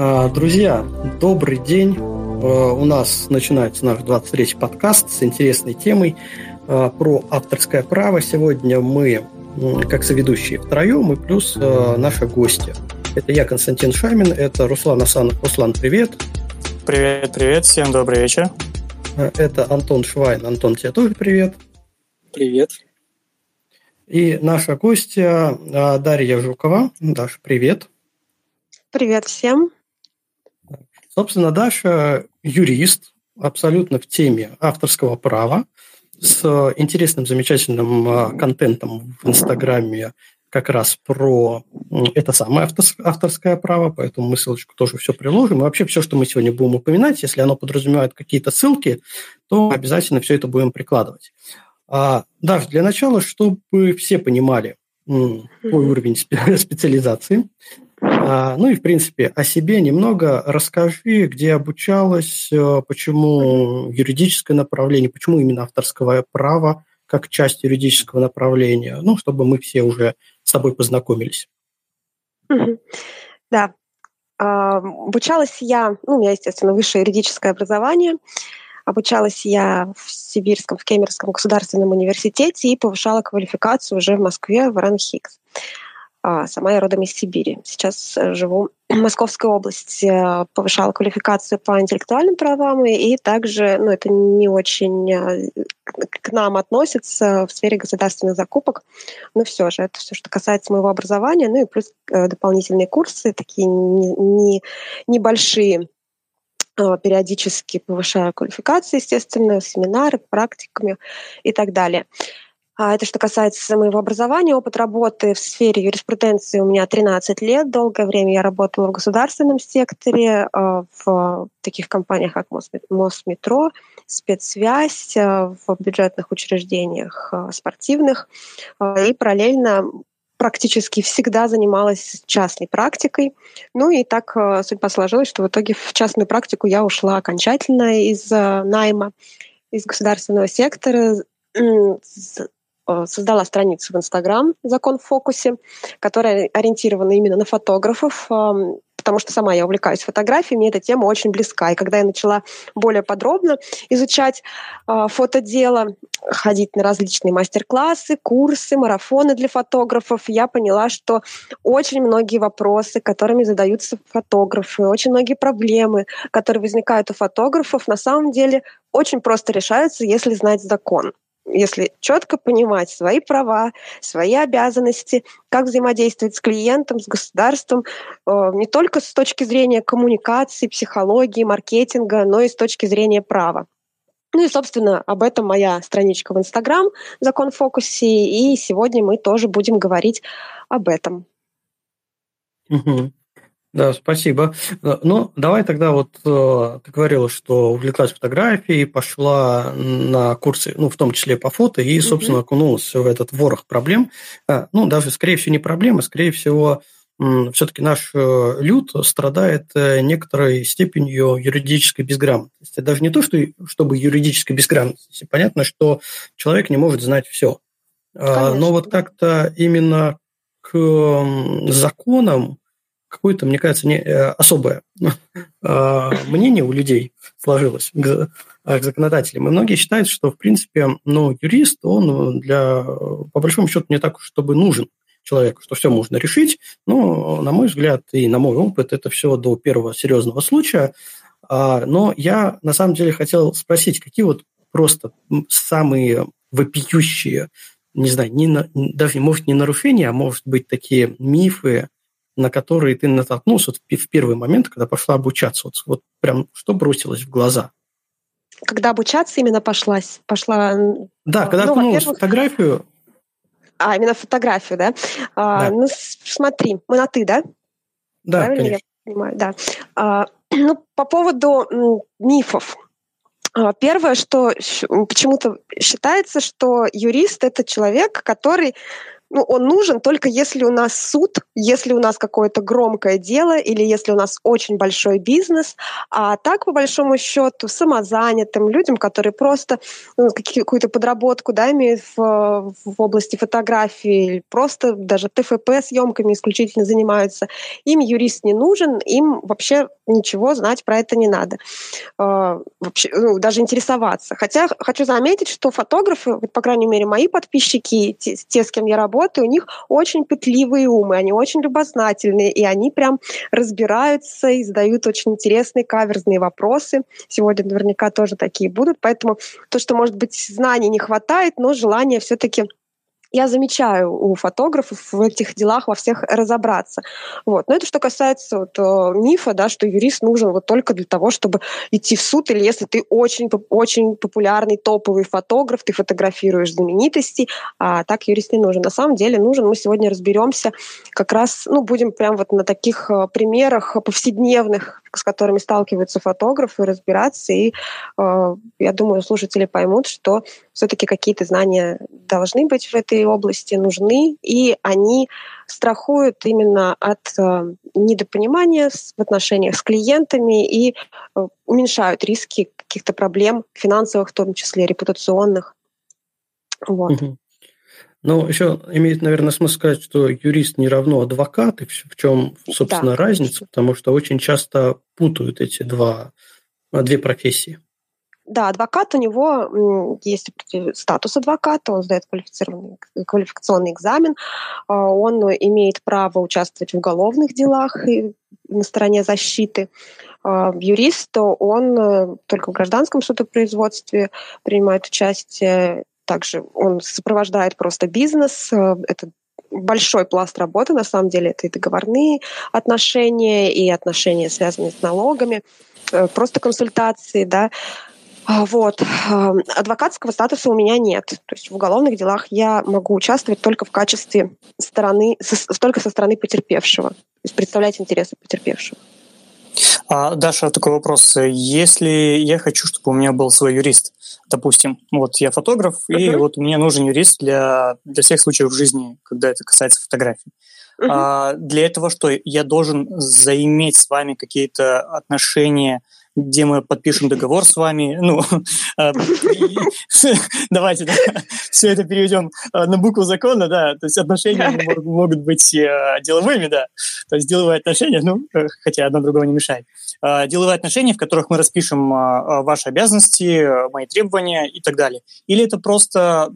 А, друзья, добрый день. А, у нас начинается наш 23-й подкаст с интересной темой а, про авторское право. Сегодня мы, как соведущие, втроем и плюс наши гости. Это я, Константин Шамин, это Руслан Асанов. Руслан, привет. Привет, привет, всем добрый вечер. Это Антон Швайн. Антон, тебе тоже привет. Привет. И наша гостья Дарья Жукова. Даша, привет. Привет всем. Собственно, Даша юрист, абсолютно в теме авторского права, с интересным, замечательным а, контентом в Инстаграме как раз про это самое авторское право, поэтому мы ссылочку тоже все приложим. И вообще все, что мы сегодня будем упоминать, если оно подразумевает какие-то ссылки, то обязательно все это будем прикладывать. А, Даш, для начала, чтобы все понимали твой уровень специализации, а, ну и, в принципе, о себе немного расскажи, где обучалась, э, почему юридическое направление, почему именно авторское право как часть юридического направления, ну, чтобы мы все уже с тобой познакомились. Да. Обучалась я, ну, у меня, естественно, высшее юридическое образование. Обучалась я в Сибирском, в Кемеровском государственном университете и повышала квалификацию уже в Москве, в РАНХИКС. Сама я родом из Сибири. Сейчас э, живу в Московской области. Э, повышала квалификацию по интеллектуальным правам, и также, ну, это не очень э, к нам относится в сфере государственных закупок, но все же это все, что касается моего образования, ну и плюс дополнительные курсы, такие не, не, небольшие периодически повышаю квалификацию, естественно, семинары, практиками и так далее. А это что касается моего образования, опыт работы в сфере юриспруденции у меня 13 лет. Долгое время я работала в государственном секторе, а, в таких компаниях, как Мосметро, спецсвязь, а, в бюджетных учреждениях спортивных. И параллельно практически всегда занималась частной практикой. Ну и так судьба сложилась, что в итоге в частную практику я ушла окончательно из найма, из государственного сектора, Э, создала страницу в Инстаграм «Закон в фокусе», которая ориентирована именно на фотографов, потому что сама я увлекаюсь фотографией, мне эта тема очень близка. И когда я начала более подробно изучать э, фотодело, ходить на различные мастер-классы, курсы, марафоны для фотографов, я поняла, что очень многие вопросы, которыми задаются фотографы, очень многие проблемы, которые возникают у фотографов, на самом деле очень просто решаются, если знать закон если четко понимать свои права, свои обязанности, как взаимодействовать с клиентом, с государством, э, не только с точки зрения коммуникации, психологии, маркетинга, но и с точки зрения права. Ну и, собственно, об этом моя страничка в Инстаграм «Закон фокусе», и сегодня мы тоже будем говорить об этом. Угу. Да, спасибо. Э, ну, давай тогда вот э, ты говорила, что увлеклась фотографией, пошла на курсы, ну, в том числе по фото, и, собственно, окунулась в этот ворох проблем. Э, ну, даже, скорее всего, не проблема, скорее всего, все-таки наш люд страдает некоторой степенью юридической безграмотности. Даже не то, что, чтобы юридической безграмотности. Понятно, что человек не может знать все. Конечно. Но вот как-то именно к законам какое-то, мне кажется, не, э, особое а, мнение у людей сложилось к, к законодателям. И многие считают, что, в принципе, ну, юрист, он для, по большому счету, не так уж, чтобы нужен человеку, что все можно решить. Но, на мой взгляд, и на мой опыт, это все до первого серьезного случая. А, но я, на самом деле, хотел спросить, какие вот просто самые вопиющие, не знаю, не даже, может, не нарушения, а может быть, такие мифы, на которые ты натолкнулся в первый момент, когда пошла обучаться? Вот, вот прям что бросилось в глаза? Когда обучаться именно пошлась? Пошла... Да, когда ну, окунулась в фотографию. А, именно фотографию, да? А, да. Ну, смотри, мы на «ты», да? Да, Правильно конечно. я понимаю? Да. А, ну, по поводу мифов. А, первое, что почему-то считается, что юрист – это человек, который ну, он нужен только если у нас суд, если у нас какое-то громкое дело или если у нас очень большой бизнес. А так, по большому счету, самозанятым, людям, которые просто ну, какую-то подработку да, имеют в, в области фотографии, просто даже ТФП-съемками исключительно занимаются, им юрист не нужен, им вообще ничего знать про это не надо. Э, вообще, ну, даже интересоваться. Хотя хочу заметить, что фотографы, по крайней мере, мои подписчики, те, те с кем я работаю, работы, у них очень пытливые умы, они очень любознательные, и они прям разбираются и задают очень интересные каверзные вопросы. Сегодня наверняка тоже такие будут, поэтому то, что, может быть, знаний не хватает, но желание все-таки я замечаю у фотографов в этих делах во всех разобраться. Вот. Но это что касается вот, э, мифа, да, что юрист нужен вот только для того, чтобы идти в суд, или если ты очень, очень популярный, топовый фотограф, ты фотографируешь знаменитостей, а так юрист не нужен. На самом деле нужен. Мы сегодня разберемся как раз, ну, будем прям вот на таких э, примерах повседневных, с которыми сталкиваются фотографы, разбираться. И э, я думаю, слушатели поймут, что все-таки какие-то знания должны быть в этой области, нужны, и они страхуют именно от э, недопонимания в отношениях с клиентами и э, уменьшают риски каких-то проблем финансовых, в том числе репутационных. Вот. Угу. Ну, еще имеет, наверное, смысл сказать, что юрист не равно адвокат, и в чем, собственно, да. разница, потому что очень часто путают эти два, две профессии. Да, адвокат у него есть статус адвоката, он сдает квалифицированный, квалификационный экзамен, а, он имеет право участвовать в уголовных делах и на стороне защиты. А, юрист, он э, только в гражданском судопроизводстве принимает участие, также он сопровождает просто бизнес, э, это большой пласт работы, на самом деле, это и договорные отношения, и отношения, связанные с налогами, э, просто консультации, да, а, вот. Адвокатского статуса у меня нет. То есть в уголовных делах я могу участвовать только в качестве стороны, только со стороны потерпевшего. То есть представлять интересы потерпевшего. А, Даша, такой вопрос. Если я хочу, чтобы у меня был свой юрист, допустим, вот я фотограф, uh-huh. и вот мне нужен юрист для, для всех случаев в жизни, когда это касается фотографий. Uh-huh. А, для этого что? Я должен заиметь с вами какие-то отношения, где мы подпишем договор с вами. Ну, а, давайте да, все это переведем а, на букву закона, да. То есть отношения могут быть э, деловыми, да. То есть деловые отношения, ну, э, хотя одно другого не мешает. Деловые отношения, в которых мы распишем ваши обязанности, мои требования и так далее. Или это просто,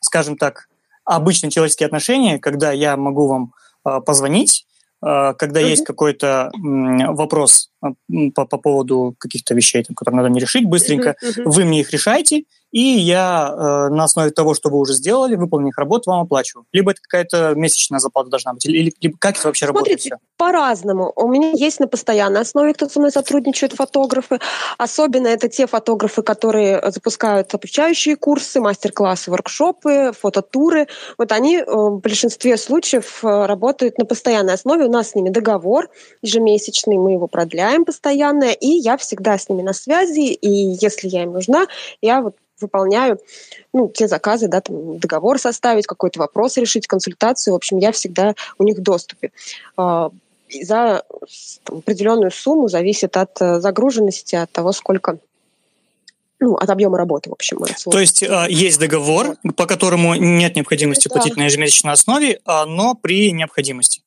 скажем так, обычные человеческие отношения, когда я могу вам позвонить, когда mm-hmm. есть какой-то вопрос а, по, по поводу каких-то вещей, там, которые надо мне решить быстренько, вы мне их решаете, и я э, на основе того, что вы уже сделали, выполненных работ, вам оплачиваю. Либо это какая-то месячная заплата должна быть, или, либо как это вообще Смотрите, работает? по-разному. У меня есть на постоянной основе, кто со мной сотрудничает, фотографы. Особенно это те фотографы, которые запускают обучающие курсы, мастер-классы, воркшопы, фототуры. Вот они э, в большинстве случаев э, работают на постоянной основе. У нас с ними договор ежемесячный, мы его продляем постоянно, и я всегда с ними на связи, и если я им нужна, я вот выполняю ну, те заказы, да, там, договор составить, какой-то вопрос решить, консультацию. В общем, я всегда у них в доступе. А, за там, определенную сумму зависит от э, загруженности, от того, сколько ну, от объема работы, в общем. То есть э, есть договор, по которому нет необходимости да. платить на ежемесячной основе, а, но при необходимости.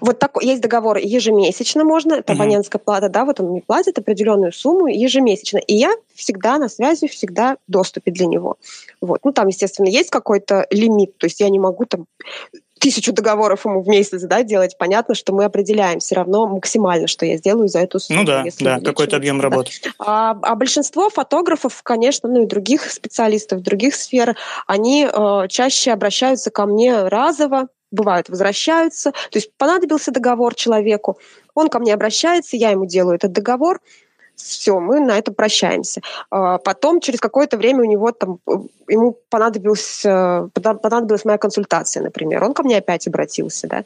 Вот такой есть договор ежемесячно можно, это абонентская плата, да, вот он мне платит определенную сумму ежемесячно, и я всегда на связи, всегда в доступе для него. Вот. Ну, там, естественно, есть какой-то лимит, то есть я не могу там тысячу договоров ему в месяц да, делать, понятно, что мы определяем все равно максимально, что я сделаю за эту сумму. Ну да, да, какой-то объем работы. А, а большинство фотографов, конечно, ну и других специалистов, других сфер, они э, чаще обращаются ко мне разово, бывают, возвращаются. То есть понадобился договор человеку, он ко мне обращается, я ему делаю этот договор, все, мы на этом прощаемся. А потом, через какое-то время у него там, ему понадобилась, э, понадобилась моя консультация, например. Он ко мне опять обратился, да.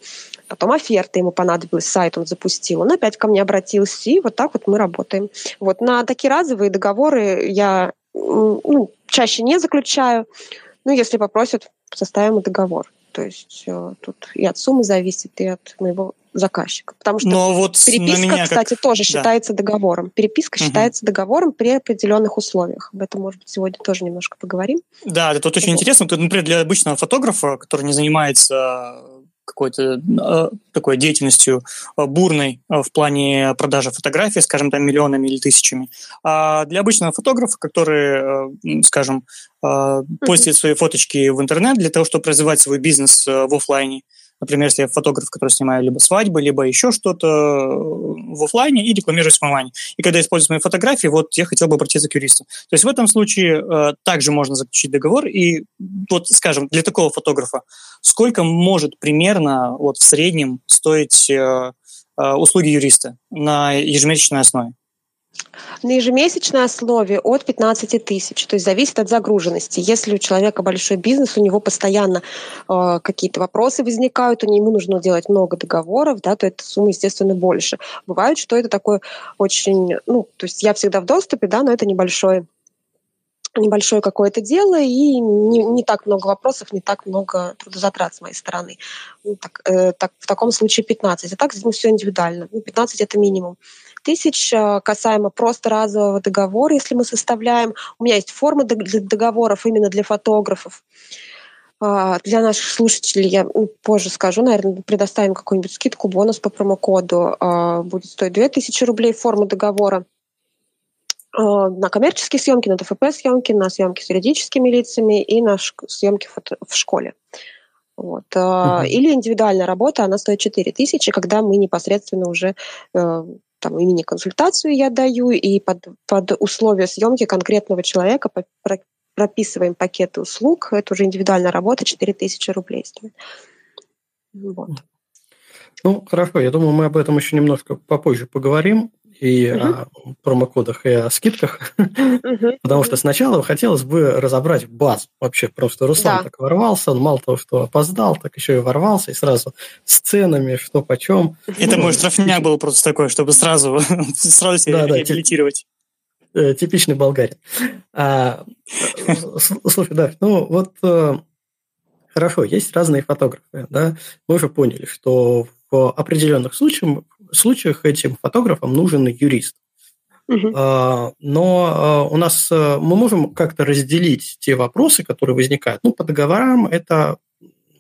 Потом оферта ему понадобилась, сайт он запустил, он опять ко мне обратился, и вот так вот мы работаем. Вот на такие разовые договоры я ну, чаще не заключаю. Ну, если попросят, составим договор. То есть э, тут и от суммы зависит, и от моего заказчика. Потому что Но вот переписка, меня кстати, как... тоже да. считается договором. Переписка Мгм. считается договором при определенных условиях. Об этом, может быть, сегодня тоже немножко поговорим. Да, это вот очень Вот. интересно. Например, для обычного фотографа, который не занимается какой-то э, такой деятельностью э, бурной э, в плане продажи фотографий, скажем, там миллионами или тысячами. А для обычного фотографа, который, э, скажем, э, постит свои фоточки в интернет для того, чтобы развивать свой бизнес э, в оффлайне, Например, если я фотограф, который снимаю либо свадьбы, либо еще что-то э, в оффлайне и рекламируюсь в онлайне. И когда используют мои фотографии, вот я хотел бы обратиться к юристу. То есть в этом случае э, также можно заключить договор. И вот, скажем, для такого фотографа, сколько может примерно вот в среднем стоить э, э, услуги юриста на ежемесячной основе? На ежемесячной основе от 15 тысяч, то есть зависит от загруженности. Если у человека большой бизнес, у него постоянно э, какие-то вопросы возникают, у него нужно делать много договоров, да, то эта сумма, естественно, больше. Бывает, что это такое очень, ну, то есть я всегда в доступе, да, но это небольшое небольшое какое-то дело, и не, не так много вопросов, не так много трудозатрат с моей стороны. Ну, так, э, так, в таком случае 15. А так ну, все индивидуально. Ну, 15 это минимум тысяч касаемо просто разового договора, если мы составляем. У меня есть форма договоров именно для фотографов. Для наших слушателей я ну, позже скажу, наверное, предоставим какую-нибудь скидку, бонус по промокоду. Будет стоить 2000 рублей форма договора на коммерческие съемки, на ТФП-съемки, на съемки с юридическими лицами и на съемки в школе. Вот. Uh-huh. Или индивидуальная работа, она стоит 4 тысячи, когда мы непосредственно уже там, и мини-консультацию я даю, и под, под условия съемки конкретного человека прописываем пакеты услуг. Это уже индивидуальная работа, 4000 рублей стоит. Вот. Ну, хорошо, я думаю, мы об этом еще немножко попозже поговорим и угу. о промокодах, и о скидках, угу. потому что сначала хотелось бы разобрать базу. Вообще просто Руслан да. так ворвался, он мало того, что опоздал, так еще и ворвался, и сразу с ценами, что почем. Это мой штрафняк был просто такой, чтобы сразу, сразу себя да, реабилитировать. Да, типичный болгарин. А, слушай, да, ну вот хорошо, есть разные фотографы, да, мы уже поняли, что в определенных случаях, случаях этим фотографам нужен юрист. Угу. Но у нас мы можем как-то разделить те вопросы, которые возникают. Ну, по договорам это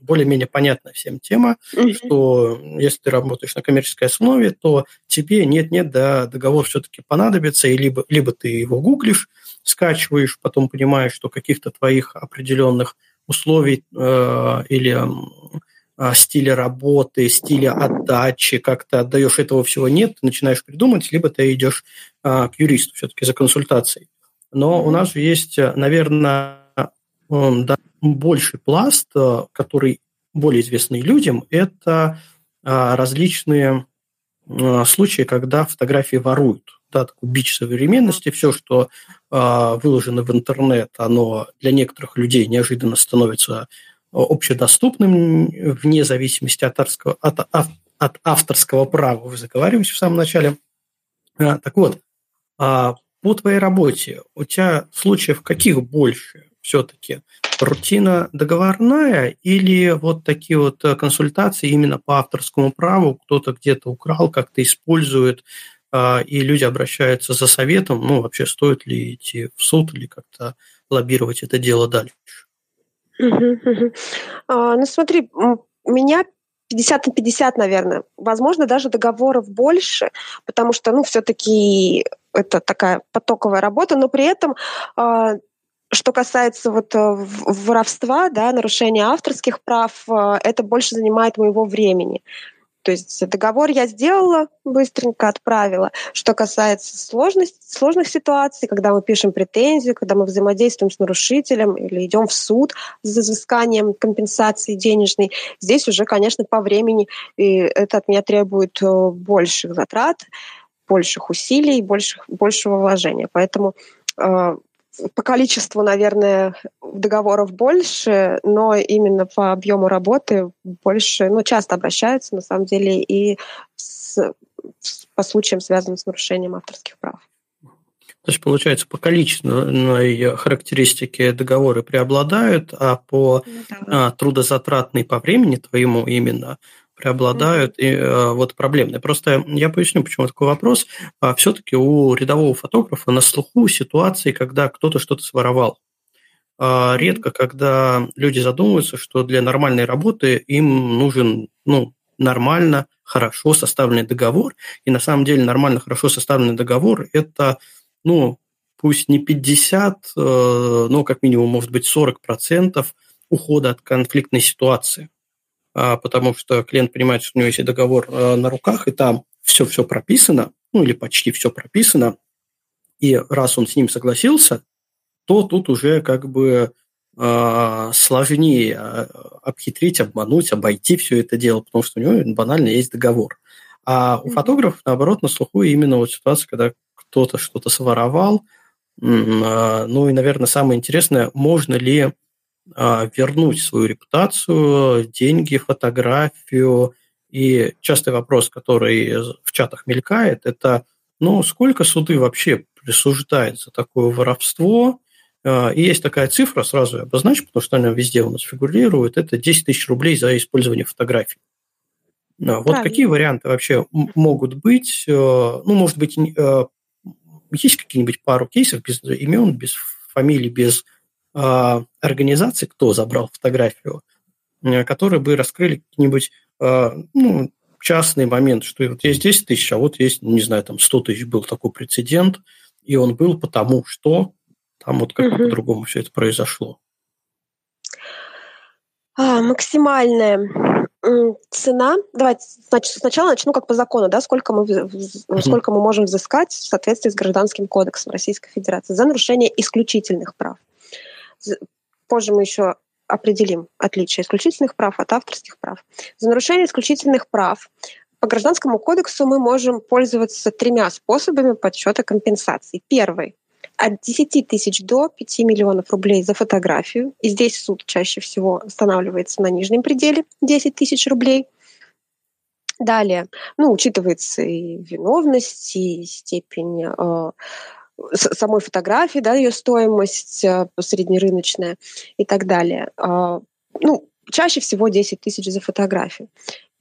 более-менее понятная всем тема, угу. что если ты работаешь на коммерческой основе, то тебе нет-нет, да, договор все-таки понадобится, и либо, либо ты его гуглишь, скачиваешь, потом понимаешь, что каких-то твоих определенных условий э, или стиля работы, стиля отдачи, как ты отдаешь этого всего нет, ты начинаешь придумать, либо ты идешь а, к юристу все-таки за консультацией. Но у нас же есть, наверное, больший пласт, который более известный людям, это а, различные а, случаи, когда фотографии воруют. Да, такой бич современности, все, что выложено в интернет, оно для некоторых людей неожиданно становится общедоступным вне зависимости от авторского, от, от авторского права. Вы заговариваете в самом начале. А, так вот, а, по твоей работе у тебя случаев каких больше все-таки? Рутина договорная или вот такие вот консультации именно по авторскому праву, кто-то где-то украл, как-то использует, а, и люди обращаются за советом, ну, вообще стоит ли идти в суд или как-то лоббировать это дело дальше? А, ну смотри, меня 50 на 50, наверное. Возможно, даже договоров больше, потому что, ну, все-таки это такая потоковая работа, но при этом а, что касается вот воровства, да, нарушения авторских прав, это больше занимает моего времени. То есть договор я сделала, быстренько отправила. Что касается сложность, сложных ситуаций, когда мы пишем претензию, когда мы взаимодействуем с нарушителем или идем в суд за взысканием компенсации денежной, здесь уже, конечно, по времени и это от меня требует э, больших затрат, больших усилий, больших, большего вложения. Поэтому э, по количеству, наверное, договоров больше, но именно по объему работы больше, ну, часто обращаются, на самом деле, и с, с, по случаям, связанным с нарушением авторских прав. То есть, получается, по количественной характеристике договоры преобладают, а по да. трудозатратной по времени твоему именно преобладают и э, вот проблемные. Просто я поясню, почему такой вопрос. А, Все-таки у рядового фотографа на слуху ситуации, когда кто-то что-то своровал. А, редко, когда люди задумываются, что для нормальной работы им нужен ну, нормально, хорошо составленный договор. И на самом деле нормально, хорошо составленный договор – это, ну, пусть не 50, э, но как минимум, может быть, 40% ухода от конфликтной ситуации. А, потому что клиент понимает, что у него есть договор э, на руках, и там все-все прописано, ну или почти все прописано, и раз он с ним согласился, то тут уже как бы э, сложнее а, обхитрить, обмануть, обойти все это дело, потому что у него банально есть договор. А у фотографов, наоборот, на слуху именно вот ситуация, когда кто-то что-то своровал. Ну и, наверное, самое интересное, можно ли а, вернуть свою репутацию, деньги, фотографию. И частый вопрос, который в чатах мелькает, это, ну, сколько суды вообще присуждают за такое воровство? А, и есть такая цифра, сразу я обозначу, потому что она везде у нас фигурирует, это 10 тысяч рублей за использование фотографий. А, вот Правильно. какие варианты вообще могут быть? Ну, может быть, есть какие-нибудь пару кейсов без имен, без фамилий, без а, организаций, кто забрал фотографию, э, которые бы раскрыли какие-нибудь а, ну, частный момент, что вот есть 10 тысяч, а вот есть, не знаю, там 100 тысяч был такой прецедент, и он был потому, что там вот как угу. по-другому все это произошло. А, максимальная цена, давайте значит, сначала начну как по закону, да, сколько мы, mm-hmm. сколько мы можем взыскать в соответствии с Гражданским кодексом Российской Федерации за нарушение исключительных прав позже мы еще определим отличие исключительных прав от авторских прав. За нарушение исключительных прав по Гражданскому кодексу мы можем пользоваться тремя способами подсчета компенсаций. Первый от 10 тысяч до 5 миллионов рублей за фотографию. И здесь суд чаще всего останавливается на нижнем пределе 10 тысяч рублей. Далее, ну, учитывается и виновность, и степень э, самой фотографии, да, ее стоимость э, среднерыночная и так далее. А, ну, чаще всего 10 тысяч за фотографию.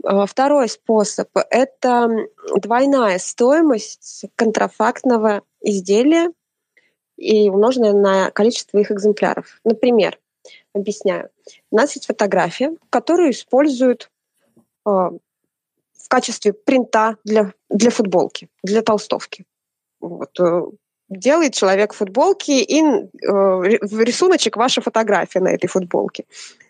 А, второй способ – это двойная стоимость контрафактного изделия и умноженная на количество их экземпляров. Например, объясняю. У нас есть фотография, которую используют э, в качестве принта для, для футболки, для толстовки. Вот. Делает человек футболки и э, рисуночек ваша фотография на этой футболке.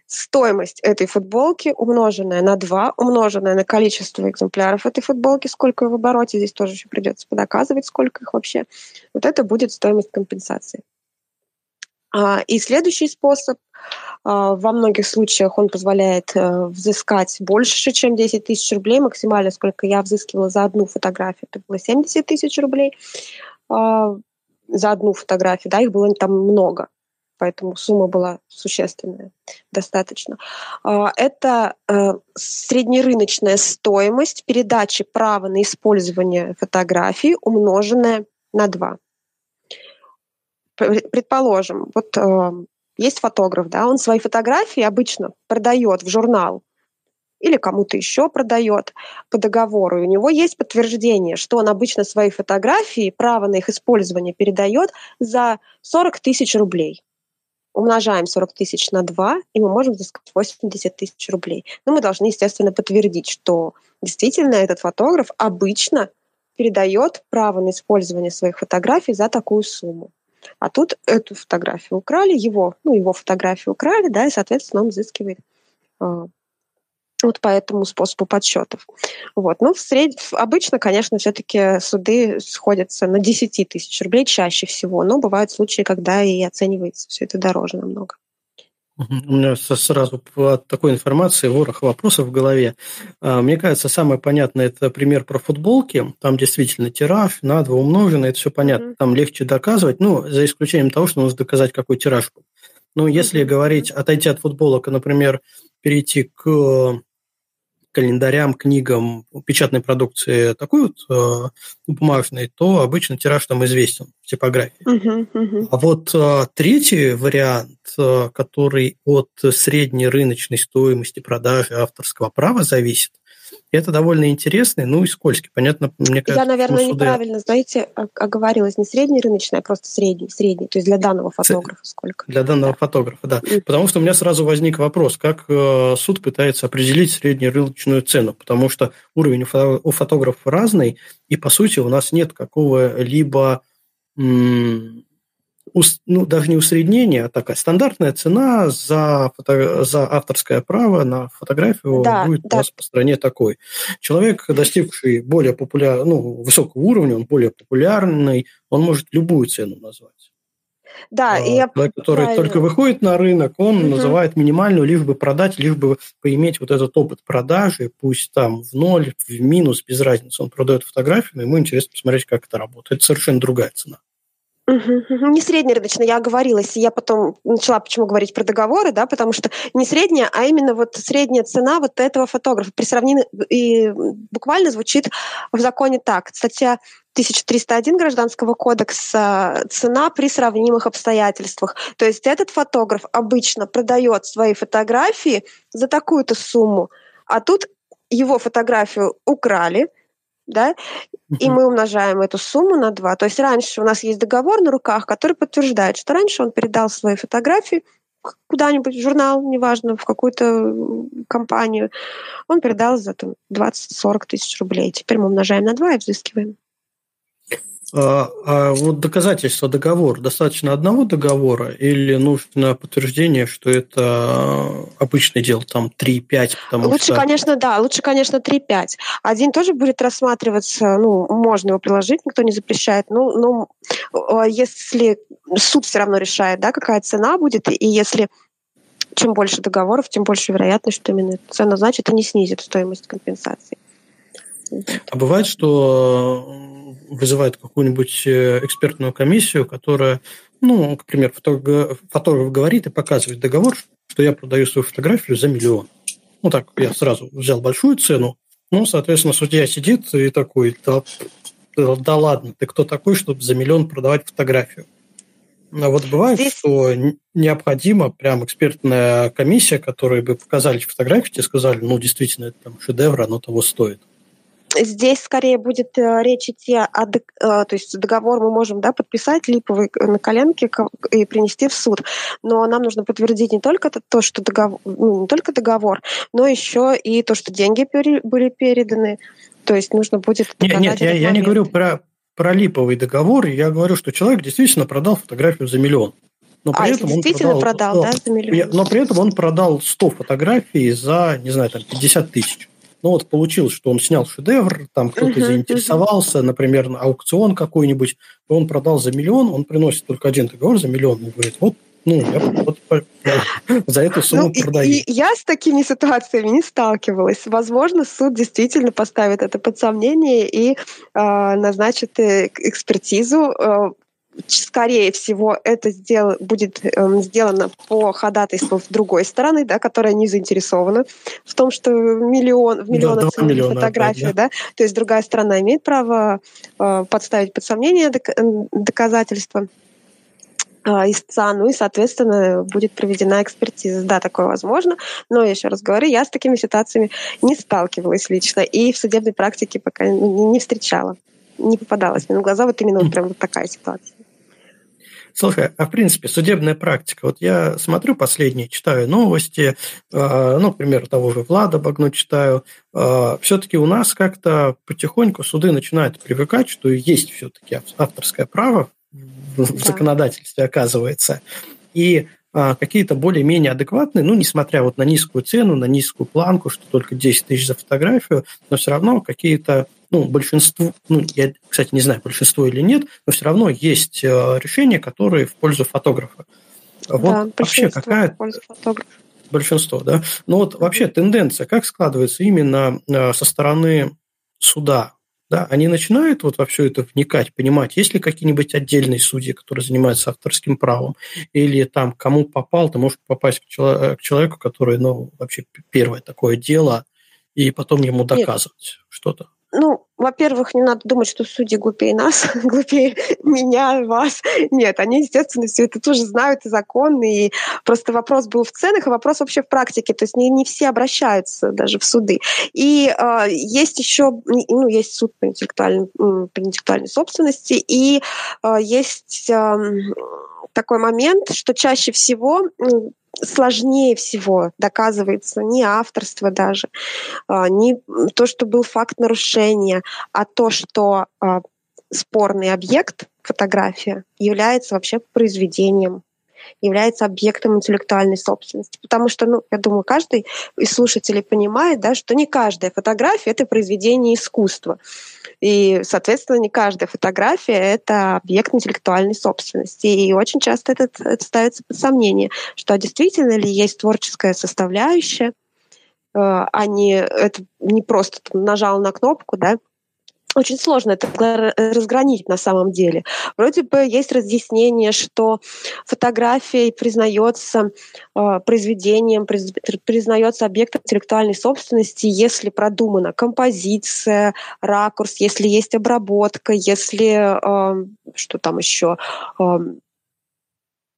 Стоимость этой футболки умноженная на 2, умноженная на количество экземпляров этой футболки, сколько в обороте, здесь тоже еще придется подоказывать, сколько их вообще. Вот это будет стоимость компенсации. А, и следующий способ, а, во многих случаях он позволяет э, взыскать больше, чем 10 тысяч рублей. Максимально, сколько я взыскивала за одну фотографию, это было 70 тысяч рублей. За одну фотографию, да, их было там много, поэтому сумма была существенная, достаточно. А, это э, среднерыночная стоимость передачи права на использование фотографии, умноженная на 2. Предположим, вот э, есть фотограф, да, он свои фотографии обычно продает в журнал или кому-то еще продает по договору. И у него есть подтверждение, что он обычно свои фотографии, право на их использование передает за 40 тысяч рублей. Умножаем 40 тысяч на 2, и мы можем взыскать 80 тысяч рублей. Но мы должны, естественно, подтвердить, что действительно этот фотограф обычно передает право на использование своих фотографий за такую сумму. А тут эту фотографию украли, его, ну, его фотографию украли, да, и, соответственно, он взыскивает а, вот по этому способу подсчетов. Вот. Ну, в сред... обычно, конечно, все-таки суды сходятся на 10 тысяч рублей чаще всего, но бывают случаи, когда и оценивается все это дороже намного. У меня сразу от такой информации ворох вопросов в голове. А, мне кажется, самое понятное – это пример про футболки. Там действительно тираж на два умножено, это все понятно. Там легче доказывать, ну, за исключением того, что нужно доказать, какой тираж был. Но если говорить, отойти от футболок, например, перейти к календарям, книгам, печатной продукции такой вот э, бумажной, то обычно тираж там известен в типографии. Uh-huh, uh-huh. А вот э, третий вариант, э, который от средней рыночной стоимости продажи авторского права зависит, это довольно интересный, ну и скользкий. Понятно, мне кажется, Я, наверное, суды... неправильно, знаете, оговорилась. Не средний рыночный, а просто средний. Средний, то есть для данного фотографа сколько? Для данного да. фотографа, да. Mm. Потому что у меня сразу возник вопрос, как э, суд пытается определить среднюю рыночную цену, потому что уровень у фотографа разный, и, по сути, у нас нет какого-либо ну, даже не усреднение, а такая стандартная цена за, фото, за авторское право на фотографию да, будет да. у нас по стране такой. Человек, достигший более популяр, ну, высокого уровня, он более популярный, он может любую цену назвать. Да, а, и я человек, который правильно. только выходит на рынок, он угу. называет минимальную, лишь бы продать, лишь бы поиметь вот этот опыт продажи, пусть там в ноль, в минус, без разницы. Он продает фотографию, но ему интересно посмотреть, как это работает. Это совершенно другая цена. Не среднерыночная, я оговорилась. Я потом начала почему говорить про договоры, да, потому что не средняя, а именно вот средняя цена вот этого фотографа при сравнении и буквально звучит в законе так. Статья 1301 Гражданского кодекса цена при сравнимых обстоятельствах. То есть этот фотограф обычно продает свои фотографии за такую-то сумму, а тут его фотографию украли, да, и мы умножаем эту сумму на 2. То есть раньше у нас есть договор на руках, который подтверждает, что раньше он передал свои фотографии куда-нибудь в журнал, неважно, в какую-то компанию, он передал за 20-40 тысяч рублей. Теперь мы умножаем на 2 и взыскиваем. А, а вот доказательство договора, достаточно одного договора или нужно подтверждение, что это обычное дело, там 3-5? Лучше, что... конечно, да, лучше, конечно, 3-5. Один тоже будет рассматриваться, ну, можно его приложить, никто не запрещает, ну, ну, а если суд все равно решает, да, какая цена будет, и если чем больше договоров, тем больше вероятность, что именно цена значит и не снизит стоимость компенсации. А бывает, что вызывает какую-нибудь э, экспертную комиссию, которая, ну, к примеру, фотограф, фотограф говорит и показывает договор, что я продаю свою фотографию за миллион. Ну, так, я сразу взял большую цену, ну, соответственно, судья сидит и такой, да, да ладно, ты кто такой, чтобы за миллион продавать фотографию? А вот бывает, Здесь... что необходима прям экспертная комиссия, которая бы показали фотографии, тебе сказали, ну, действительно, это там шедевр, оно того стоит. Здесь скорее будет э, речь идти о, э, то есть договор мы можем да, подписать липовый на коленке и принести в суд, но нам нужно подтвердить не только то, что договор, ну, не только договор, но еще и то, что деньги были переданы, то есть нужно будет Нет, нет я, я не говорю про, про липовый договор, я говорю, что человек действительно продал фотографию за миллион. Но при а, этом он продал, продал да, за миллион? Но при этом он продал 100 фотографий за, не знаю, там 50 тысяч. Ну вот получилось, что он снял шедевр, там кто-то uh-huh, заинтересовался, uh-huh. например, на аукцион какой-нибудь, он продал за миллион, он приносит только один договор за миллион, он говорит, вот ну, я вот за эту сумму ну, продаю. И, и я с такими ситуациями не сталкивалась. Возможно, суд действительно поставит это под сомнение и э, назначит экспертизу э, скорее всего, это сдел, будет э, сделано по ходатайству с другой стороны, да, которая не заинтересована в том, что миллион, в миллионах да, миллиона фотографий, да. да, то есть другая сторона имеет право э, подставить под сомнение док- доказательства э, истца, ну и, соответственно, будет проведена экспертиза. Да, такое возможно, но, еще раз говорю, я с такими ситуациями не сталкивалась лично и в судебной практике пока не, не встречала не попадалась мне на глаза вот именно вот прям вот такая ситуация. Слушай, а в принципе судебная практика, вот я смотрю последние, читаю новости, э, ну, к примеру, того же Влада Багну читаю, э, все-таки у нас как-то потихоньку суды начинают привыкать, что есть все-таки авторское право в да. законодательстве, оказывается. И а, какие-то более-менее адекватные, ну, несмотря вот на низкую цену, на низкую планку, что только 10 тысяч за фотографию, но все равно какие-то, ну, большинство, ну, я, кстати, не знаю, большинство или нет, но все равно есть э, решения, которые в пользу фотографа. Вот да, вообще какая... Большинство, да. Ну вот вообще тенденция, как складывается именно э, со стороны суда? Да, они начинают вот во все это вникать, понимать, есть ли какие-нибудь отдельные судьи, которые занимаются авторским правом, или там кому попал, ты можешь попасть к человеку, который, ну, вообще первое такое дело, и потом ему доказывать что-то? Ну, во-первых, не надо думать, что судьи глупее нас, глупее меня, вас. Нет, они, естественно, все это тоже знают и законы. И просто вопрос был в ценах, и вопрос вообще в практике. То есть не, не все обращаются даже в суды. И э, есть еще, ну, есть суд по интеллектуальной, по интеллектуальной собственности, и э, есть э, такой момент, что чаще всего сложнее всего доказывается не авторство даже, а, не то, что был факт нарушения, а то, что а, спорный объект, фотография, является вообще произведением является объектом интеллектуальной собственности. Потому что, ну, я думаю, каждый из слушателей понимает, да, что не каждая фотография — это произведение искусства. И, соответственно, не каждая фотография — это объект интеллектуальной собственности. И очень часто это, это ставится под сомнение, что действительно ли есть творческая составляющая, э, а не это не просто там, нажал на кнопку, да, очень сложно это разгранить на самом деле. Вроде бы есть разъяснение, что фотография признается э, произведением, приз, признается объектом интеллектуальной собственности, если продумана композиция, ракурс, если есть обработка, если э, что там еще, э,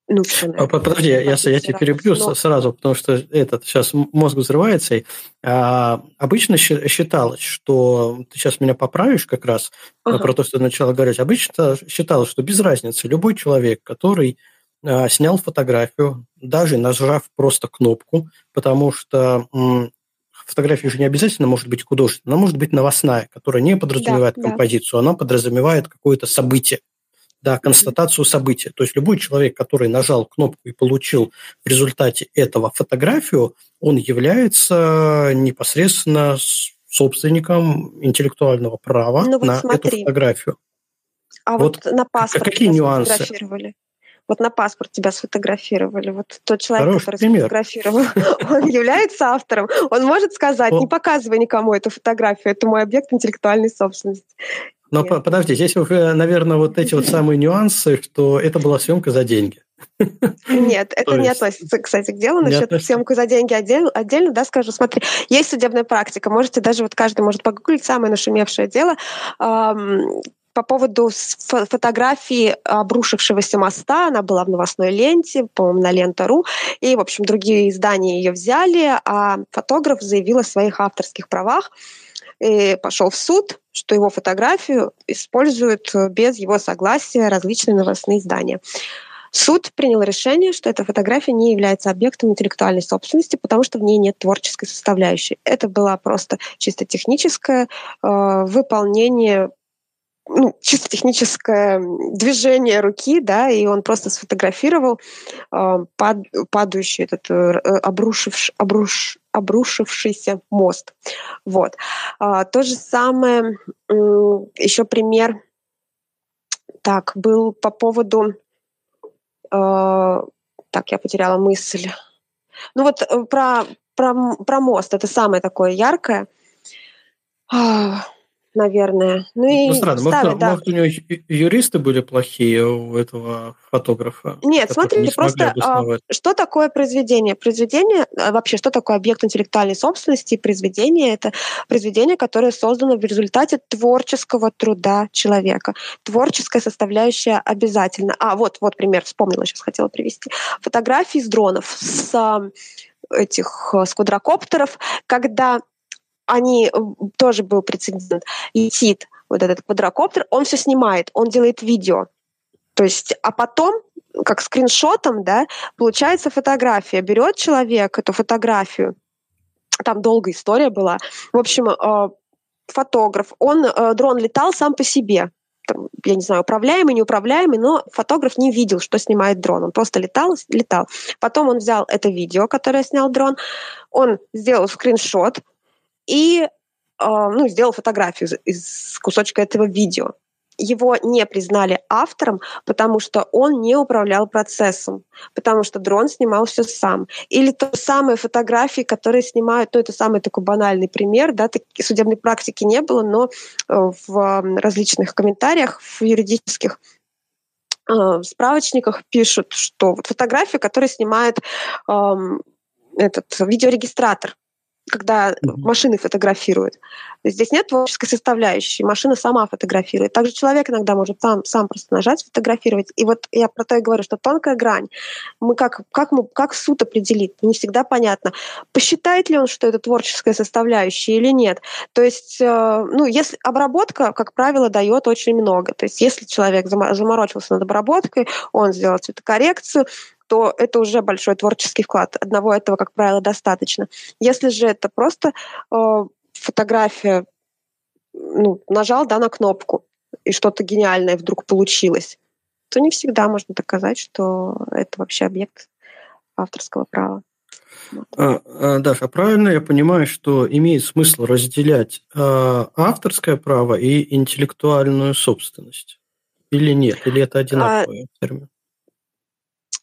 ну, все, наверное, Подожди, я, я тебя перебью но... сразу, потому что этот сейчас мозг взрывается. А, обычно считалось, что ты сейчас меня поправишь как раз ага. про то, что ты начала говорить. Обычно считалось, что без разницы любой человек, который а, снял фотографию, даже нажав просто кнопку, потому что м, фотография же не обязательно может быть художественная, она может быть новостная, которая не подразумевает да, композицию, да. она подразумевает какое-то событие да, констатацию события. То есть любой человек, который нажал кнопку и получил в результате этого фотографию, он является непосредственно собственником интеллектуального права ну, вот на смотри. эту фотографию. А вот, вот на паспорт какие нюансы? Вот на паспорт тебя сфотографировали. Вот тот человек, Хороший который пример. сфотографировал, он является автором. Он может сказать, не показывай никому эту фотографию, это мой объект интеллектуальной собственности. Но Нет. подожди, здесь уже, наверное, вот эти вот самые нюансы, что это была съемка за деньги. Нет, это не относится, кстати, к делу. Насчет съемку за деньги отдельно, отдельно, да, скажу. Смотри, есть судебная практика. Можете даже, вот каждый может погуглить самое нашумевшее дело по поводу фотографии обрушившегося моста. Она была в новостной ленте, по-моему, на Лента.ру. И, в общем, другие издания ее взяли, а фотограф заявил о своих авторских правах и пошел в суд, что его фотографию используют без его согласия различные новостные издания. Суд принял решение, что эта фотография не является объектом интеллектуальной собственности, потому что в ней нет творческой составляющей. Это было просто чисто техническое э, выполнение ну, чисто техническое движение руки, да, и он просто сфотографировал э, пад, падающий этот э, обрушивш, обруш, обрушившийся мост. Вот. А, то же самое, еще пример, так, был по поводу, э, так, я потеряла мысль. Ну вот э, про, про, про мост, это самое такое яркое наверное. Ну, и ну, странно, ставят, может, да. может, у него юристы были плохие у этого фотографа? Нет, смотрите, просто а, что такое произведение? Произведение, а, вообще, что такое объект интеллектуальной собственности? Произведение — это произведение, которое создано в результате творческого труда человека. Творческая составляющая обязательно. А, вот, вот пример, вспомнила, сейчас хотела привести. Фотографии с дронов, с а, этих с квадрокоптеров, когда они э, тоже был прецедент. Летит вот этот квадрокоптер, он все снимает, он делает видео. То есть, а потом как скриншотом, да, получается фотография. Берет человек эту фотографию, там долгая история была. В общем, э, фотограф, он, э, дрон летал сам по себе, там, я не знаю, управляемый, неуправляемый, но фотограф не видел, что снимает дрон. Он просто летал, летал. Потом он взял это видео, которое снял дрон, он сделал скриншот, и а, ну, сделал фотографию из кусочка этого видео. Его не признали автором, потому что он не управлял процессом, потому что дрон снимал все сам. Или то самые фотографии, которые снимают, ну это самый такой банальный пример, да, такой судебной практики не было, но э, в различных комментариях, в юридических э, справочниках пишут, что вот фотография, которая снимает э, этот видеорегистратор, когда mm-hmm. машины фотографируют. Здесь нет творческой составляющей, машина сама фотографирует. Также человек иногда может сам, сам просто нажать фотографировать. И вот я про то и говорю, что тонкая грань. Мы как, как, мы, как суд определит, не всегда понятно. Посчитает ли он, что это творческая составляющая или нет. То есть, э, ну, если обработка, как правило, дает очень много. То есть, если человек заморочился над обработкой, он сделал цветокоррекцию, то это уже большой творческий вклад. Одного этого, как правило, достаточно. Если же это просто э, фотография, ну, нажал да, на кнопку, и что-то гениальное вдруг получилось, то не всегда можно доказать, что это вообще объект авторского права. А, а, Даша, а правильно я понимаю, что имеет смысл разделять а, авторское право и интеллектуальную собственность? Или нет? Или это одинаковые а, термины?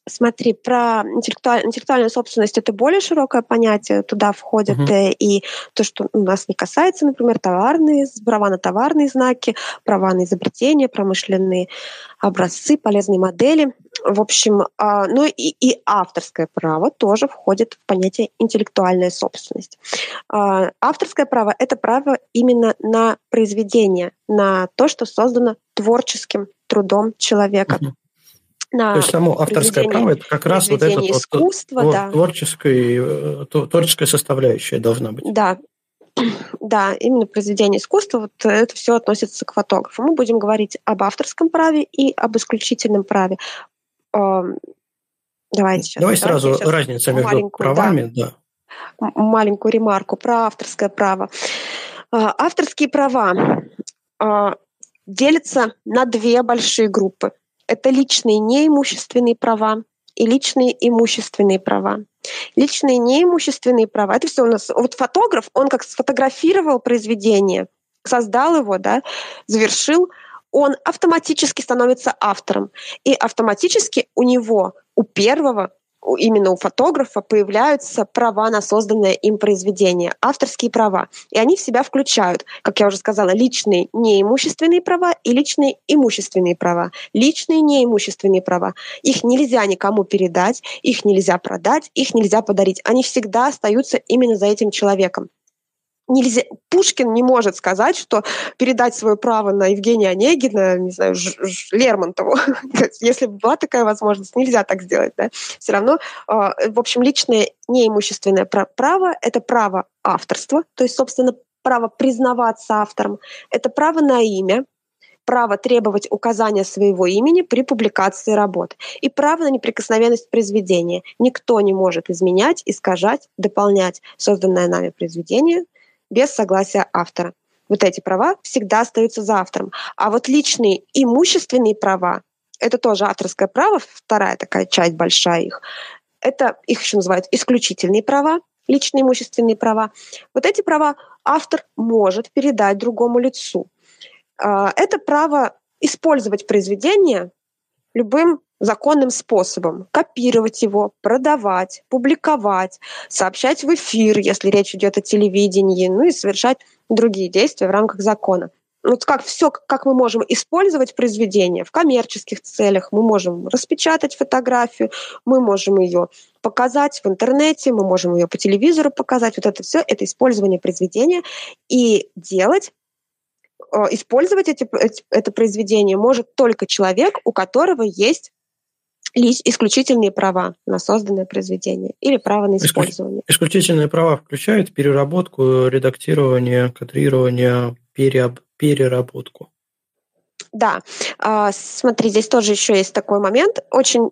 Смотри, про интеллектуаль, интеллектуальную собственность это более широкое понятие. Туда входят uh-huh. и то, что у нас не касается, например, товарные, права на товарные знаки, права на изобретения, промышленные образцы, полезные модели. В общем, а, ну и, и авторское право тоже входит в понятие интеллектуальная собственность. А, авторское право — это право именно на произведение, на то, что создано творческим трудом человека. Uh-huh на То есть само авторское право это как раз вот это искусство, вот, да. творческое, творческая составляющая должна быть. Да, да, именно произведение искусства, вот это все относится к фотографу. Мы будем говорить об авторском праве и об исключительном праве. Давайте сейчас. Давай сразу сейчас разница между правами, да. да. Маленькую ремарку про авторское право. А, авторские права а, делятся на две большие группы это личные неимущественные права и личные имущественные права. Личные неимущественные права — это все у нас... Вот фотограф, он как сфотографировал произведение, создал его, да, завершил, он автоматически становится автором. И автоматически у него, у первого именно у фотографа появляются права на созданное им произведение, авторские права. И они в себя включают, как я уже сказала, личные неимущественные права и личные имущественные права. Личные неимущественные права. Их нельзя никому передать, их нельзя продать, их нельзя подарить. Они всегда остаются именно за этим человеком нельзя, Пушкин не может сказать, что передать свое право на Евгения Онегина, не знаю, Ж, Ж, Лермонтову. Если бы была такая возможность, нельзя так сделать. Да? Все равно, а, в общем, личное неимущественное право — это право авторства, то есть, собственно, право признаваться автором, это право на имя, право требовать указания своего имени при публикации работ и право на неприкосновенность произведения. Никто не может изменять, искажать, дополнять созданное нами произведение без согласия автора. Вот эти права всегда остаются за автором. А вот личные имущественные права, это тоже авторское право, вторая такая часть большая их, это их еще называют исключительные права, личные имущественные права. Вот эти права автор может передать другому лицу. А, это право использовать произведение любым законным способом. Копировать его, продавать, публиковать, сообщать в эфир, если речь идет о телевидении, ну и совершать другие действия в рамках закона. Вот как все, как мы можем использовать произведение в коммерческих целях, мы можем распечатать фотографию, мы можем ее показать в интернете, мы можем ее по телевизору показать. Вот это все, это использование произведения и делать использовать эти, это произведение может только человек, у которого есть исключительные права на созданное произведение или право на использование. Исключительные права включают переработку, редактирование, кадрирование, переоб, переработку. Да, а, смотри, здесь тоже еще есть такой момент, очень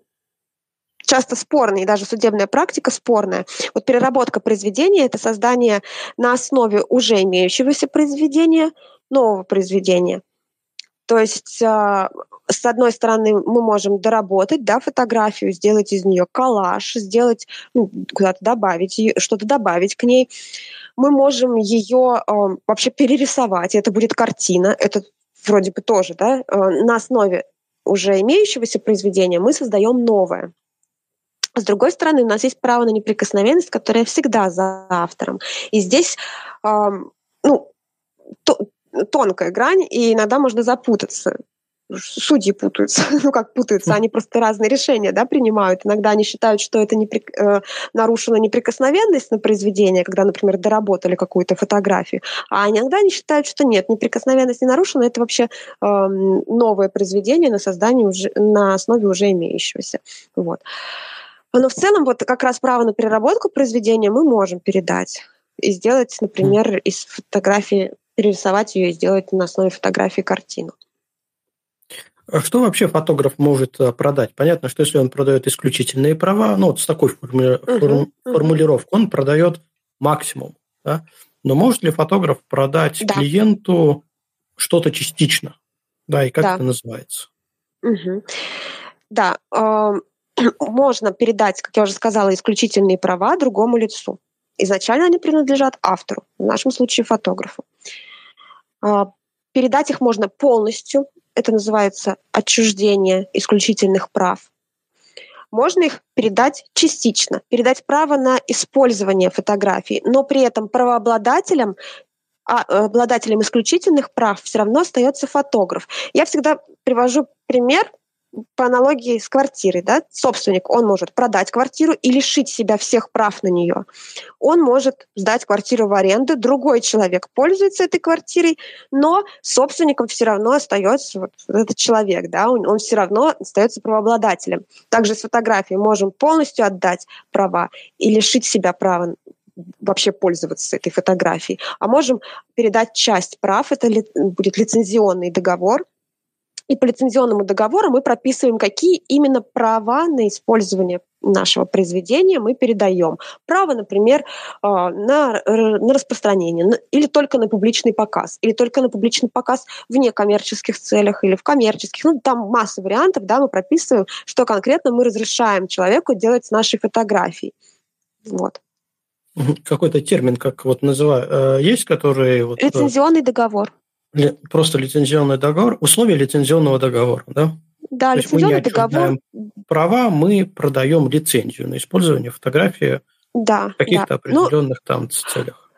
часто спорный, даже судебная практика спорная. Вот переработка произведения — это создание на основе уже имеющегося произведения нового произведения. То есть а, с одной стороны, мы можем доработать да, фотографию, сделать из нее коллаж, сделать, ну, куда-то добавить, что-то добавить к ней. Мы можем ее э, вообще перерисовать, это будет картина, это вроде бы тоже, да, э, на основе уже имеющегося произведения мы создаем новое. С другой стороны, у нас есть право на неприкосновенность, которая всегда за автором. И здесь э, ну, то, тонкая грань, и иногда можно запутаться. судьи путаются. ну, как путаются, они просто разные решения да, принимают. Иногда они считают, что это непри... э, нарушена неприкосновенность на произведение, когда, например, доработали какую-то фотографию. А иногда они считают, что нет, неприкосновенность не нарушена, это вообще э, новое произведение на создание уже, на основе уже имеющегося. Вот. Но в целом вот как раз право на переработку произведения мы можем передать и сделать, например, из фотографии, перерисовать ее и сделать на основе фотографии картину. А что вообще фотограф может э, продать? Понятно, что если он продает исключительные права, ну вот с такой формули... uh-huh, формулировкой, он продает максимум. Да? Но может ли фотограф продать да. клиенту что-то частично? Да, и как да. это называется? Угу. Да, э, можно передать, как я уже сказала, исключительные права другому лицу. Изначально они принадлежат автору, в нашем случае фотографу. Э, передать их можно полностью, это называется отчуждение исключительных прав. Можно их передать частично, передать право на использование фотографий, но при этом правообладателем а обладателем исключительных прав все равно остается фотограф. Я всегда привожу пример по аналогии с квартирой, да, собственник, он может продать квартиру и лишить себя всех прав на нее. Он может сдать квартиру в аренду, другой человек пользуется этой квартирой, но собственником все равно остается вот этот человек, да, он, он все равно остается правообладателем. Также с фотографией можем полностью отдать права и лишить себя права вообще пользоваться этой фотографией, а можем передать часть прав, это ли, будет лицензионный договор, и по лицензионному договору мы прописываем, какие именно права на использование нашего произведения мы передаем. Право, например, а, на, на распространение, или только на публичный показ, или только на публичный показ в некоммерческих целях, или в коммерческих. Ну, там масса вариантов, да, мы прописываем, что конкретно мы разрешаем человеку делать с нашей фотографией. Вот. Какой-то термин, как вот называю, э, есть, который... Вот, э, Лицензионный договор просто лицензионный договор, условия лицензионного договора, да? Да, То лицензионный договор. Права мы продаем лицензию на использование фотографии да, в каких-то да. Ну, определенных ну, там целях.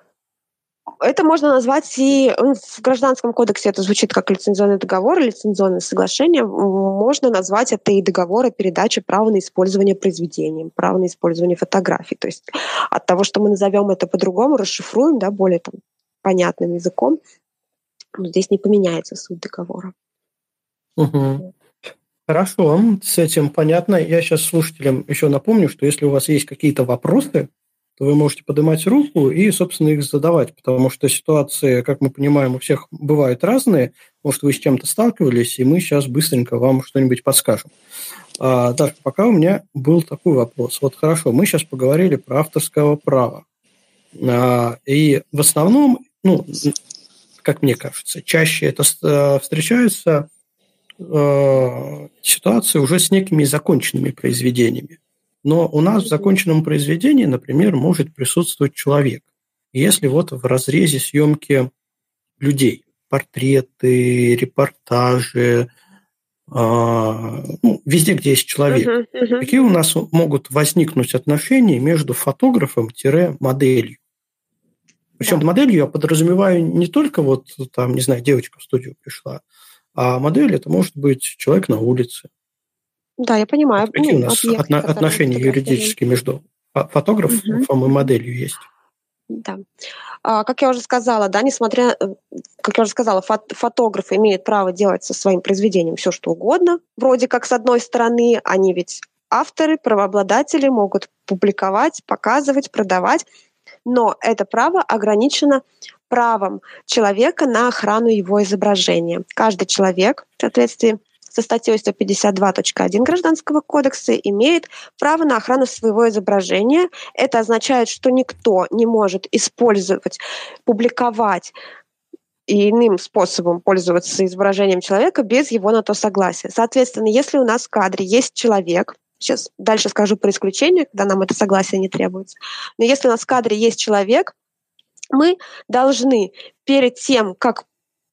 Это можно назвать и ну, в гражданском кодексе это звучит как лицензионный договор, лицензионное соглашение. Можно назвать это и договор о передаче права на использование произведением, право на использование фотографий. То есть от того, что мы назовем это по-другому, расшифруем, да, более там, понятным языком, но здесь не поменяется суть договора. Угу. Хорошо, с этим понятно. Я сейчас слушателям еще напомню, что если у вас есть какие-то вопросы, то вы можете поднимать руку и, собственно, их задавать, потому что ситуации, как мы понимаем, у всех бывают разные. Может, вы с чем-то сталкивались, и мы сейчас быстренько вам что-нибудь подскажем. А, Даша, пока у меня был такой вопрос. Вот хорошо, мы сейчас поговорили про авторское право. А, и в основном, ну, как мне кажется. Чаще это э, встречаются э, ситуации уже с некими законченными произведениями. Но у нас в законченном произведении, например, может присутствовать человек. Если вот в разрезе съемки людей, портреты, репортажи, э, ну, везде, где есть человек, uh-huh, uh-huh. какие у нас могут возникнуть отношения между фотографом-моделью? Причем да. моделью я подразумеваю не только вот там, не знаю, девочка в студию пришла, а модель это может быть человек на улице. Да, я понимаю. Вот какие ну, у нас объект, отно- отношения юридические между фотографом угу. и моделью есть? Да. А, как я уже сказала, да, несмотря, э, как я уже сказала, фото фотограф имеет право делать со своим произведением все, что угодно. Вроде как, с одной стороны, они ведь авторы, правообладатели могут публиковать, показывать, продавать но это право ограничено правом человека на охрану его изображения. Каждый человек в соответствии со статьей 152.1 Гражданского кодекса имеет право на охрану своего изображения. Это означает, что никто не может использовать, публиковать и иным способом пользоваться изображением человека без его на то согласия. Соответственно, если у нас в кадре есть человек, Сейчас дальше скажу про исключение, когда нам это согласие не требуется. Но если у нас в кадре есть человек, мы должны перед тем, как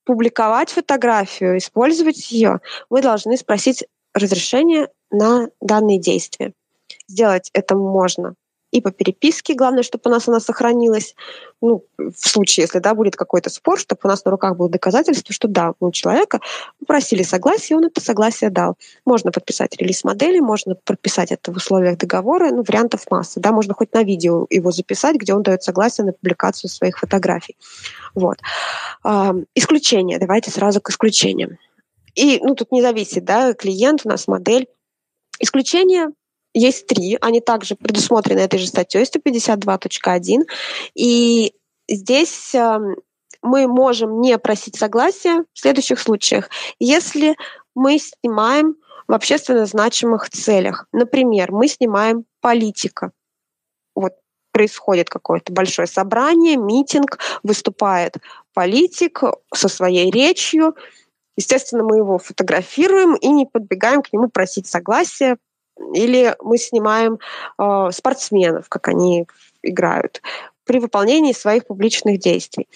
публиковать фотографию, использовать ее, мы должны спросить разрешение на данные действия. Сделать это можно и по переписке. Главное, чтобы у нас она сохранилась. Ну, в случае, если да, будет какой-то спор, чтобы у нас на руках было доказательство, что да, у человека просили согласие, он это согласие дал. Можно подписать релиз модели, можно подписать это в условиях договора, ну, вариантов масса. Да, можно хоть на видео его записать, где он дает согласие на публикацию своих фотографий. Вот. А, исключение. Давайте сразу к исключениям. И, ну, тут не зависит, да, клиент у нас модель. Исключения есть три, они также предусмотрены этой же статьей 152.1. И здесь эм, мы можем не просить согласия в следующих случаях. Если мы снимаем в общественно значимых целях. Например, мы снимаем политика. Вот происходит какое-то большое собрание, митинг, выступает политик со своей речью. Естественно, мы его фотографируем и не подбегаем к нему просить согласия, или мы снимаем э, спортсменов, как они играют при выполнении своих публичных действий.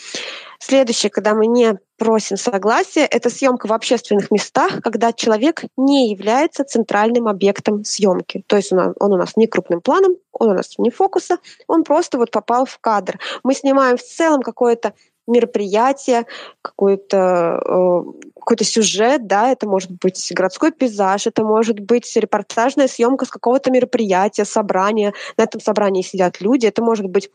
Следующее, когда мы не просим согласия, это съемка в общественных местах, когда человек не является центральным объектом съемки. То есть он, он у нас не крупным планом, он у нас не фокуса, он просто вот попал в кадр. Мы снимаем в целом какое-то мероприятие, какой-то э, какой-то сюжет, да, это может быть городской пейзаж, это может быть репортажная съемка с какого-то мероприятия, собрания, на этом собрании сидят люди, это может быть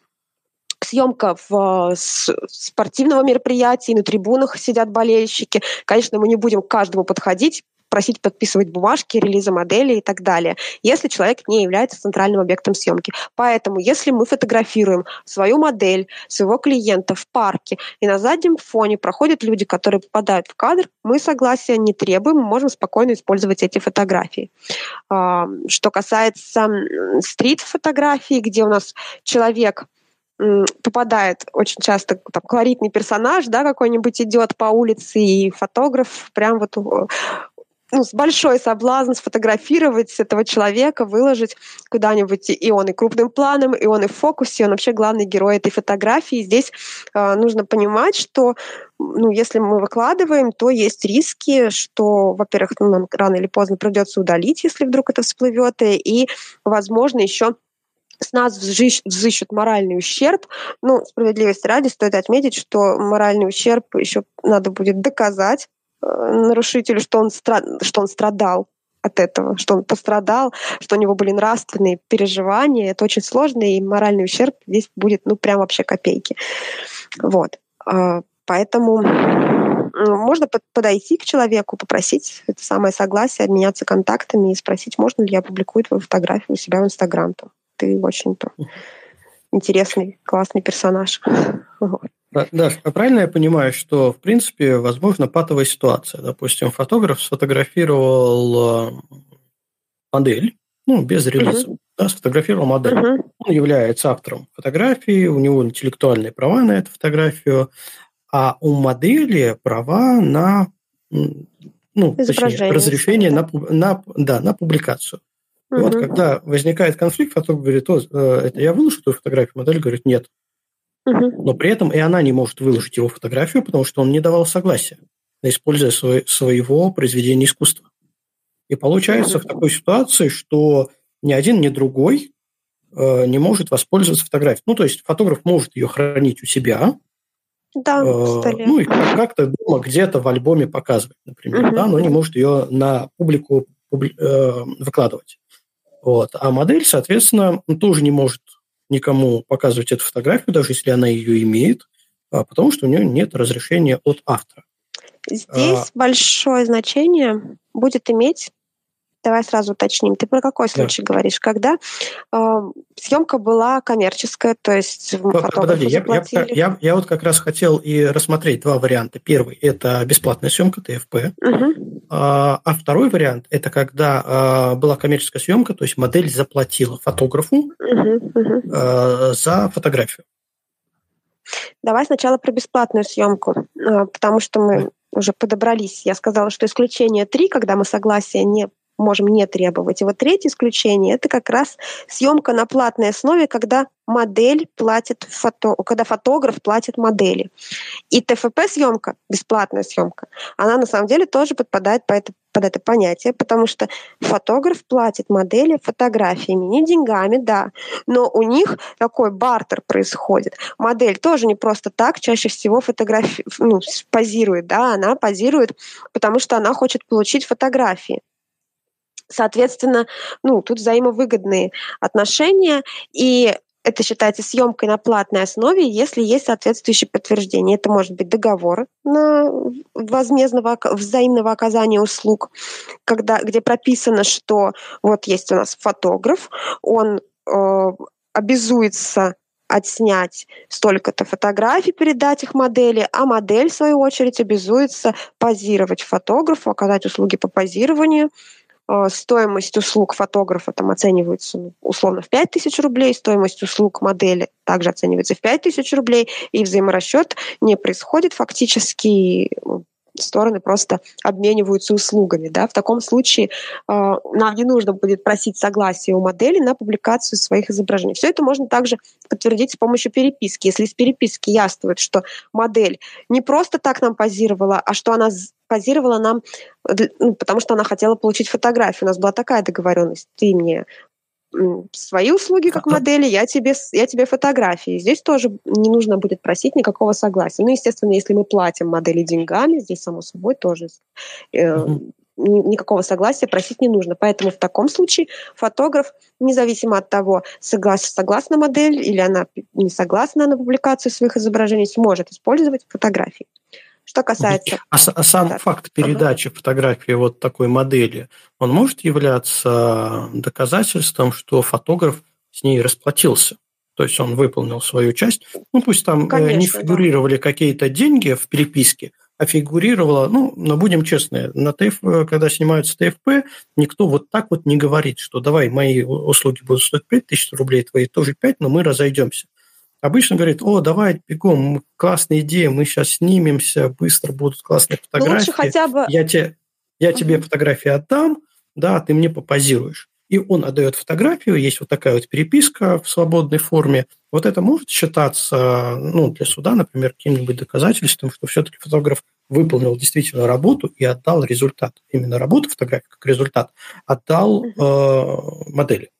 съемка в спортивного мероприятия, на трибунах сидят болельщики. Конечно, мы не будем к каждому подходить, просить подписывать бумажки, релизы модели и так далее, если человек не является центральным объектом съемки. Поэтому, если мы фотографируем свою модель, своего клиента в парке, и на заднем фоне проходят люди, которые попадают в кадр, мы согласия не требуем, мы можем спокойно использовать эти фотографии. А, что касается стрит-фотографий, где у нас человек попадает очень часто там, колоритный персонаж, да, какой-нибудь идет по улице, и фотограф прям вот ну, с большой соблазн сфотографировать этого человека, выложить куда-нибудь, и он и крупным планом, и он и в фокусе, он вообще главный герой этой фотографии. Здесь э, нужно понимать, что ну, если мы выкладываем, то есть риски, что, во-первых, ну, нам рано или поздно придется удалить, если вдруг это всплывет, и, возможно, еще с нас взыщут моральный ущерб. Ну, справедливости ради стоит отметить, что моральный ущерб еще надо будет доказать, Э, нарушителю, что он, что он страдал от этого, что он пострадал, что у него были нравственные переживания. Это очень сложно, и моральный ущерб здесь будет, ну, прям вообще копейки. Вот. А, поэтому можно подойти к человеку, попросить это самое согласие, обменяться контактами и спросить, можно ли я публикую твою фотографию у себя в Инстаграм. Ты очень то интересный, классный персонаж. Вот. Да, а правильно я понимаю, что, в принципе, возможно патовая ситуация. Допустим, фотограф сфотографировал э, модель, ну, без релиза, uh-huh. да, сфотографировал модель. Uh-huh. Он является автором фотографии, у него интеллектуальные права на эту фотографию, а у модели права на ну, точнее, разрешение на, на, да, на публикацию. Uh-huh. Вот когда возникает конфликт, фотограф говорит, О, э, это я выложу твою фотографию, модель говорит, нет, но при этом и она не может выложить его фотографию, потому что он не давал согласия на использование свой, своего произведения искусства. И получается в такой ситуации, что ни один, ни другой э, не может воспользоваться фотографией. Ну, то есть фотограф может ее хранить у себя, да, э, ну и как-то дома где-то в альбоме показывать, например, угу. да, но не может ее на публику публи- э, выкладывать. Вот. А модель, соответственно, тоже не может никому показывать эту фотографию, даже если она ее имеет, а, потому что у нее нет разрешения от автора. Здесь а, большое значение будет иметь Давай сразу уточним. Ты про какой случай да. говоришь? Когда э, съемка была коммерческая, то есть Подожди, я, я, я, я вот как раз хотел и рассмотреть два варианта. Первый – это бесплатная съемка, ТФП. Угу. А, а второй вариант – это когда а, была коммерческая съемка, то есть модель заплатила фотографу угу, угу. А, за фотографию. Давай сначала про бесплатную съемку, потому что мы уже подобрались. Я сказала, что исключение три, когда мы согласие не можем не требовать. И вот третье исключение – это как раз съемка на платной основе, когда модель платит фото, когда фотограф платит модели. И ТФП-съемка, бесплатная съемка, она на самом деле тоже подпадает по это, под это понятие, потому что фотограф платит модели фотографиями, не деньгами, да, но у них такой бартер происходит. Модель тоже не просто так, чаще всего фотографи... ну, позирует, да, она позирует, потому что она хочет получить фотографии. Соответственно, ну, тут взаимовыгодные отношения, и это считается съемкой на платной основе, если есть соответствующее подтверждение. Это может быть договор на возмездного взаимного оказания услуг, когда, где прописано, что вот есть у нас фотограф, он э, обязуется отснять столько-то фотографий, передать их модели, а модель, в свою очередь, обязуется позировать фотографу, оказать услуги по позированию, стоимость услуг фотографа там оценивается ну, условно в 5 тысяч рублей, стоимость услуг модели также оценивается в 5 тысяч рублей, и взаиморасчет не происходит фактически ну, стороны просто обмениваются услугами. Да? В таком случае э, нам не нужно будет просить согласия у модели на публикацию своих изображений. Все это можно также подтвердить с помощью переписки. Если из переписки яствует, что модель не просто так нам позировала, а что она позировала нам, ну, потому что она хотела получить фотографию. У нас была такая договоренность. Ты мне свои услуги как модели, я тебе, я тебе фотографии. Здесь тоже не нужно будет просить никакого согласия. Ну, естественно, если мы платим модели деньгами, здесь, само собой, тоже э, никакого согласия просить не нужно. Поэтому в таком случае фотограф, независимо от того, соглас, согласна модель или она не согласна на публикацию своих изображений, сможет использовать фотографии. Что касается... А, а сам да. факт передачи фотографии вот такой модели, он может являться доказательством, что фотограф с ней расплатился? То есть он выполнил свою часть. Ну, пусть там э, Конечно, не фигурировали да. какие-то деньги в переписке, а фигурировало, ну, но будем честны, на ТФ, когда снимаются ТФП, никто вот так вот не говорит, что давай, мои услуги будут стоить 5 тысяч рублей, твои тоже 5, но мы разойдемся. Обычно говорит, о, давай бегом, классная идея, мы сейчас снимемся, быстро будут классные ну, фотографии. лучше хотя бы... Я, те, я тебе фотографии отдам, да, ты мне попозируешь. И он отдает фотографию, есть вот такая вот переписка в свободной форме. Вот это может считаться ну, для суда, например, каким-нибудь доказательством, что все-таки фотограф выполнил действительно работу и отдал результат. Именно работу фотографии как результат отдал э, модели.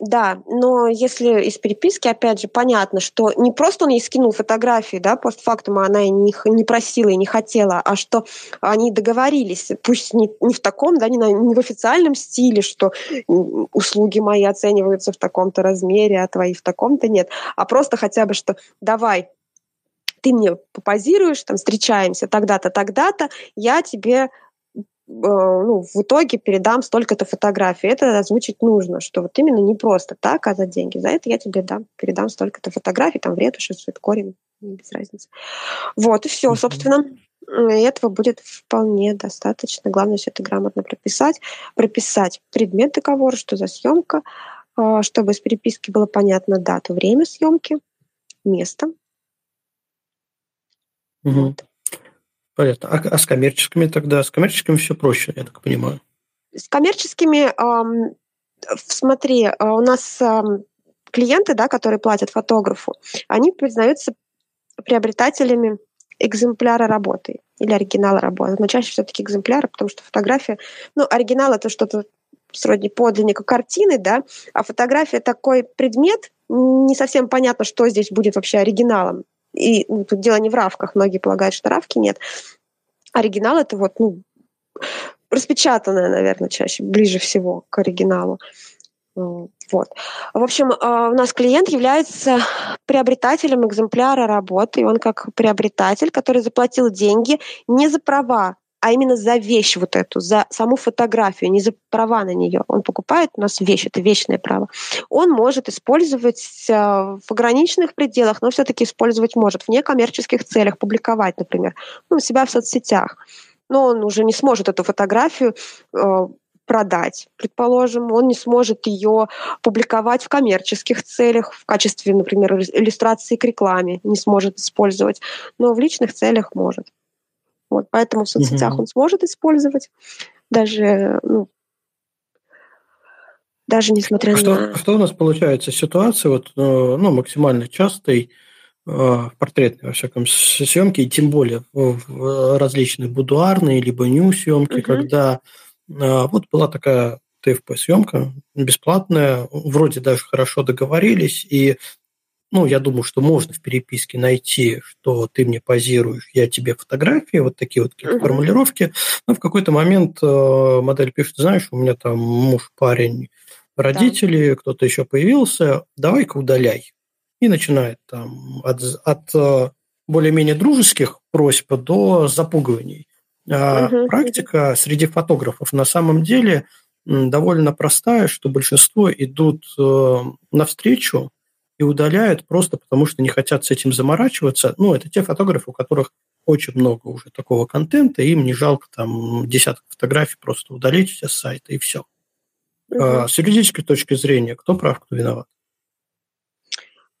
Да, но если из переписки, опять же, понятно, что не просто он ей скинул фотографии, да, постфактум она не, не просила и не хотела, а что они договорились, пусть не, не в таком, да, не, на, не в официальном стиле, что услуги мои оцениваются в таком-то размере, а твои в таком-то нет, а просто хотя бы, что давай, ты мне попозируешь, там, встречаемся тогда-то, тогда-то, я тебе ну, в итоге передам столько-то фотографий. Это озвучить нужно, что вот именно не просто так, а за деньги. За это я тебе дам, передам столько-то фотографий, там в ретуши, корень, без разницы. Вот, и все, собственно. Этого будет вполне достаточно. Главное все это грамотно прописать. Прописать предмет договора, что за съемка, э, чтобы из переписки было понятно дату, время съемки, место. Угу. Вот. Понятно. А, а с коммерческими тогда? С коммерческими все проще, я так понимаю. С коммерческими, эм, смотри, э, у нас эм, клиенты, да, которые платят фотографу, они признаются приобретателями экземпляра работы или оригинала работы. Но чаще все-таки экземпляра, потому что фотография, ну, оригинал это что-то сродни подлинника картины, да, а фотография такой предмет, не совсем понятно, что здесь будет вообще оригиналом. И ну, тут дело не в равках, многие полагают, что равки нет. Оригинал это вот, ну, распечатанное, наверное, чаще, ближе всего к оригиналу. Вот. В общем, а, у нас клиент является приобретателем экземпляра работы, и он как приобретатель, который заплатил деньги не за права а именно за вещь вот эту, за саму фотографию, не за права на нее. Он покупает у нас вещь, это вечное право. Он может использовать э, в ограниченных пределах, но все-таки использовать может в некоммерческих целях, публиковать, например, ну, у себя в соцсетях. Но он уже не сможет эту фотографию э, продать, предположим, он не сможет ее публиковать в коммерческих целях, в качестве, например, иллюстрации к рекламе, не сможет использовать, но в личных целях может. Вот, поэтому в соцсетях mm-hmm. он сможет использовать даже ну, даже несмотря а на... Что, что у нас получается ситуация, вот, ну, максимально частой, в портретной, во всяком съемке, и тем более в различные будуарные, либо ню-съемки, угу. когда вот была такая ТФП-съемка бесплатная, вроде даже хорошо договорились, и ну, я думаю, что можно в переписке найти, что ты мне позируешь, я тебе фотографии, вот такие вот какие-то uh-huh. формулировки. Но в какой-то момент э, модель пишет, знаешь, у меня там муж, парень, родители, да. кто-то еще появился, давай-ка удаляй. И начинает там от, от э, более-менее дружеских просьб до запугиваний. А uh-huh. практика среди фотографов на самом деле довольно простая, что большинство идут э, навстречу и удаляют просто потому, что не хотят с этим заморачиваться. Ну, это те фотографы, у которых очень много уже такого контента, им не жалко там десяток фотографий просто удалить все с сайта и все. Угу. А, с юридической точки зрения, кто прав, кто виноват?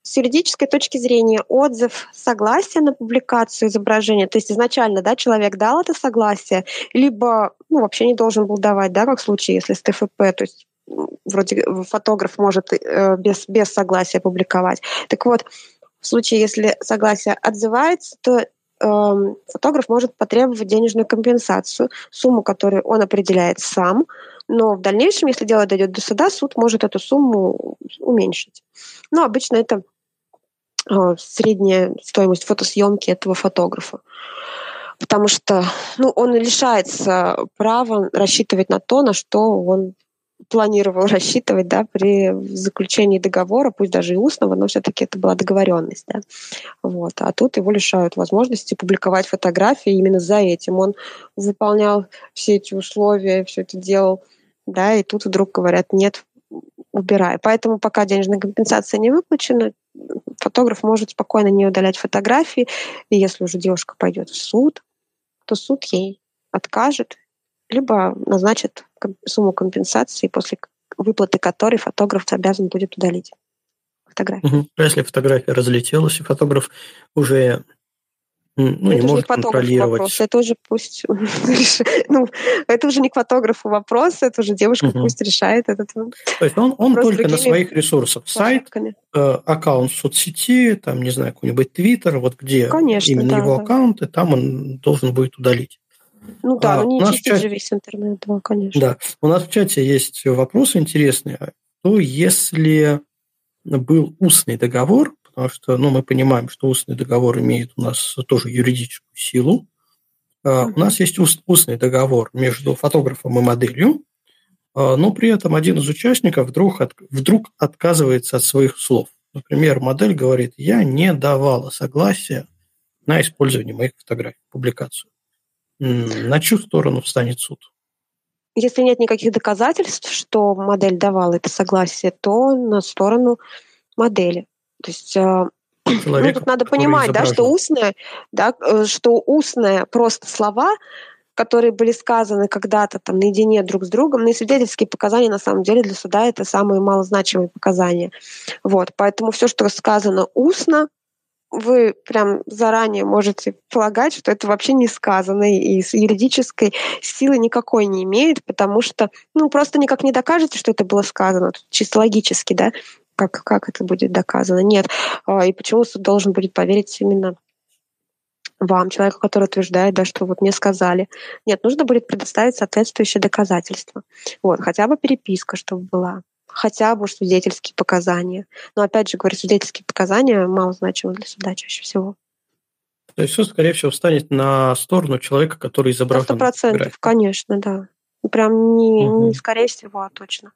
С юридической точки зрения отзыв согласия на публикацию изображения, то есть изначально да, человек дал это согласие, либо ну, вообще не должен был давать, да, как в случае, если с ТФП, то есть вроде фотограф может э, без, без согласия публиковать. Так вот, в случае, если согласие отзывается, то э, фотограф может потребовать денежную компенсацию, сумму, которую он определяет сам, но в дальнейшем, если дело дойдет до суда, суд может эту сумму уменьшить. Но обычно это э, средняя стоимость фотосъемки этого фотографа потому что ну, он лишается права рассчитывать на то, на что он планировал рассчитывать да, при заключении договора, пусть даже и устного, но все-таки это была договоренность. Да. Вот. А тут его лишают возможности публиковать фотографии именно за этим. Он выполнял все эти условия, все это делал, да, и тут вдруг говорят, нет, убирай. Поэтому пока денежная компенсация не выплачена, фотограф может спокойно не удалять фотографии, и если уже девушка пойдет в суд, то суд ей откажет, либо назначит сумму компенсации, после выплаты которой фотограф обязан будет удалить фотографию. Угу. А если фотография разлетелась, и фотограф уже ну, ну не может не контролировать. Вопрос. Это уже пусть... ну, это уже не к фотографу вопрос, это уже девушка угу. пусть решает этот То есть он, он только на своих ресурсах. Сайт, э, аккаунт в соцсети, там, не знаю, какой-нибудь твиттер, вот где Конечно, именно да, его да. аккаунт, и там он должен будет удалить. Ну да, а, ну не чистить чате... же весь интернет, да, конечно. Да, у нас в чате есть вопрос интересный. Что если был устный договор, потому что ну, мы понимаем, что устный договор имеет у нас тоже юридическую силу. Mm-hmm. У нас есть уст, устный договор между фотографом и моделью, а, но при этом один из участников вдруг, от, вдруг отказывается от своих слов. Например, модель говорит, я не давала согласия на использование моих фотографий, публикацию. На чью сторону встанет суд? Если нет никаких доказательств, что модель давала это согласие, то на сторону модели. То есть э, Человека, ну, тут надо понимать, да, что устное, да, э, что устное просто слова, которые были сказаны когда-то там наедине друг с другом, но и свидетельские показания на самом деле для суда это самые малозначимые показания. Вот, поэтому все, что сказано устно, вы прям заранее можете полагать, что это вообще не сказано и с юридической силы никакой не имеет, потому что ну, просто никак не докажете, что это было сказано, чисто логически, да, как, как это будет доказано. Нет. А, и почему суд должен будет поверить именно вам, человеку, который утверждает, да, что вот мне сказали. Нет, нужно будет предоставить соответствующие доказательства. Вот, хотя бы переписка, чтобы была хотя бы свидетельские показания. Но опять же, говорю, свидетельские показания мало значимы для суда чаще всего. То есть все, скорее всего, встанет на сторону человека, который изображен. Сто процентов, конечно, да. Прям не, угу. не скорее всего, а точно.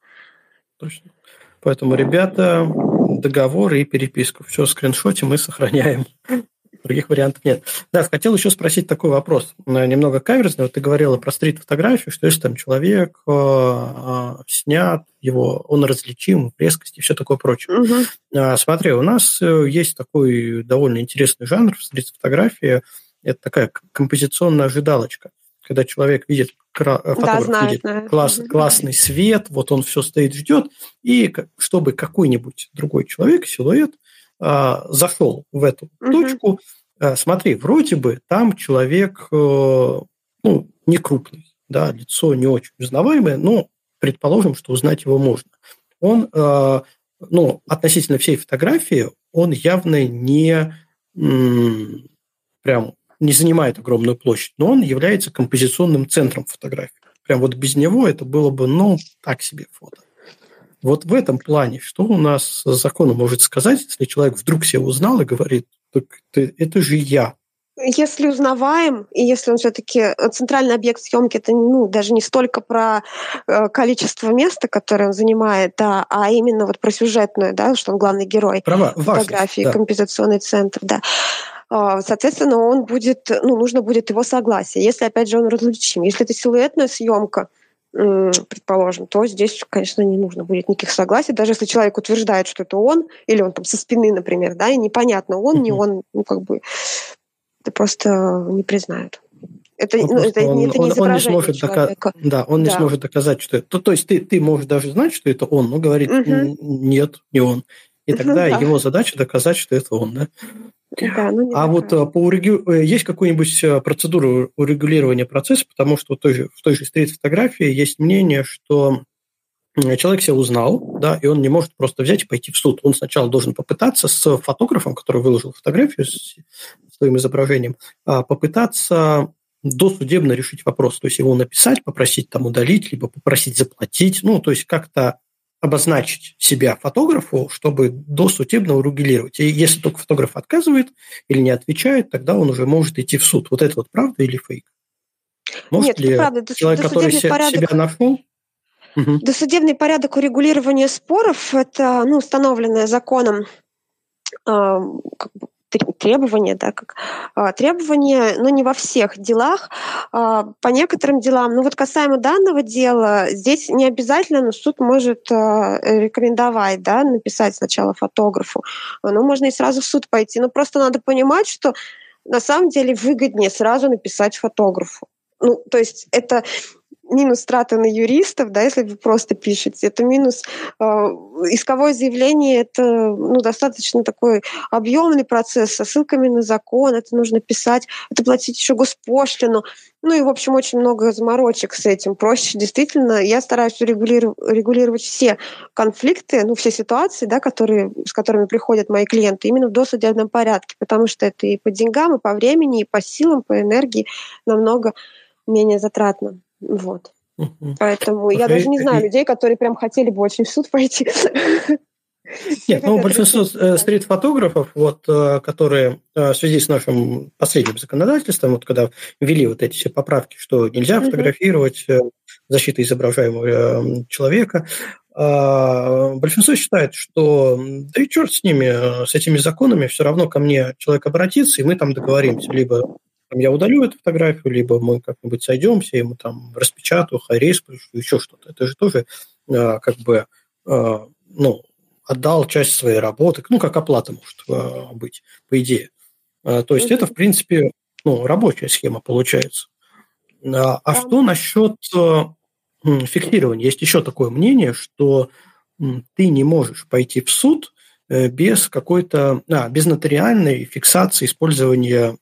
Точно. Поэтому, ребята, договор и переписку. Все скриншотим и сохраняем. Других вариантов нет. Да, хотел еще спросить такой вопрос, э, немного каверзный. Вот ты говорила про стрит-фотографию, что если там человек э, э, снят, его, он различим, резкость и все такое прочее. Угу. А, смотри, у нас э, есть такой довольно интересный жанр в стрит-фотографии. Это такая композиционная ожидалочка когда человек видит, фотограф да, знаю, видит знаю. Класс, классный свет, вот он все стоит, ждет, и чтобы какой-нибудь другой человек, силуэт, зашел в эту угу. точку, а, смотри, вроде бы там человек э, ну, не крупный, да, лицо не очень узнаваемое, но предположим, что узнать его можно. он, э, ну, относительно всей фотографии, он явно не прям не занимает огромную площадь, но он является композиционным центром фотографии. Прям вот без него это было бы, ну, так себе фото. Вот в этом плане, что у нас закон может сказать, если человек вдруг себя узнал и говорит, так это, это же я, если узнаваем, и если он все-таки э, центральный объект съемки, это ну, даже не столько про э, количество места, которое он занимает, да, а именно вот про сюжетную, да, что он главный герой Права, фотографии, важно, да. центр, да. А, соответственно, он будет, ну, нужно будет его согласие. Если, опять же, он различим. Если это силуэтная съемка, предположим, то здесь, конечно, не нужно будет никаких согласий. Даже если человек утверждает, что это он, или он там со спины, например, да, и непонятно, он, не он, ну, как бы это просто не признают. Это, ну, это, он, это не он, он не сможет дока- да, он да. не сможет доказать, что это. То, то есть ты, ты можешь даже знать, что это он, но говорит, угу. нет, не он. И тогда да. его задача доказать, что это он, да? Да, ну а вот а, по урегу... Э, есть какую-нибудь э, процедуру урегулирования процесса, потому что в той же, в той же стрит-фотографии есть мнение, что человек себя узнал, да, и он не может просто взять и пойти в суд. Он сначала должен попытаться с фотографом, который выложил фотографию, своим изображением, а попытаться досудебно решить вопрос. То есть его написать, попросить там удалить, либо попросить заплатить. Ну, то есть как-то обозначить себя фотографу, чтобы досудебно урегулировать. И если только фотограф отказывает или не отвечает, тогда он уже может идти в суд. Вот это вот правда или фейк? Может Нет, ли правда. человек, который порядок... себя нашел, Угу. Досудебный порядок урегулирования споров – это ну, установленное законом э, как бы требования, да, как а, требования, но не во всех делах, а, по некоторым делам. Ну вот касаемо данного дела, здесь не обязательно, но суд может а, рекомендовать, да, написать сначала фотографу, но можно и сразу в суд пойти. Но просто надо понимать, что на самом деле выгоднее сразу написать фотографу. Ну, то есть это минус траты на юристов, да, если вы просто пишете. Это минус э, исковое заявление, это ну, достаточно такой объемный процесс со ссылками на закон, это нужно писать, это платить еще госпошлину. Ну и, в общем, очень много заморочек с этим. Проще действительно, я стараюсь регулировать, регулировать все конфликты, ну, все ситуации, да, которые, с которыми приходят мои клиенты, именно в досудебном порядке, потому что это и по деньгам, и по времени, и по силам, по энергии намного менее затратно. Вот. Угу. Поэтому я даже не знаю людей, которые прям хотели бы очень в суд пойти. Нет, ну большинство э, стрит-фотографов, вот, э, которые э, в связи с нашим последним законодательством, вот когда ввели вот эти все поправки, что нельзя фотографировать защиту изображаемого человека, большинство считает, что да и черт с ними, с этими законами, все равно ко мне человек обратится, и мы там договоримся, либо я удалю эту фотографию, либо мы как-нибудь сойдемся, ему там распечатаю, хайрейс пришлю, еще что-то. Это же тоже э, как бы, э, ну, отдал часть своей работы, ну, как оплата может э, быть, по идее. То есть это, в принципе, ну, рабочая схема получается. А, а что насчет фиксирования? Есть еще такое мнение, что ты не можешь пойти в суд без какой-то, а, без нотариальной фиксации использования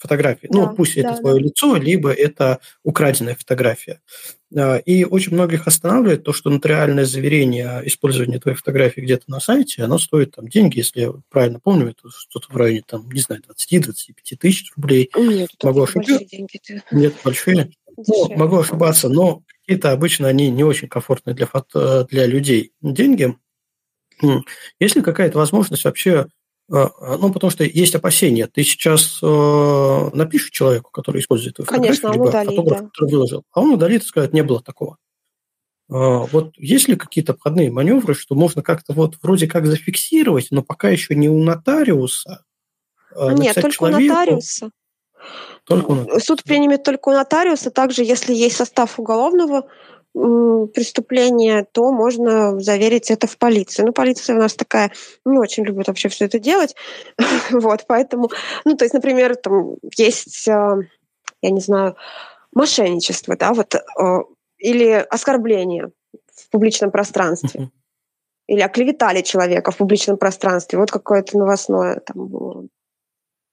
фотографии. Ну, да, ну, пусть да, это твое да. лицо, либо это украденная фотография. А, и очень многих останавливает то, что нотариальное заверение использования твоей фотографии где-то на сайте, оно стоит там деньги, если я правильно помню, это что-то в районе, там, не знаю, 20-25 тысяч рублей. Нет, могу ошибаться. Нет, большие. Ну, могу ошибаться, но какие-то обычно они не очень комфортные для, фото, для людей деньги. Есть ли какая-то возможность вообще ну, потому что есть опасения. Ты сейчас э, напишешь человеку, который использует твою Конечно, фотографию, либо удалит, фотограф, да. который выложил, а он удалит и скажет, не было такого. Э, вот есть ли какие-то обходные маневры, что можно как-то вот вроде как зафиксировать, но пока еще не у нотариуса, а Нет, только человеку, у нотариуса. Только у нотариуса. Суд примет только у нотариуса. Также, если есть состав уголовного преступление, то можно заверить это в полиции. Ну, полиция у нас такая не очень любит вообще все это делать. вот, поэтому, ну, то есть, например, там есть, а, я не знаю, мошенничество, да, вот, а, или оскорбление в публичном пространстве. Или оклеветали человека в публичном пространстве. Вот какое-то новостное там,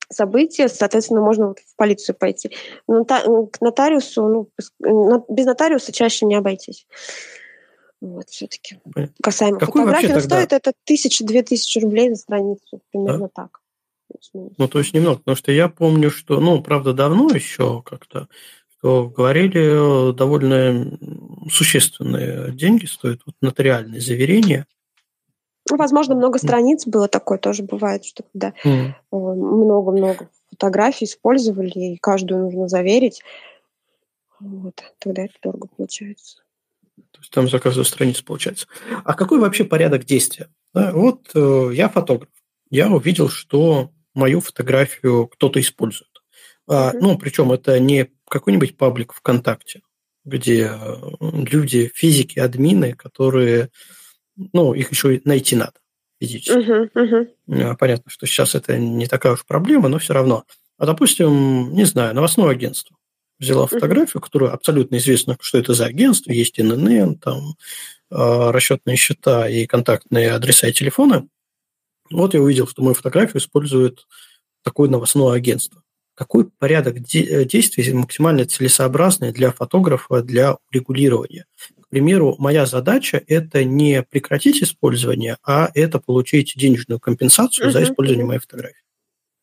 события, соответственно, можно вот в полицию пойти. Но к нотариусу, ну, без нотариуса чаще не обойтись. Вот, все-таки. Касаемо Какой фотографии, но стоит это тысяча-две тысячи рублей на страницу, примерно да? так. Ну, то есть немного, потому что я помню, что, ну, правда, давно еще как-то, что говорили, довольно существенные деньги стоят вот нотариальные заверения. Ну, возможно, много страниц было такое, тоже бывает, что когда много-много фотографий использовали, и каждую нужно заверить, вот, тогда это дорого получается. То есть там за каждую страницу получается. А какой вообще порядок действия? Да, вот э, я фотограф. Я увидел, что мою фотографию кто-то использует. А, ну, причем это не какой-нибудь паблик ВКонтакте, где э, люди, физики, админы, которые, ну, их еще и найти надо физически. Uh-huh, uh-huh. Понятно, что сейчас это не такая уж проблема, но все равно. А, допустим, не знаю, новостное агентство взяла фотографию, которую абсолютно известно, что это за агентство, есть ННН, там а, расчетные счета и контактные адреса и телефоны. Вот я увидел, что мою фотографию использует такое новостное агентство. Какой порядок де- действий максимально целесообразный для фотографа для регулирования? К примеру, моя задача – это не прекратить использование, а это получить денежную компенсацию uh-huh. за использование моей фотографии.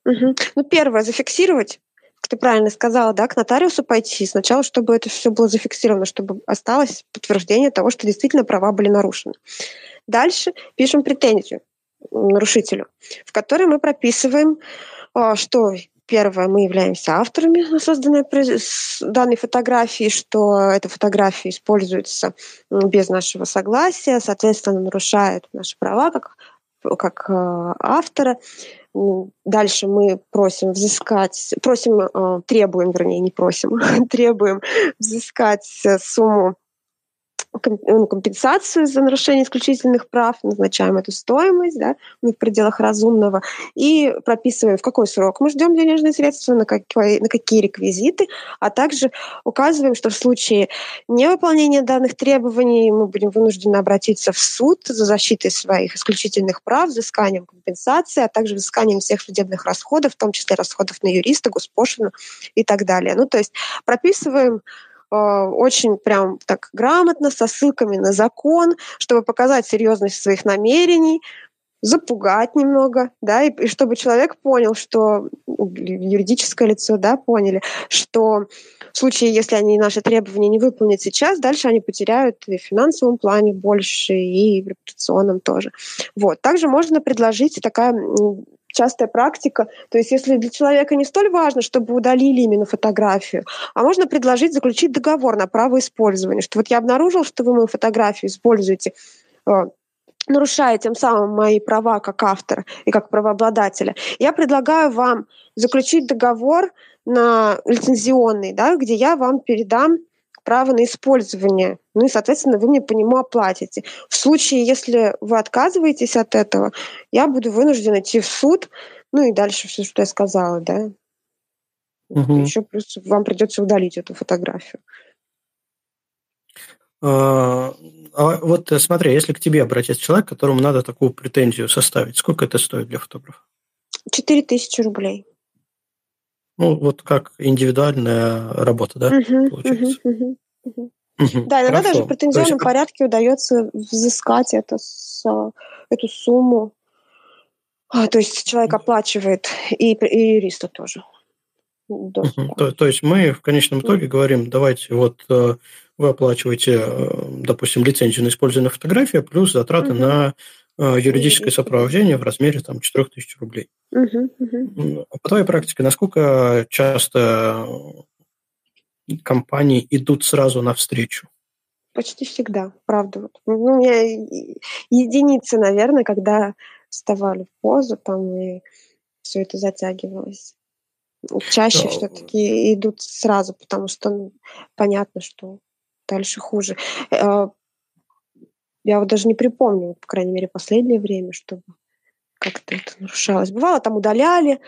Угу. Ну, первое, зафиксировать как ты правильно сказала, да, к нотариусу пойти сначала, чтобы это все было зафиксировано, чтобы осталось подтверждение того, что действительно права были нарушены. Дальше пишем претензию нарушителю, в которой мы прописываем, а, что первое, мы являемся авторами созданной данной фотографии, что эта фотография используется без нашего согласия, соответственно, нарушает наши права как, как а, автора. Дальше мы просим взыскать, просим, э, требуем, вернее, не просим, требуем взыскать сумму ну, компенсацию за нарушение исключительных прав, назначаем эту стоимость да, в пределах разумного и прописываем, в какой срок мы ждем денежные средства, на какие, на какие реквизиты, а также указываем, что в случае невыполнения данных требований мы будем вынуждены обратиться в суд за защитой своих исключительных прав, взысканием компенсации, а также взысканием всех судебных расходов, в том числе расходов на юриста, госпошлину и так далее. Ну, то есть прописываем Э, очень прям так грамотно, со ссылками на закон, чтобы показать серьезность своих намерений, запугать немного, да, и, и чтобы человек понял, что юридическое лицо, да, поняли, что в случае, если они наши требования не выполнят сейчас, дальше они потеряют и в финансовом плане больше, и в репутационном тоже. Вот. Также можно предложить такая частая практика. То есть если для человека не столь важно, чтобы удалили именно фотографию, а можно предложить заключить договор на право использования, что вот я обнаружил, что вы мою фотографию используете э, нарушая тем самым мои права как автора и как правообладателя, я предлагаю вам заключить договор на лицензионный, да, где я вам передам право на использование. Ну и, соответственно, вы мне по нему оплатите. В случае, если вы отказываетесь от этого, я буду вынужден идти в суд, ну и дальше все, что я сказала, да. Угу. Еще плюс вам придется удалить эту фотографию. А, а вот э, смотри, если к тебе обратится человек, которому надо такую претензию составить, сколько это стоит для фотографа? Четыре тысячи рублей. Ну, вот как индивидуальная работа, да, угу, получается? Угу, угу. Угу, да, иногда хорошо. даже в претензионном есть... порядке удается взыскать это с, эту сумму. А, то есть человек оплачивает и, и юриста тоже. Угу. То, то есть мы в конечном итоге говорим, давайте вот э, вы оплачиваете, э, допустим, лицензию на использование фотографии плюс затраты угу. на юридическое сопровождение в размере там, 4000 рублей. Угу, угу. По твоей практике, насколько часто компании идут сразу навстречу? Почти всегда, правда. Вот. Ну, у меня единицы, наверное, когда вставали в позу там и все это затягивалось. Чаще да. все-таки идут сразу, потому что ну, понятно, что дальше хуже. Э, я вот даже не припомню, по крайней мере, последнее время, чтобы как-то это нарушалось. Бывало, там удаляли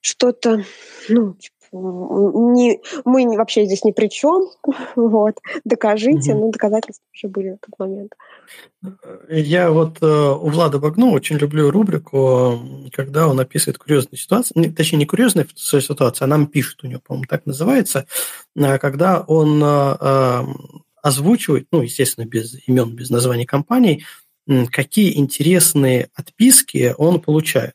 что-то, ну, типа, не, мы вообще здесь ни при чем, вот, докажите, угу. ну, доказательства уже были в тот момент. Я вот э, у Влада Багну очень люблю рубрику, когда он описывает курьезные ситуации, точнее, не курьезные ситуации, а нам пишет у него, по-моему, так называется, э, когда он э, озвучивать, ну, естественно, без имен, без названий компаний, какие интересные отписки он получает.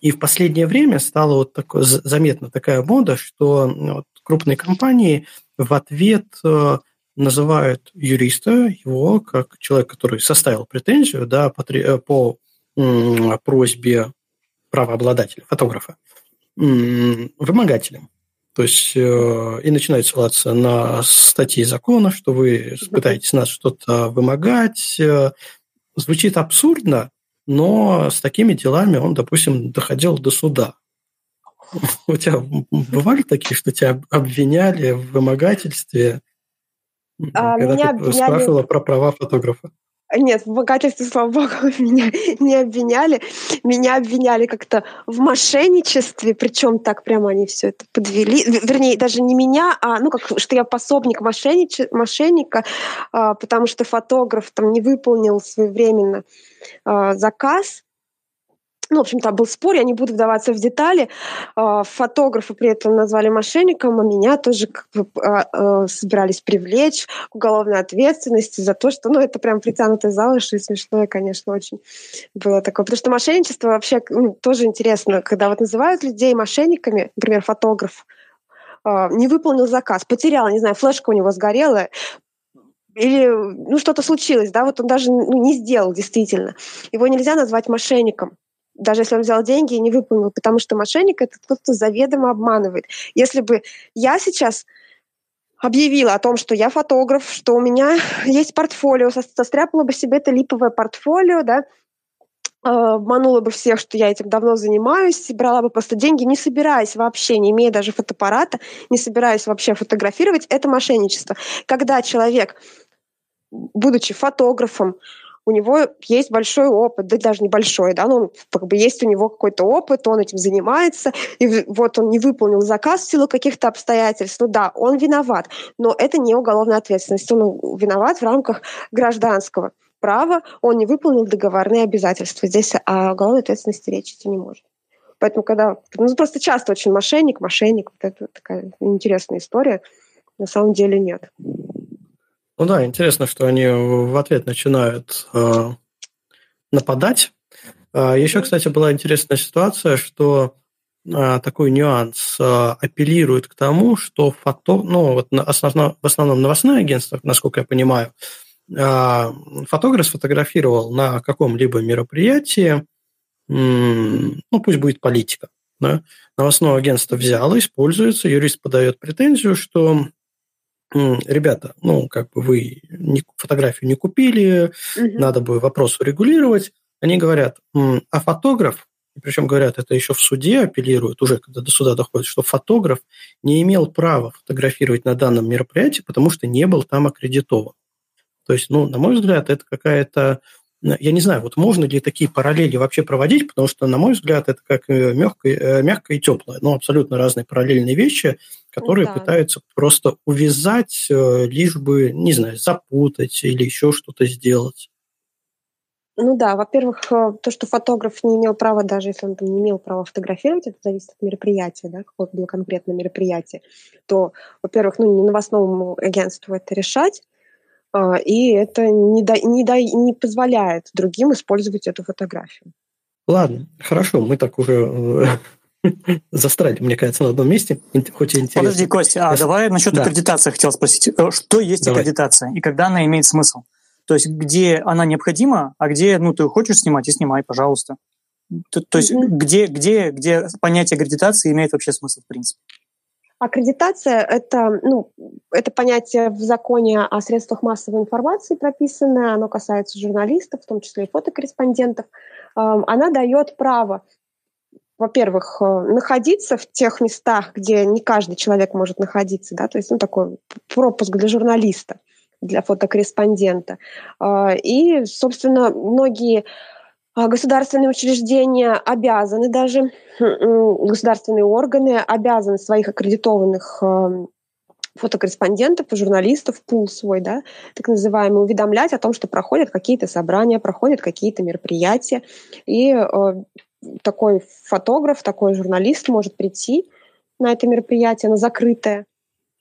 И в последнее время стала вот такое, заметна такая мода, что вот, крупные компании в ответ э, называют юриста, его как человек, который составил претензию да, по, э, по просьбе правообладателя, фотографа, вымогателем. То есть э, и начинают ссылаться на статьи закона, что вы пытаетесь нас что-то вымогать. Звучит абсурдно, но с такими делами он, допустим, доходил до суда. У тебя бывали такие, что тебя обвиняли в вымогательстве, а, когда меня ты обвиняли... спрашивала про права фотографа? Нет, в богатстве, слава богу, меня не обвиняли. Меня обвиняли как-то в мошенничестве, причем так прямо они все это подвели. Вернее, даже не меня, а ну как что я пособник мошеннич... мошенника, а, потому что фотограф там не выполнил своевременно а, заказ, ну, в общем, там был спор, я не буду вдаваться в детали. А, фотографа при этом назвали мошенником, а меня тоже как бы, а, а, собирались привлечь к уголовной ответственности за то, что, ну, это прям притянутое за уши и смешное, конечно, очень было такое. Потому что мошенничество вообще ну, тоже интересно, когда вот называют людей мошенниками, например, фотограф, не выполнил заказ, потерял, не знаю, флешка у него сгорела, или ну, что-то случилось, да, вот он даже ну, не сделал действительно. Его нельзя назвать мошенником даже если он взял деньги и не выполнил, потому что мошенник — это тот, кто заведомо обманывает. Если бы я сейчас объявила о том, что я фотограф, что у меня есть портфолио, состряпала бы себе это липовое портфолио, да, а, обманула бы всех, что я этим давно занимаюсь, брала бы просто деньги, не собираясь вообще, не имея даже фотоаппарата, не собираясь вообще фотографировать, это мошенничество. Когда человек, будучи фотографом, у него есть большой опыт, да даже небольшой, да, но как бы есть у него какой-то опыт, он этим занимается, и вот он не выполнил заказ в силу каких-то обстоятельств, ну да, он виноват, но это не уголовная ответственность, он виноват в рамках гражданского права, он не выполнил договорные обязательства. Здесь о уголовной ответственности речи не может. Поэтому, когда... Ну, просто часто очень мошенник, мошенник, вот это такая интересная история. На самом деле нет. Ну да, интересно, что они в ответ начинают э, нападать. А, Еще, кстати, была интересная ситуация, что э, такой нюанс э, апеллирует к тому, что фото, ну вот основно, в основном новостное агентство, насколько я понимаю, э, фотограф сфотографировал на каком-либо мероприятии, ну пусть будет политика, да, новостное агентство взяло, используется, юрист подает претензию, что ребята, ну, как бы вы фотографию не купили, угу. надо бы вопрос урегулировать. Они говорят, а фотограф, причем говорят, это еще в суде апеллируют, уже когда до суда доходит, что фотограф не имел права фотографировать на данном мероприятии, потому что не был там аккредитован. То есть, ну, на мой взгляд, это какая-то я не знаю, вот можно ли такие параллели вообще проводить, потому что, на мой взгляд, это как мягкое, э, мягкое и теплое, но абсолютно разные параллельные вещи, которые да. пытаются просто увязать, э, лишь бы, не знаю, запутать или еще что-то сделать. Ну да, во-первых, э, то, что фотограф не имел права, даже если он там не имел права фотографировать, это зависит от мероприятия, да, какое было конкретное мероприятие, то, во-первых, ну, не новостному агентству это решать, а, и это не, да, не, да, не позволяет другим использовать эту фотографию. Ладно, хорошо, мы так уже застряли, мне кажется, на одном месте, хоть и интересно. Подожди, Костя, а давай насчет да. аккредитации хотел спросить. Э, что есть давай. аккредитация и когда она имеет смысл? То есть где она необходима, а где ну, ты хочешь снимать и снимай, пожалуйста. То, то есть mm-hmm. где, где, где понятие аккредитации имеет вообще смысл, в принципе? Аккредитация – это, ну, это понятие в законе о средствах массовой информации прописанное, оно касается журналистов, в том числе и фотокорреспондентов. Она дает право, во-первых, э, находиться в тех местах, где не каждый человек может находиться, да, то есть ну, такой пропуск для журналиста, для фотокорреспондента. А, и, собственно, многие а, государственные учреждения обязаны даже, государственные органы обязаны своих аккредитованных эм, фотокорреспондентов и журналистов, пул свой, да, так называемый, уведомлять о том, что проходят какие-то собрания, проходят какие-то мероприятия. И э, такой фотограф, такой журналист может прийти на это мероприятие, на закрытое,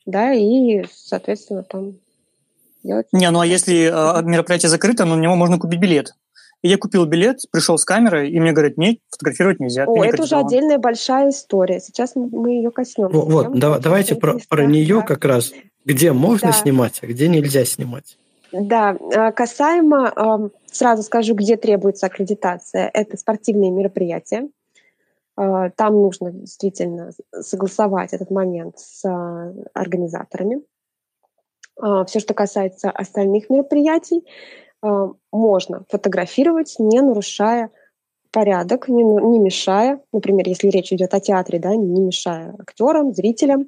да, и, соответственно, там Не, ну а если э, мероприятие закрыто, но на него можно купить билет. И я купил билет, пришел с камерой, и мне говорят, нет, фотографировать нельзя. О, это уже отдельная большая история. Сейчас мы ее коснемся. Вот, вот да, давайте про, про нее как раз. Где можно да. снимать, а где нельзя снимать. Да, а, касаемо, сразу скажу, где требуется аккредитация. Это спортивные мероприятия. А, там нужно действительно согласовать этот момент с а, организаторами. Все, что касается остальных мероприятий, Э, можно фотографировать, не нарушая порядок, не, не мешая, например, если речь идет о театре, да, не мешая актерам, зрителям,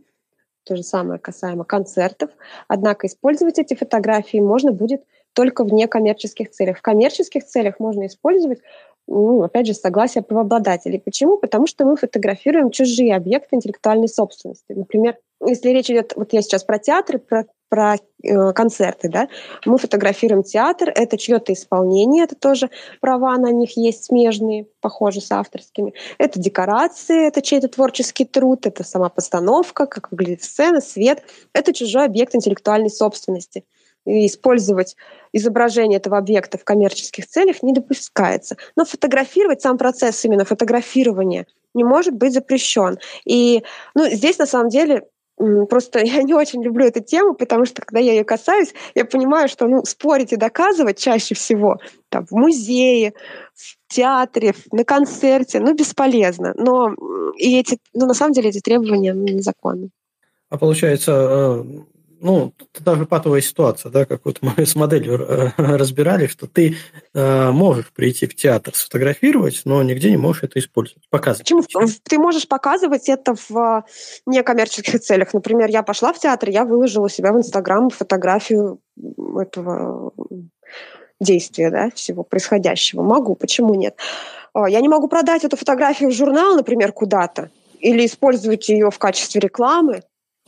то же самое касаемо концертов. Однако использовать эти фотографии можно будет только в некоммерческих целях. В коммерческих целях можно использовать, ну, опять же, согласие правообладателей. Почему? Потому что мы фотографируем чужие объекты интеллектуальной собственности. Например, если речь идет, вот я сейчас про театры, про про э, концерты, да, мы фотографируем театр, это чье-то исполнение, это тоже права на них есть смежные, похожи с авторскими. Это декорации, это чей-то творческий труд, это сама постановка, как выглядит сцена, свет. Это чужой объект интеллектуальной собственности. И использовать изображение этого объекта в коммерческих целях не допускается. Но фотографировать, сам процесс именно фотографирования не может быть запрещен. И ну, здесь на самом деле Просто я не очень люблю эту тему, потому что когда я ее касаюсь, я понимаю, что ну, спорить и доказывать чаще всего там, в музее, в театре, на концерте, ну, бесполезно. Но и эти, ну, на самом деле эти требования незаконны. А получается, э, ну, даже патовая ситуация, да, как вот мы с моделью э, разбирали, что ты э, можешь прийти в театр, сфотографировать, но нигде не можешь это использовать, показывать. Почему? Ты можешь показывать это в некоммерческих целях. Например, я пошла в театр, я выложила у себя в Инстаграм фотографию этого действия, да, всего происходящего. Могу, почему нет? А, я не могу продать эту фотографию в журнал, например, куда-то, или использовать ее в качестве рекламы,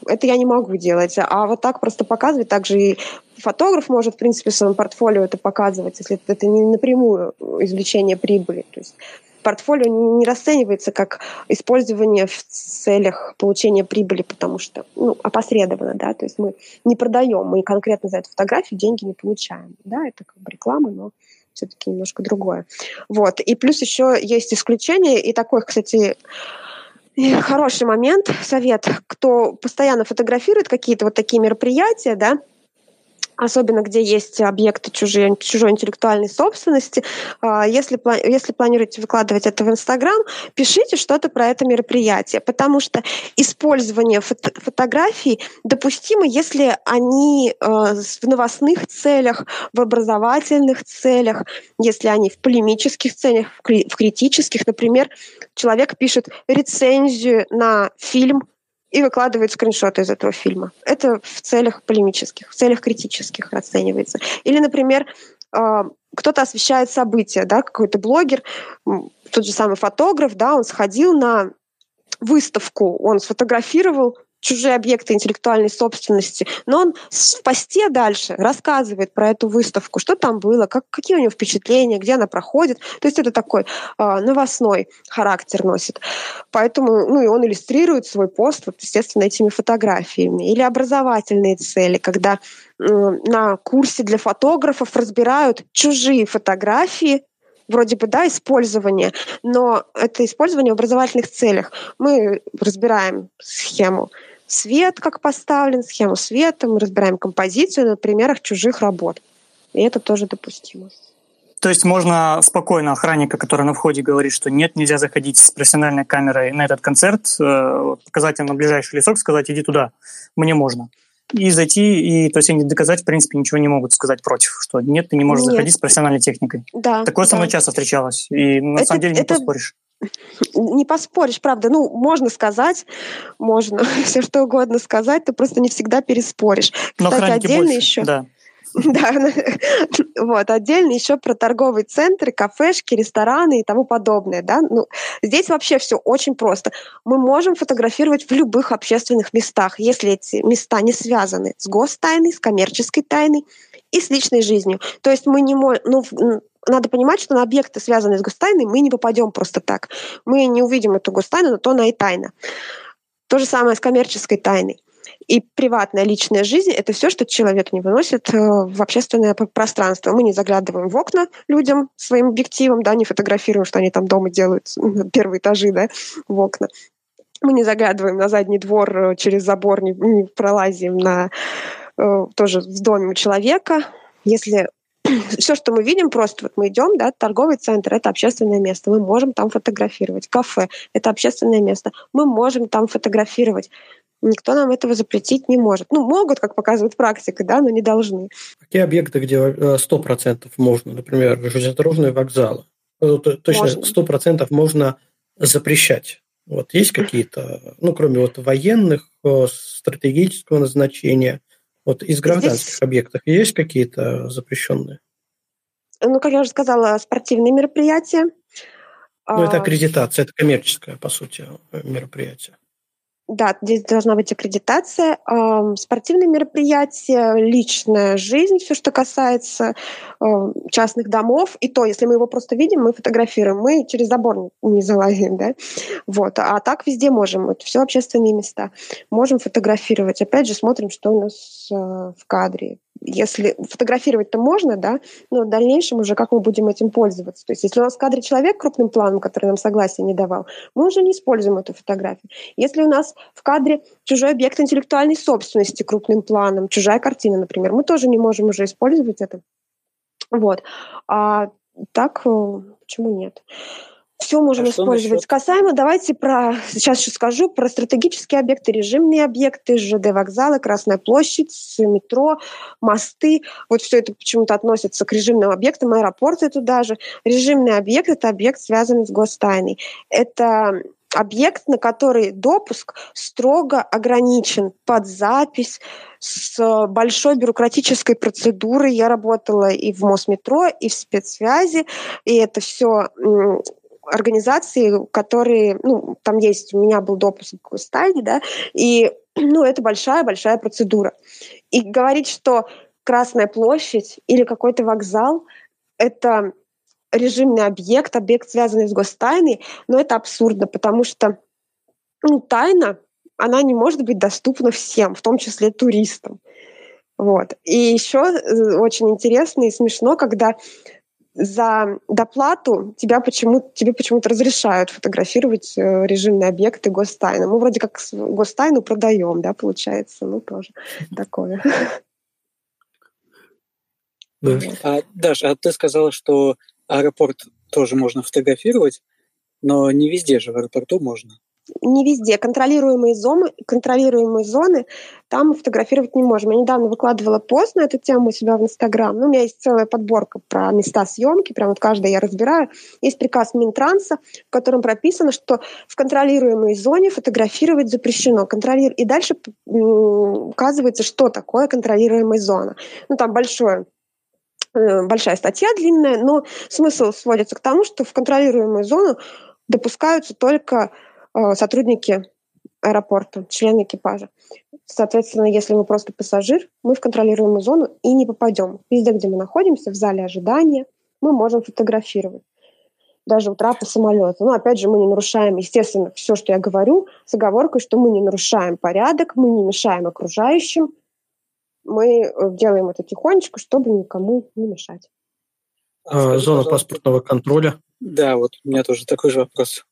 это я не могу делать. А вот так просто показывать, также и фотограф может, в принципе, в своем портфолио это показывать, если это не напрямую извлечение прибыли. То есть портфолио не расценивается как использование в целях получения прибыли, потому что ну, опосредованно, да, то есть мы не продаем, мы конкретно за эту фотографию деньги не получаем, да, это как бы реклама, но все-таки немножко другое. Вот. И плюс еще есть исключение, и такой, кстати, и хороший момент, совет, кто постоянно фотографирует какие-то вот такие мероприятия, да, особенно где есть объекты чужие, чужой интеллектуальной собственности. А, если, если планируете выкладывать это в Инстаграм, пишите что-то про это мероприятие, потому что использование фото фотографий допустимо, если они а, в новостных целях, в образовательных целях, если они в полемических целях, в критических. Например, человек пишет рецензию на фильм и выкладывает скриншоты из этого фильма. Это в целях полемических, в целях критических расценивается. Или, например, а, кто-то освещает события, да, какой-то блогер, тот же самый фотограф, да, он сходил на выставку, он сфотографировал чужие объекты интеллектуальной собственности, но он в посте дальше рассказывает про эту выставку, что там было, как, какие у него впечатления, где она проходит. То есть это такой э, новостной характер носит. Поэтому, ну и он иллюстрирует свой пост, вот, естественно, этими фотографиями. Или образовательные цели, когда э, на курсе для фотографов разбирают чужие фотографии, вроде бы, да, использование, но это использование в образовательных целях. Мы разбираем схему свет как поставлен, схему света, мы разбираем композицию на примерах чужих работ. И это тоже допустимо. То есть можно спокойно охранника, который на входе говорит, что нет, нельзя заходить с профессиональной камерой на этот концерт, э, показать на ближайший лесок, сказать, иди туда, мне можно. И зайти, и то есть они доказать, в принципе, ничего не могут сказать против, что нет, ты не можешь нет. заходить с профессиональной техникой. Да. Такое да. со мной часто встречалось, и на это, самом деле не это, поспоришь не поспоришь, правда. Ну, можно сказать, можно все что угодно сказать, ты просто не всегда переспоришь. Но Кстати, отдельно больше, еще. Да. Да, вот, отдельно еще про торговые центры, кафешки, рестораны и тому подобное, да. Ну, здесь вообще все очень просто. Мы можем фотографировать в любых общественных местах, если эти места не связаны с гостайной, с коммерческой тайной и с личной жизнью. То есть мы не можем, ну, надо понимать, что на объекты, связанные с гостайной, мы не попадем просто так. Мы не увидим эту гостайну, но то она и тайна. То же самое с коммерческой тайной. И приватная личная жизнь — это все, что человек не выносит э, в общественное пространство. Мы не заглядываем в окна людям своим объективом, да, не фотографируем, что они там дома делают, первые этажи, да, в окна. Мы не заглядываем на задний двор э, через забор, не, не пролазим на э, тоже в доме человека. Если все, что мы видим, просто вот мы идем, да, торговый центр — это общественное место, мы можем там фотографировать. Кафе — это общественное место, мы можем там фотографировать. Никто нам этого запретить не может. Ну, могут, как показывает практика, да, но не должны. Какие объекты, где 100% можно, например, железнодорожные вокзалы? Ну, точно, сто процентов можно запрещать. Вот есть какие-то, ну, кроме вот военных, э, стратегического назначения, вот из гражданских Здесь... объектов есть какие-то запрещенные? Ну, как я уже сказала, спортивные мероприятия. Ну, это а, аккредитация, это коммерческое, по сути, мероприятие. Да, здесь должна быть аккредитация. Спортивные мероприятия, личная жизнь, все, что касается частных домов. И то, если мы его просто видим, мы фотографируем, мы через забор не залазим, да. Вот. А так везде можем. Это все общественные места. Можем фотографировать. Опять же, смотрим, что у нас э, в кадре если фотографировать-то можно, да, но в дальнейшем уже как мы будем этим пользоваться. То есть если у нас в кадре человек крупным планом, который нам согласие не давал, мы уже не используем эту фотографию. Если у нас в кадре чужой объект интеллектуальной собственности крупным планом, чужая картина, например, мы тоже не можем уже использовать это. Вот. А так, э, почему нет? Все можем а использовать. Касаемо, давайте про, сейчас еще скажу, про стратегические объекты, режимные объекты, ЖД вокзалы, Красная площадь, метро, мосты. Вот все это почему-то относится к режимным объектам, аэропорты туда же. Режимный объект — это объект, связанный с гостайной. Это объект, на который допуск строго ограничен под запись с большой бюрократической процедурой. Я работала и в Мосметро, и в спецсвязи, и это все организации, которые, ну, там есть, у меня был допуск к стадии, да, и, ну, это большая-большая процедура. И говорить, что Красная площадь или какой-то вокзал — это режимный объект, объект, связанный с гостайной, но это абсурдно, потому что ну, тайна, она не может быть доступна всем, в том числе туристам. Вот. И еще э, очень интересно и смешно, когда за доплату тебя почему, тебе почему-то разрешают фотографировать э, режимные объекты гостайны. Мы вроде как гостайну продаем, да, получается, ну тоже такое. Да. А, Даша, а ты сказала, что аэропорт тоже можно фотографировать, но не везде же в аэропорту можно не везде. Контролируемые зоны, контролируемые зоны там фотографировать не можем. Я недавно выкладывала пост на эту тему у себя в Инстаграм. Ну, у меня есть целая подборка про места съемки, прям вот каждая я разбираю. Есть приказ Минтранса, в котором прописано, что в контролируемой зоне фотографировать запрещено. Контролир... И дальше указывается, что такое контролируемая зона. Ну, там большое э, большая статья длинная, но смысл сводится к тому, что в контролируемую зону допускаются только сотрудники аэропорта, члены экипажа. Соответственно, если мы просто пассажир, мы в контролируемую зону и не попадем. Везде, где мы находимся, в зале ожидания, мы можем фотографировать. Даже у трапа самолета. Но опять же, мы не нарушаем, естественно, все, что я говорю, с оговоркой, что мы не нарушаем порядок, мы не мешаем окружающим. Мы э, делаем это тихонечко, чтобы никому не мешать. А, зона паспортного контроля. Да, вот у меня тоже такой же вопрос.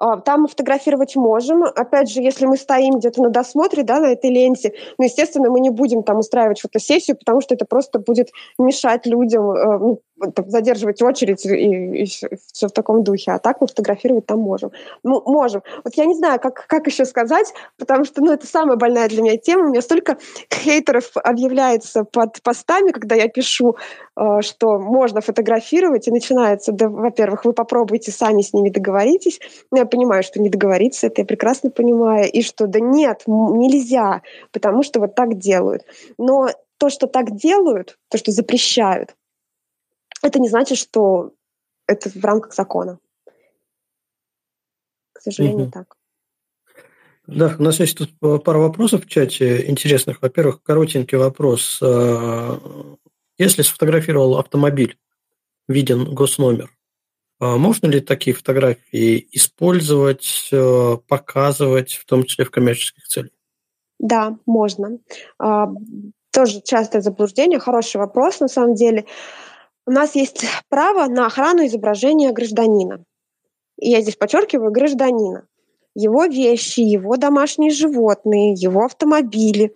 А, там фотографировать можем. Опять же, если мы стоим где-то на досмотре, да, на этой ленте, ну, естественно, мы не будем там устраивать фотосессию, потому что это просто будет мешать людям, э, ну, задерживать очередь и, и все в таком духе. А так мы фотографировать там можем. Ну, можем. Вот я не знаю, как, как еще сказать, потому что, ну, это самая больная для меня тема. У меня столько хейтеров объявляется под постами, когда я пишу, э, что можно фотографировать, и начинается, да, во-первых, вы попробуйте сами с ними договоритесь. Ну, я понимаю, что не договориться, это я прекрасно понимаю, и что да нет, нельзя, потому что вот так делают. Но то, что так делают, то, что запрещают, это не значит, что это в рамках закона. К сожалению, угу. так. Да, у нас есть тут пара вопросов в чате интересных. Во-первых, коротенький вопрос. Э, если сфотографировал автомобиль, виден госномер, э, можно ли такие фотографии использовать, э, показывать, в том числе в коммерческих целях? Да, можно. А, тоже частое заблуждение, хороший вопрос на самом деле. У нас есть право на охрану изображения гражданина. И я здесь подчеркиваю гражданина. Его вещи, его домашние животные, его автомобили,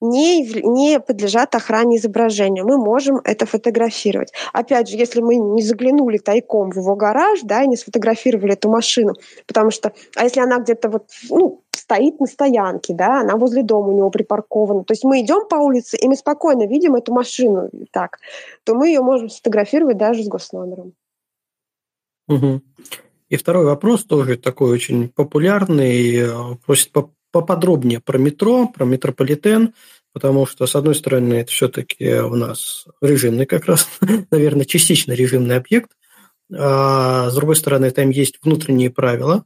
не, не подлежат охране изображения. Мы можем это фотографировать. Опять же, если мы не заглянули тайком в его гараж, да, и не сфотографировали эту машину, потому что, а если она где-то вот, ну, стоит на стоянке, да, она возле дома у него припаркована. То есть мы идем по улице, и мы спокойно видим эту машину так, то мы ее можем сфотографировать даже с госномером. Угу. И второй вопрос тоже такой очень популярный, э, просит поподробнее про метро, про метрополитен, потому что, с одной стороны, это все-таки у нас режимный как раз, наверное, частично режимный объект, а с другой стороны, там есть внутренние правила,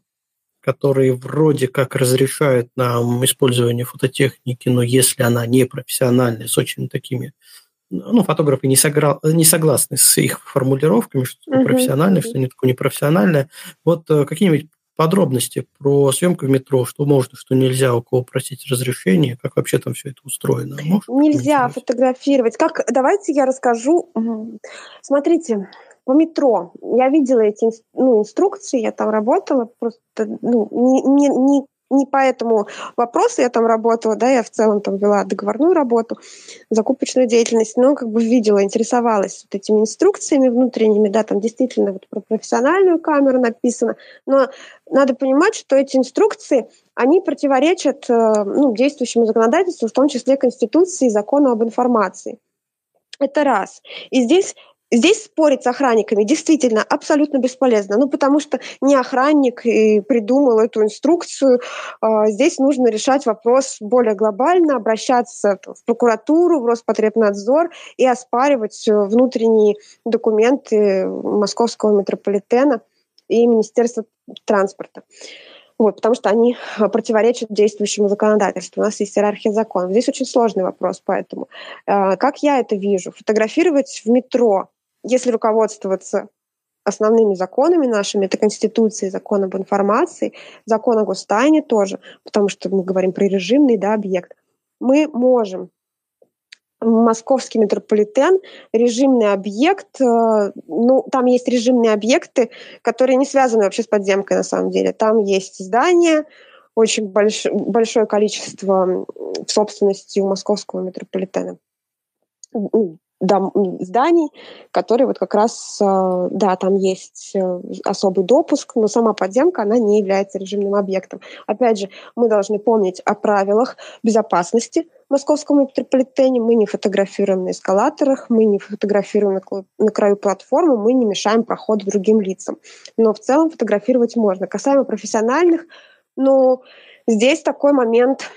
которые вроде как разрешают нам использование фототехники, но если она не профессиональная, с очень такими ну, фотографы не, согра... не согласны с их формулировками, что uh-huh. профессиональное, что не такое непрофессиональное. Вот э, какие-нибудь подробности про съемку в метро, что можно, что нельзя, у кого просить разрешение, как вообще там все это устроено? Можешь нельзя фотографировать. Как, давайте я расскажу. Смотрите, по метро я видела эти ну, инструкции, я там работала, просто ну, не, не, не не по этому вопросу я там работала, да, я в целом там вела договорную работу, закупочную деятельность, но как бы видела, интересовалась вот этими инструкциями внутренними, да, там действительно вот про профессиональную камеру написано, но надо понимать, что эти инструкции, они противоречат э, ну, действующему законодательству, в том числе Конституции и закону об информации. Это раз. И здесь Здесь спорить с охранниками действительно абсолютно бесполезно, ну потому что не охранник и придумал эту инструкцию. А, здесь нужно решать вопрос более глобально, обращаться в прокуратуру, в Роспотребнадзор и оспаривать внутренние документы московского метрополитена и Министерства транспорта. Вот, потому что они противоречат действующему законодательству. У нас есть иерархия законов. Здесь очень сложный вопрос, поэтому. А, как я это вижу? Фотографировать в метро если руководствоваться основными законами нашими, это Конституция, закон об информации, закон о гостайне тоже, потому что мы говорим про режимный да, объект, мы можем московский метрополитен, режимный объект, э, ну, там есть режимные объекты, которые не связаны вообще с подземкой на самом деле. Там есть здания, очень больш, большое количество в собственности у московского метрополитена дом, зданий, которые вот как раз, э, да, там есть э, особый допуск, но сама подземка, она не является режимным объектом. Опять же, мы должны помнить о правилах безопасности в московском метрополитене. Мы не фотографируем на эскалаторах, мы не фотографируем на краю платформы, мы не мешаем проходу другим лицам. Но в целом фотографировать можно. Касаемо профессиональных, ну, здесь такой момент,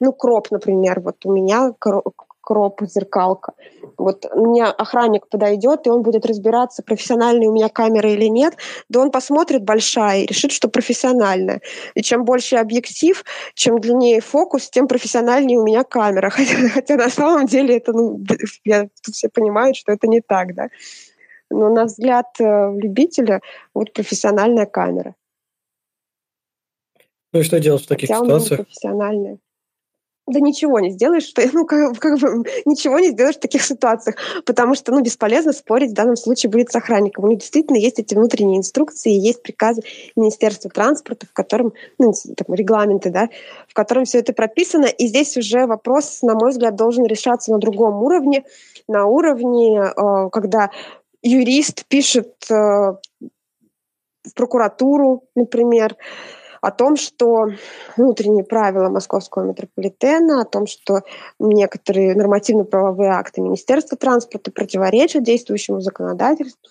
ну, кроп, например, вот у меня кроп, зеркалка. Вот у меня охранник подойдет, и он будет разбираться, профессиональная у меня камера или нет, да он посмотрит большая и решит, что профессиональная. И чем больше объектив, чем длиннее фокус, тем профессиональнее у меня камера. Хотя, хотя на самом деле это, ну, я, все понимают, что это не так, да. Но на взгляд э, любителя вот профессиональная камера. Ну и что делать в таких Хотя ситуациях? профессиональная да ничего не сделаешь, ну, как, как бы, ничего не сделаешь в таких ситуациях, потому что, ну, бесполезно спорить в данном случае будет с охранником. У них действительно есть эти внутренние инструкции, есть приказы Министерства транспорта, в котором, ну, там, регламенты, да, в котором все это прописано, и здесь уже вопрос, на мой взгляд, должен решаться на другом уровне, на уровне, э, когда юрист пишет э, в прокуратуру, например, о том, что внутренние правила московского метрополитена, о том, что некоторые нормативно-правовые акты Министерства транспорта противоречат действующему законодательству,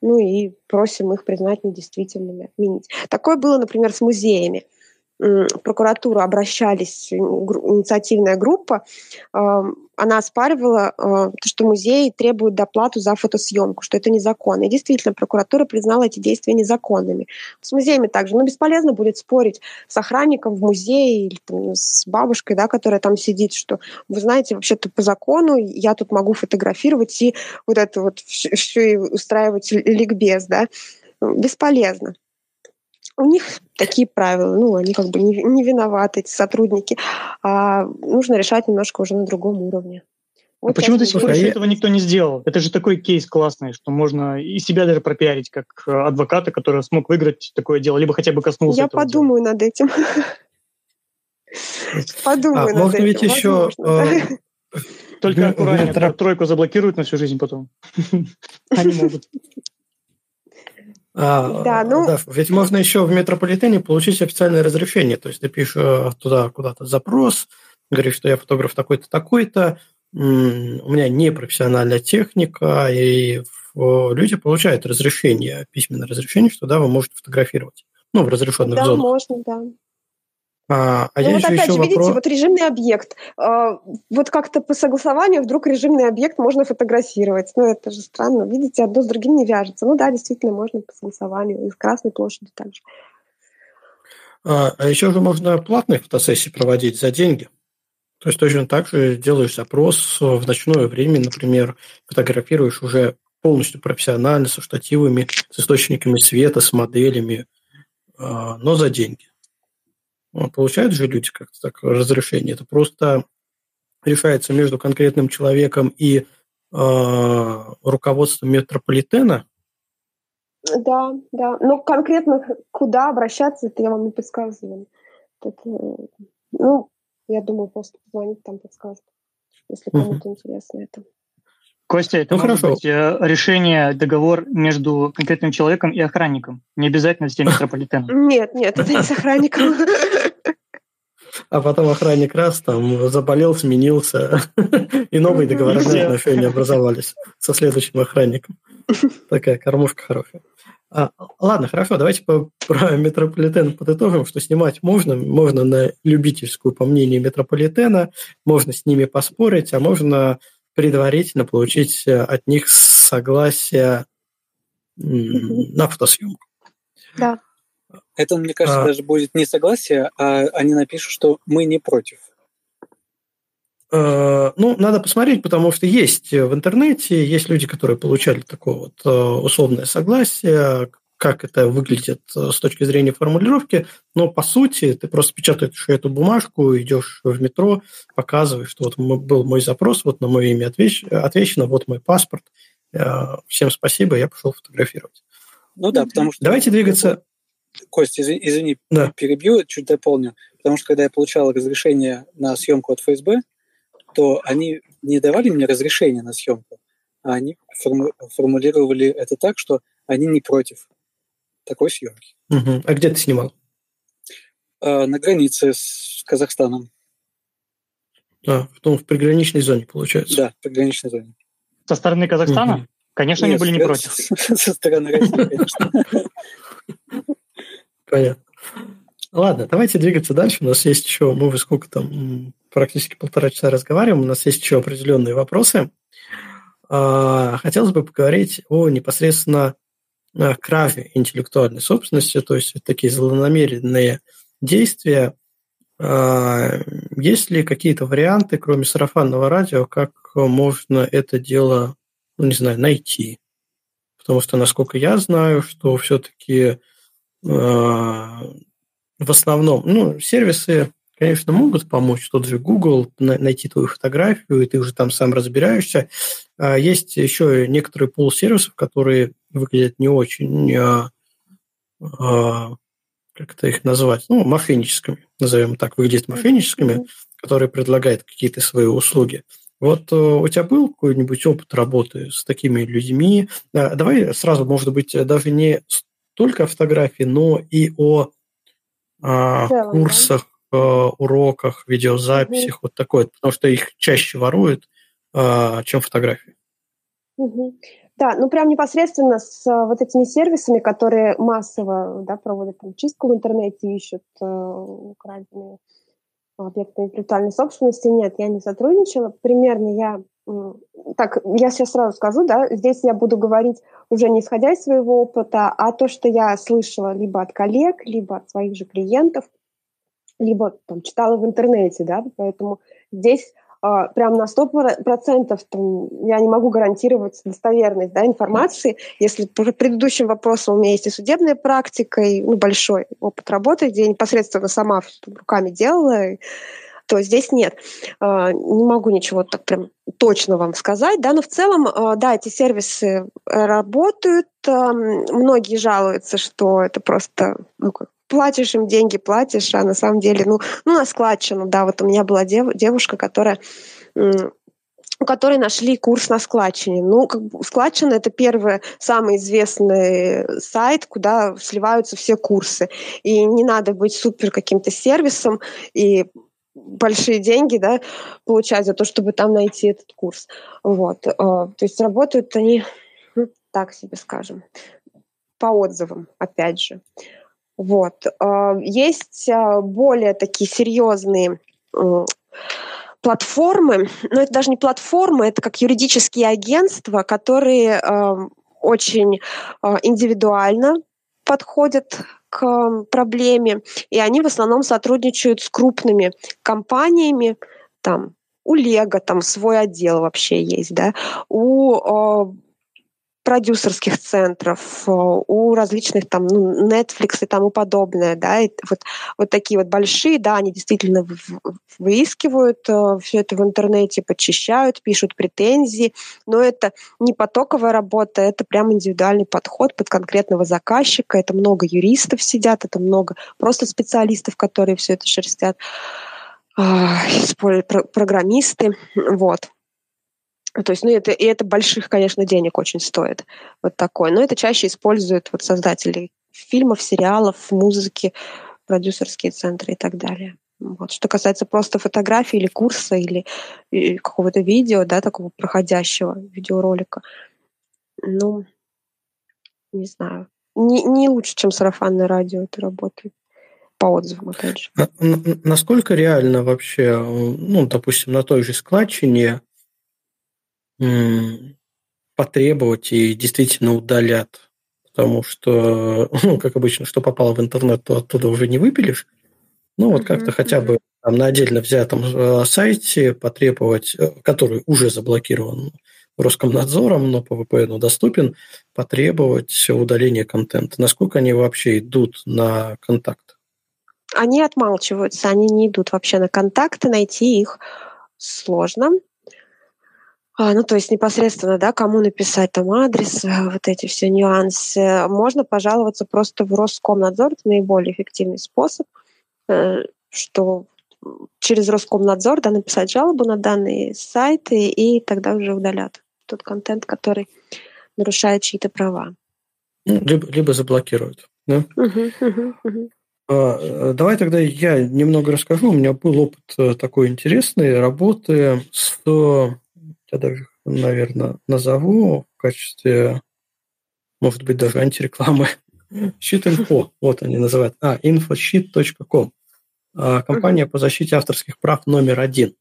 ну и просим их признать недействительными, отменить. Такое было, например, с музеями прокуратуру обращались, инициативная группа, она оспаривала, то, что музеи требуют доплату за фотосъемку, что это незаконно. И действительно, прокуратура признала эти действия незаконными. С музеями также. Но бесполезно будет спорить с охранником в музее или там, с бабушкой, да, которая там сидит, что вы знаете, вообще-то по закону я тут могу фотографировать и вот это вот все и устраивать ликбез, да. Бесполезно. У них такие правила, ну, они как бы не, не виноваты, эти сотрудники. А нужно решать немножко уже на другом уровне. Вот а почему до сих пор этого никто не сделал? Это же такой кейс классный, что можно и себя даже пропиарить как э, адвоката, который смог выиграть такое дело, либо хотя бы коснулся Я подумаю дела. над этим. Подумаю а, над можно этим. ведь еще... Э, Только аккуратнее, тройку заблокируют на всю жизнь потом. Они могут. А, да, ну... да, ведь можно еще в метрополитене получить официальное разрешение. То есть ты пишешь туда куда-то запрос, говоришь, что я фотограф такой-то, такой-то, у меня не профессиональная техника, и люди получают разрешение, письменное разрешение, что да, вы можете фотографировать. Ну, в разрешенных да, зонах. Да, можно, да. А, а ну, вот опять же, вопрос... видите, вот режимный объект. А, вот как-то по согласованию вдруг режимный объект можно фотографировать. Ну, это же странно. Видите, одно с другим не вяжется. Ну да, действительно, можно по согласованию. И с Красной площади также. А, а еще же можно платные фотосессии проводить за деньги. То есть точно так же делаешь запрос в ночное время, например, фотографируешь уже полностью профессионально, со штативами, с источниками света, с моделями, а, но за деньги. Ну, получают же люди как-то так разрешение. Это просто решается между конкретным человеком и э, руководством метрополитена. Да, да. Но конкретно куда обращаться, это я вам не подсказываю. Это, ну, я думаю, просто позвонить там подскажут, если кому-то угу. интересно это. Костя, это ну, может хорошо. быть э, решение, договор между конкретным человеком и охранником. Не обязательно с тем метрополитеном. Нет, нет, это не с охранником. А потом охранник раз там заболел, сменился, и новые договорные отношения образовались со следующим охранником. Такая кормушка хорошая. А, ладно, хорошо, давайте по, про метрополитен подытожим, что снимать можно, можно на любительскую, по мнению метрополитена, можно с ними поспорить, а можно предварительно получить э, от них согласие на фотосъемку. Да. Это, мне кажется, а, даже будет не согласие, а они напишут, что мы не против. Э, ну, надо посмотреть, потому что есть в интернете, есть люди, которые получали такое вот э, условное согласие, как это выглядит э, с точки зрения формулировки, но по сути ты просто печатаешь эту бумажку, идешь в метро, показываешь, что вот был мой запрос, вот на мое имя отвечено, вот мой паспорт, всем спасибо, я пошел фотографировать. Ну да, потому что... Давайте двигаться... Костя, извини, извини да. перебью, чуть дополню. Потому что когда я получал разрешение на съемку от ФСБ, то они не давали мне разрешение на съемку, а они форму- формулировали это так, что они не против такой съемки. Угу. А где ты снимал? А, на границе с Казахстаном. А, в, в приграничной зоне, получается. Да, в приграничной зоне. Со стороны Казахстана? Угу. Конечно, Нет, они были не против. Со стороны России, конечно. Понятно. Ладно, давайте двигаться дальше. У нас есть еще, мы уже сколько там, практически полтора часа разговариваем, у нас есть еще определенные вопросы. А, хотелось бы поговорить о непосредственно э, краже интеллектуальной собственности, то есть такие злонамеренные действия. А, есть ли какие-то варианты, кроме сарафанного радио, как можно это дело, ну, не знаю, найти? Потому что, насколько я знаю, что все-таки а, в основном, ну, сервисы, конечно, могут помочь. Тот же Google, найти твою фотографию, и ты уже там сам разбираешься. А есть еще некоторые пул сервисов, которые выглядят не очень, а, а, как это их назвать, ну, мошенническими, назовем так, выглядят мошенническими, которые предлагают какие-то свои услуги. Вот э, у тебя был какой-нибудь опыт работы с такими людьми? Давай сразу, может быть, даже не столько фотографий, но и о целом, курсах? Уроках, видеозаписях, угу. вот такое, потому что их чаще воруют, а, чем фотографии. Угу. Да, ну прям непосредственно с а, вот этими сервисами, которые массово да, проводят там, чистку в интернете, ищут э, украденные объекты интеллектуальной собственности, нет, я не сотрудничала. Примерно я так, я сейчас сразу скажу, да, здесь я буду говорить уже не исходя из своего опыта, а то, что я слышала либо от коллег, либо от своих же клиентов, либо там читала в интернете, да, поэтому здесь а, прям на 100% там, я не могу гарантировать достоверность да, информации. Если по предыдущим вопросам у меня есть и судебная практика, и ну, большой опыт работы, где я непосредственно сама руками делала, то здесь нет. А, не могу ничего так прям точно вам сказать, да, но в целом, а, да, эти сервисы работают. Многие жалуются, что это просто ну, как, платишь им деньги, платишь, а на самом деле, ну, ну на складчину, да, вот у меня была дев, девушка, которая у которой нашли курс на складчине. Ну, как бы складчина — это первый самый известный сайт, куда сливаются все курсы. И не надо быть супер каким-то сервисом и большие деньги да, получать за то, чтобы там найти этот курс. Вот. А, то есть работают они, ну, так себе скажем, по отзывам, опять же. Вот. А, есть а, более такие серьезные платформы, но это даже не платформы, это как юридические агентства, которые очень индивидуально подходят к проблеме, и они в основном сотрудничают с крупными компаниями, там, у Лего там свой отдел вообще есть, да, у продюсерских центров, э, у различных там ну, Netflix и тому подобное, да, и вот, вот такие вот большие, да, они действительно выискивают э, все это в интернете, подчищают, пишут претензии, но это не потоковая работа, это прям индивидуальный подход под конкретного заказчика, это много юристов сидят, это много просто специалистов, которые все это шерстят, э, программисты, вот. То есть, ну, это, и это больших, конечно, денег очень стоит. Вот такое. Но это чаще используют вот создатели фильмов, сериалов, музыки, продюсерские центры и так далее. Вот. Что касается просто фотографии или курса, или, или какого-то видео, да, такого проходящего видеоролика, ну, не знаю. Не, не лучше, чем сарафанное радио это работает по отзывам, опять же. Насколько реально вообще, ну, допустим, на той же складчине потребовать и действительно удалят. Потому что, ну, как обычно, что попало в интернет, то оттуда уже не выпилишь. Ну, вот как-то хотя бы там, на отдельно взятом э, сайте потребовать, э, который уже заблокирован Роскомнадзором, но по VPN доступен, потребовать удаления контента. Насколько они вообще идут на контакт? Они отмалчиваются, они не идут вообще на контакты, найти их сложно. А, ну, то есть непосредственно, да, кому написать там адрес, э, вот эти все нюансы. Можно пожаловаться просто в Роскомнадзор, это наиболее эффективный способ, э, что через Роскомнадзор да, написать жалобу на данные сайты, и тогда уже удалят тот контент, который нарушает чьи-то права. Ну, либо, либо заблокируют. Да? Угу. Давай тогда я немного расскажу. У меня был опыт такой интересный работы с я даже, наверное, назову в качестве, может быть, даже антирекламы. Щит.инфо, вот они называют. А, infosheet.com. А, компания по защите авторских прав номер один.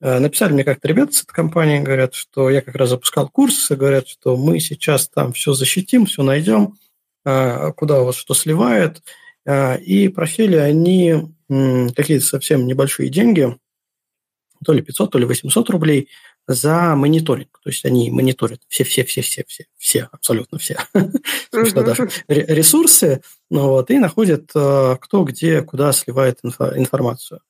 А, написали мне как-то ребята с этой компании, говорят, что я как раз запускал курс, говорят, что мы сейчас там все защитим, все найдем, а, куда у вас что сливает. И просили они какие-то совсем небольшие деньги, то ли 500, то ли 800 рублей за мониторинг. То есть они мониторят все-все-все-все-все, все, абсолютно все, что даже ресурсы, ну, вот, и находят, э, кто где, куда сливает информацию.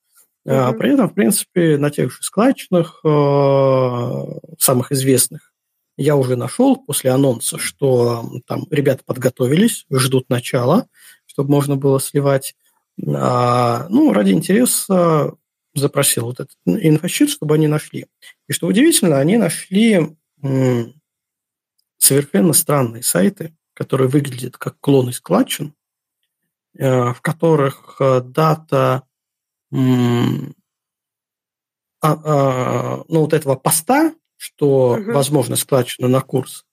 А при этом, в принципе, на тех же складчинах, э, самых известных, я уже нашел после анонса, что там ребята подготовились, ждут начала, чтобы можно было сливать. А, ну, ради интереса запросил вот этот инфощит, чтобы они нашли. И что удивительно, они нашли совершенно странные сайты, которые выглядят как клоны складчин, э, в которых э, дата а, а, ну, вот этого поста, что, угу. возможно, складчина на курс,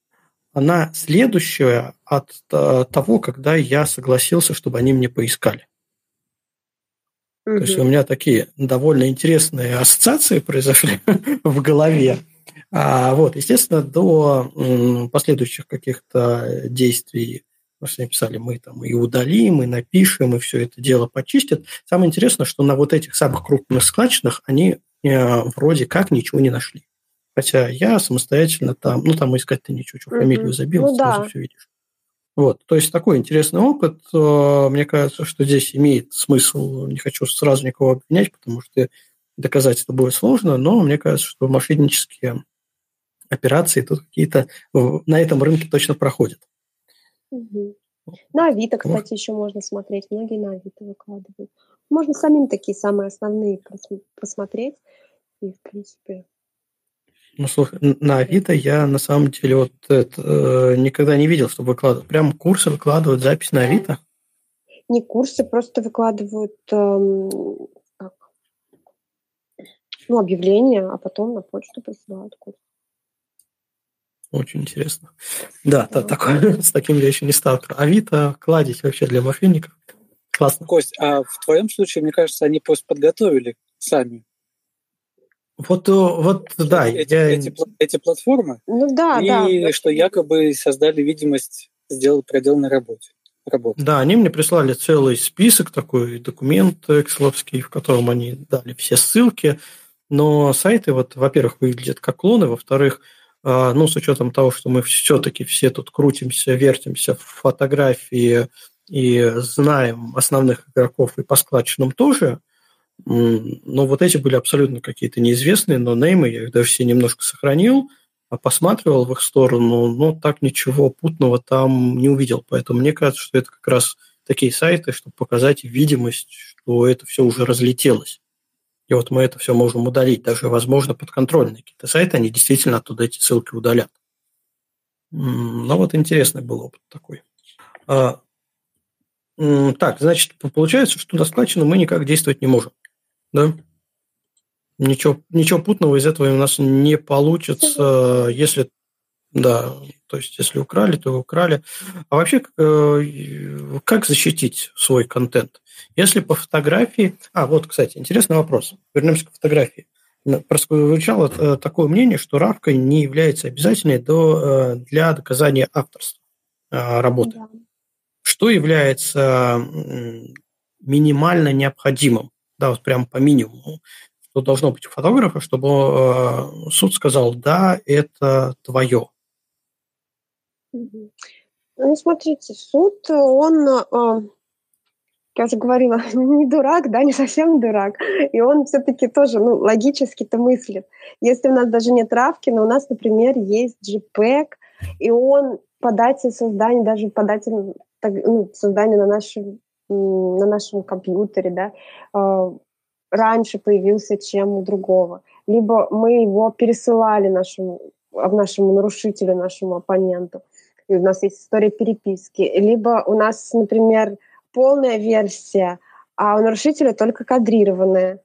она следующая от э, того, когда я согласился, чтобы они мне поискали. То есть у меня такие довольно интересные ассоциации произошли в голове. А, вот, естественно, до последующих каких-то действий, потому что написали, мы там и удалим, и напишем, и все это дело почистят. Самое интересное, что на вот этих самых крупных складчинах они э, вроде как ничего не нашли. Хотя я самостоятельно там, ну, там искать ты ничего, что фамилию забил, ну, сразу да. все видишь. Вот, то есть такой интересный опыт. Э, мне кажется, что здесь имеет смысл. Не хочу сразу никого обвинять, потому что доказать это будет сложно, но мне кажется, что мошеннические операции тут какие-то на этом рынке точно проходят. Угу. На Авито, кстати, еще можно смотреть. Многие на Авито выкладывают. Можно самим такие самые основные посмотреть. И, в принципе, ну, слушай, на Авито я на самом деле вот это, э, никогда не видел, чтобы выкладывать. Прям курсы выкладывают запись на Авито? Не курсы, просто выкладывают э, как? Ну, объявления, а потом на почту присылают курс. Очень интересно. Да, да. такое, с таким я еще не сталкивался. Авито кладить вообще для мошенников. Классно. Кость, а в твоем случае, мне кажется, они просто подготовили сами вот, э, вот да. Эти, я... эти, эти платформы. Ну да, и да. Что якобы создали видимость сделал проделанной работе. Работы. Да, они мне прислали целый список, такой документ экселовский, в котором они дали все ссылки, но сайты, вот, во-первых, выглядят как клоны, во-вторых, а, ну, с учетом того, что мы все-таки все тут крутимся, вертимся в фотографии и знаем основных игроков и по складчинам тоже – но вот эти были абсолютно какие-то неизвестные, но неймы, я их даже все немножко сохранил, а посматривал в их сторону, но так ничего путного там не увидел. Поэтому мне кажется, что это как раз такие сайты, чтобы показать видимость, что это все уже разлетелось. И вот мы это все можем удалить. Даже, возможно, подконтрольные какие-то сайты, они действительно оттуда эти ссылки удалят. Ну вот интересный был опыт такой. А, так, значит, получается, что на складчину мы никак действовать не можем. Да. Ничего, ничего путного из этого у нас не получится, если да, то есть если украли, то украли. А вообще, э, как защитить свой контент? Если по фотографии... А, вот, кстати, интересный вопрос. Вернемся к фотографии. Прозвучало э, такое мнение, что равка не является обязательной до, э, для доказания авторства работы. Да. Что является минимально необходимым да, вот прям по минимуму, что должно быть у фотографа, чтобы э, суд сказал, да, это твое. Ну, смотрите, суд, он, э, я уже говорила, не дурак, да, не совсем дурак, и он все-таки тоже, ну, логически-то мыслит. Если у нас даже нет травки, но у нас, например, есть JPEG, и он по дате создания, даже по дате ну, создания на нашем на нашем компьютере, да, а, раньше появился, чем у другого. Либо мы его пересылали нашему, нашему нарушителю, нашему оппоненту. И у нас есть история переписки. Либо у нас, например, полная версия, а у нарушителя только кадрированная.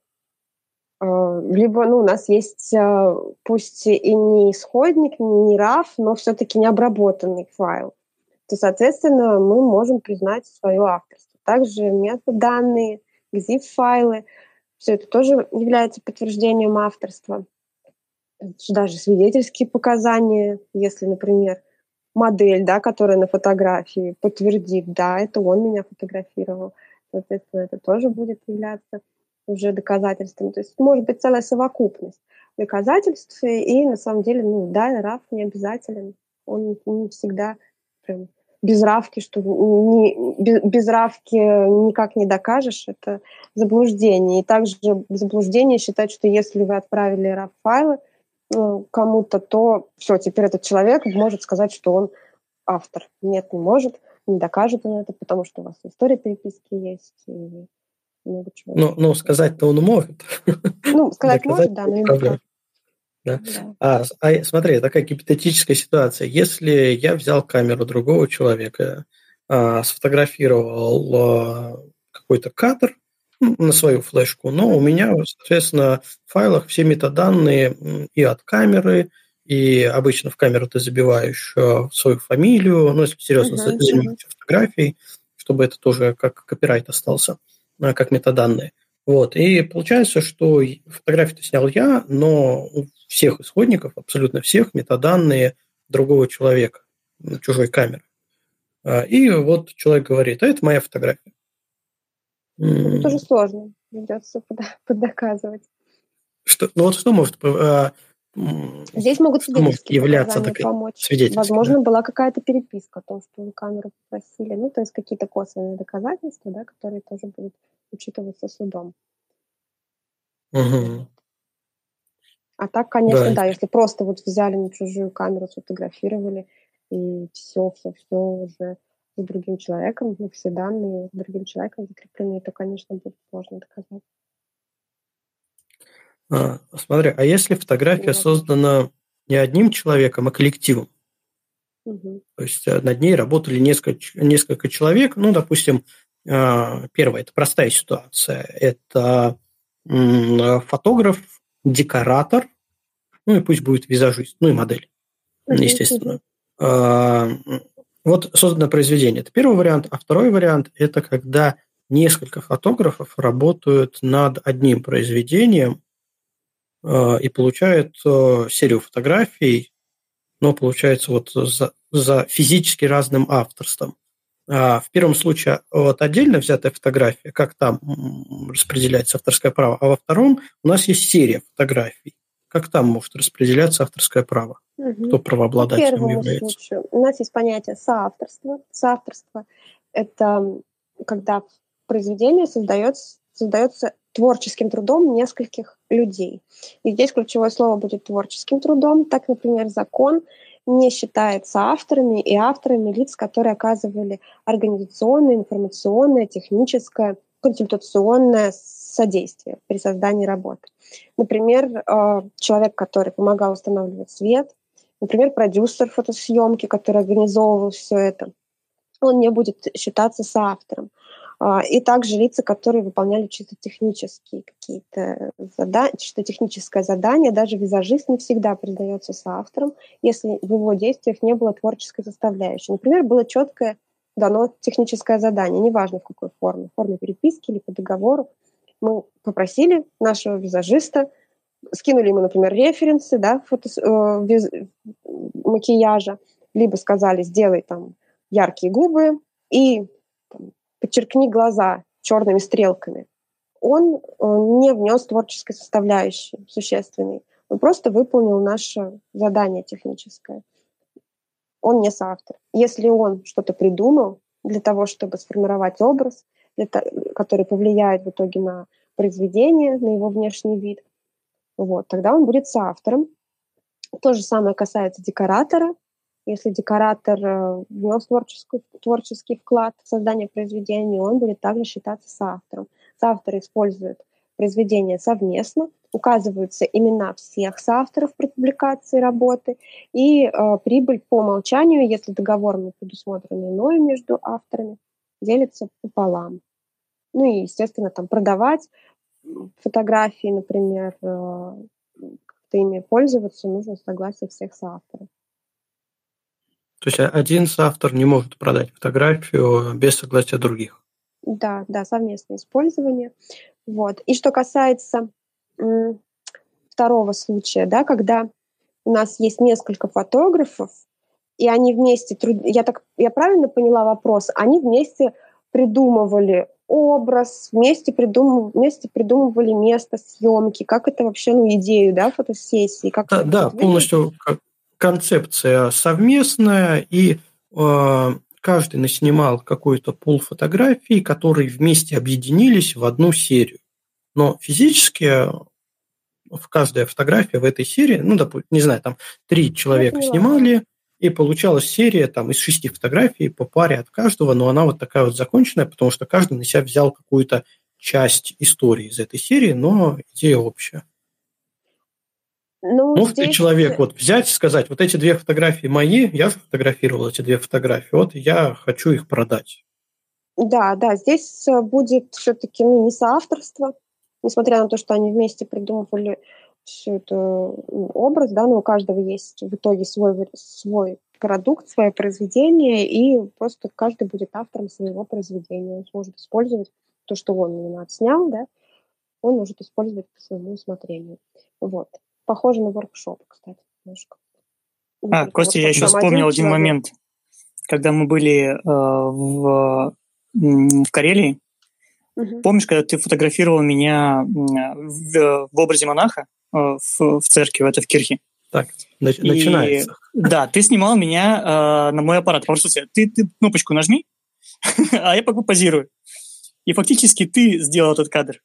А, либо ну, у нас есть, а, пусть и не исходник, не RAW, но все-таки не обработанный файл. То, соответственно, мы можем признать свое авторство также метаданные, GZIP-файлы. Все это тоже является подтверждением авторства. Даже свидетельские показания, если, например, модель, да, которая на фотографии подтвердит, да, это он меня фотографировал. Соответственно, это тоже будет являться уже доказательством. То есть может быть целая совокупность доказательств, и на самом деле, ну да, РАФ не обязателен. Он не всегда прям без равки, что не, без, без равки никак не докажешь, это заблуждение. И также заблуждение считать, что если вы отправили RAW-файлы ну, кому-то, то все, теперь этот человек может сказать, что он автор. Нет, не может, не докажет он это, потому что у вас история переписки есть. И много чего. Ну, ну сказать-то он может. Ну, сказать может, да, но не. Да? Да. А, а смотри, такая гипотетическая ситуация. Если я взял камеру другого человека, а, сфотографировал а, какой-то кадр на свою флешку, но у меня, соответственно, в файлах все метаданные и от камеры, и обычно в камеру ты забиваешь а, свою фамилию, ну, если серьезно uh-huh, занимаешься фотографией, чтобы это тоже как копирайт остался, а, как метаданные. Вот. И получается, что фотографию снял я, но у всех исходников, абсолютно всех, метаданные другого человека, чужой камеры. А, и вот человек говорит, а это моя фотография. Это тоже сложно, придется подоказывать. что, ну вот что может э, Здесь могут свидетельские являться такой помочь. Возможно, да? была какая-то переписка о том, что вы камеру попросили. Ну, то есть какие-то косвенные доказательства, да, которые тоже будут учитываться судом. Угу. А так, конечно, да. да, если просто вот взяли на чужую камеру, сфотографировали, и все, все, все уже с другим человеком, ну, все данные с другим человеком закреплены, то, конечно, будет сложно доказать. А, смотри, а если фотография создана не одним человеком, а коллективом? Угу. То есть э, над ней работали несколько, несколько человек. Ну, допустим, а, первое – это простая ситуация. Это фотограф, декоратор, ну и пусть будет визажист, ну и модель, естественно. А, вот создано произведение. Это первый вариант. А второй вариант – это когда несколько фотографов работают над одним произведением, и получают э, серию фотографий, но получается вот за, за физически разным авторством. А в первом случае вот отдельно взятая фотография, как там распределяется авторское право, а во втором у нас есть серия фотографий. Как там может распределяться авторское право? Угу. Кто правообладателем является? Случаю у нас есть понятие соавторства. Соавторство – это когда произведение создается, создается творческим трудом нескольких людей. И здесь ключевое слово будет творческим трудом. Так, например, закон не считается авторами и авторами лиц, которые оказывали организационное, информационное, техническое, консультационное содействие при создании работы. Например, э, человек, который помогал устанавливать свет, например, продюсер фотосъемки, который организовывал все это, он не будет считаться соавтором. А, и также лица, которые выполняли чисто технические какие-то задания, чисто техническое задание, даже визажист не всегда признается соавтором, если в его действиях не было творческой составляющей. Например, было четкое дано техническое задание, неважно в какой форме, в форме переписки или по договору. Мы попросили нашего визажиста, скинули ему, например, референсы да, фото, э, виз, макияжа, либо сказали, сделай там яркие губы и подчеркни глаза черными стрелками, он э, не внес творческой составляющей существенной. Он просто выполнил наше задание техническое. Он не соавтор. Если он что-то придумал для того, чтобы сформировать образ, который повлияет в итоге на произведение, на его внешний вид, вот, тогда он будет соавтором. То же самое касается декоратора. Если декоратор э, внес творческий, творческий вклад в создание произведения, он будет также считаться соавтором. Соавторы используют произведение совместно, указываются имена всех соавторов при публикации работы, и э, прибыль по умолчанию, если договор не предусмотрен иное между авторами, делится пополам. Ну и, естественно, там продавать фотографии, например, э, как-то ими пользоваться, нужно согласие всех соавторов. То есть один соавтор не может продать фотографию без согласия других. Да, да, совместное использование. Вот. И что касается м, второго случая, да, когда у нас есть несколько фотографов, и они вместе, труд... я так, я правильно поняла вопрос, они вместе придумывали образ, вместе, придум... вместе придумывали место съемки, как это вообще, ну, идею, да, фотосессии. Как да, да полностью как, концепция совместная, и э, каждый наснимал какой-то пул фотографий, которые вместе объединились в одну серию. Но физически в каждая фотография в этой серии, ну, допустим, не знаю, там три человека снимали, и получалась серия там из шести фотографий по паре от каждого, но она вот такая вот законченная, потому что каждый на себя взял какую-то часть истории из этой серии, но идея общая. Ну, Мог здесь... ты человек вот взять и сказать, вот эти две фотографии мои, я фотографировал эти две фотографии, вот я хочу их продать. Да, да, здесь э, будет все-таки ну, не соавторство, несмотря на то, что они вместе придумывали всю эту образ, да, но у каждого есть в итоге свой, свой продукт, свое произведение, и просто каждый будет автором своего произведения. Он сможет использовать то, что он именно отснял, да, он может использовать по своему усмотрению. Вот похоже на воркшоп, кстати, немножко. А, Костя, я еще вспомнил один, человек. момент. Когда мы были э, в, в Карелии, угу. помнишь, когда ты фотографировал меня в, в образе монаха? в, в церкви, в этой в кирхе. Так, нач- и, начинается. Да, ты снимал меня э, на мой аппарат. По сути, ты, ты кнопочку нажми, а я пока позирую. И фактически ты сделал этот кадр.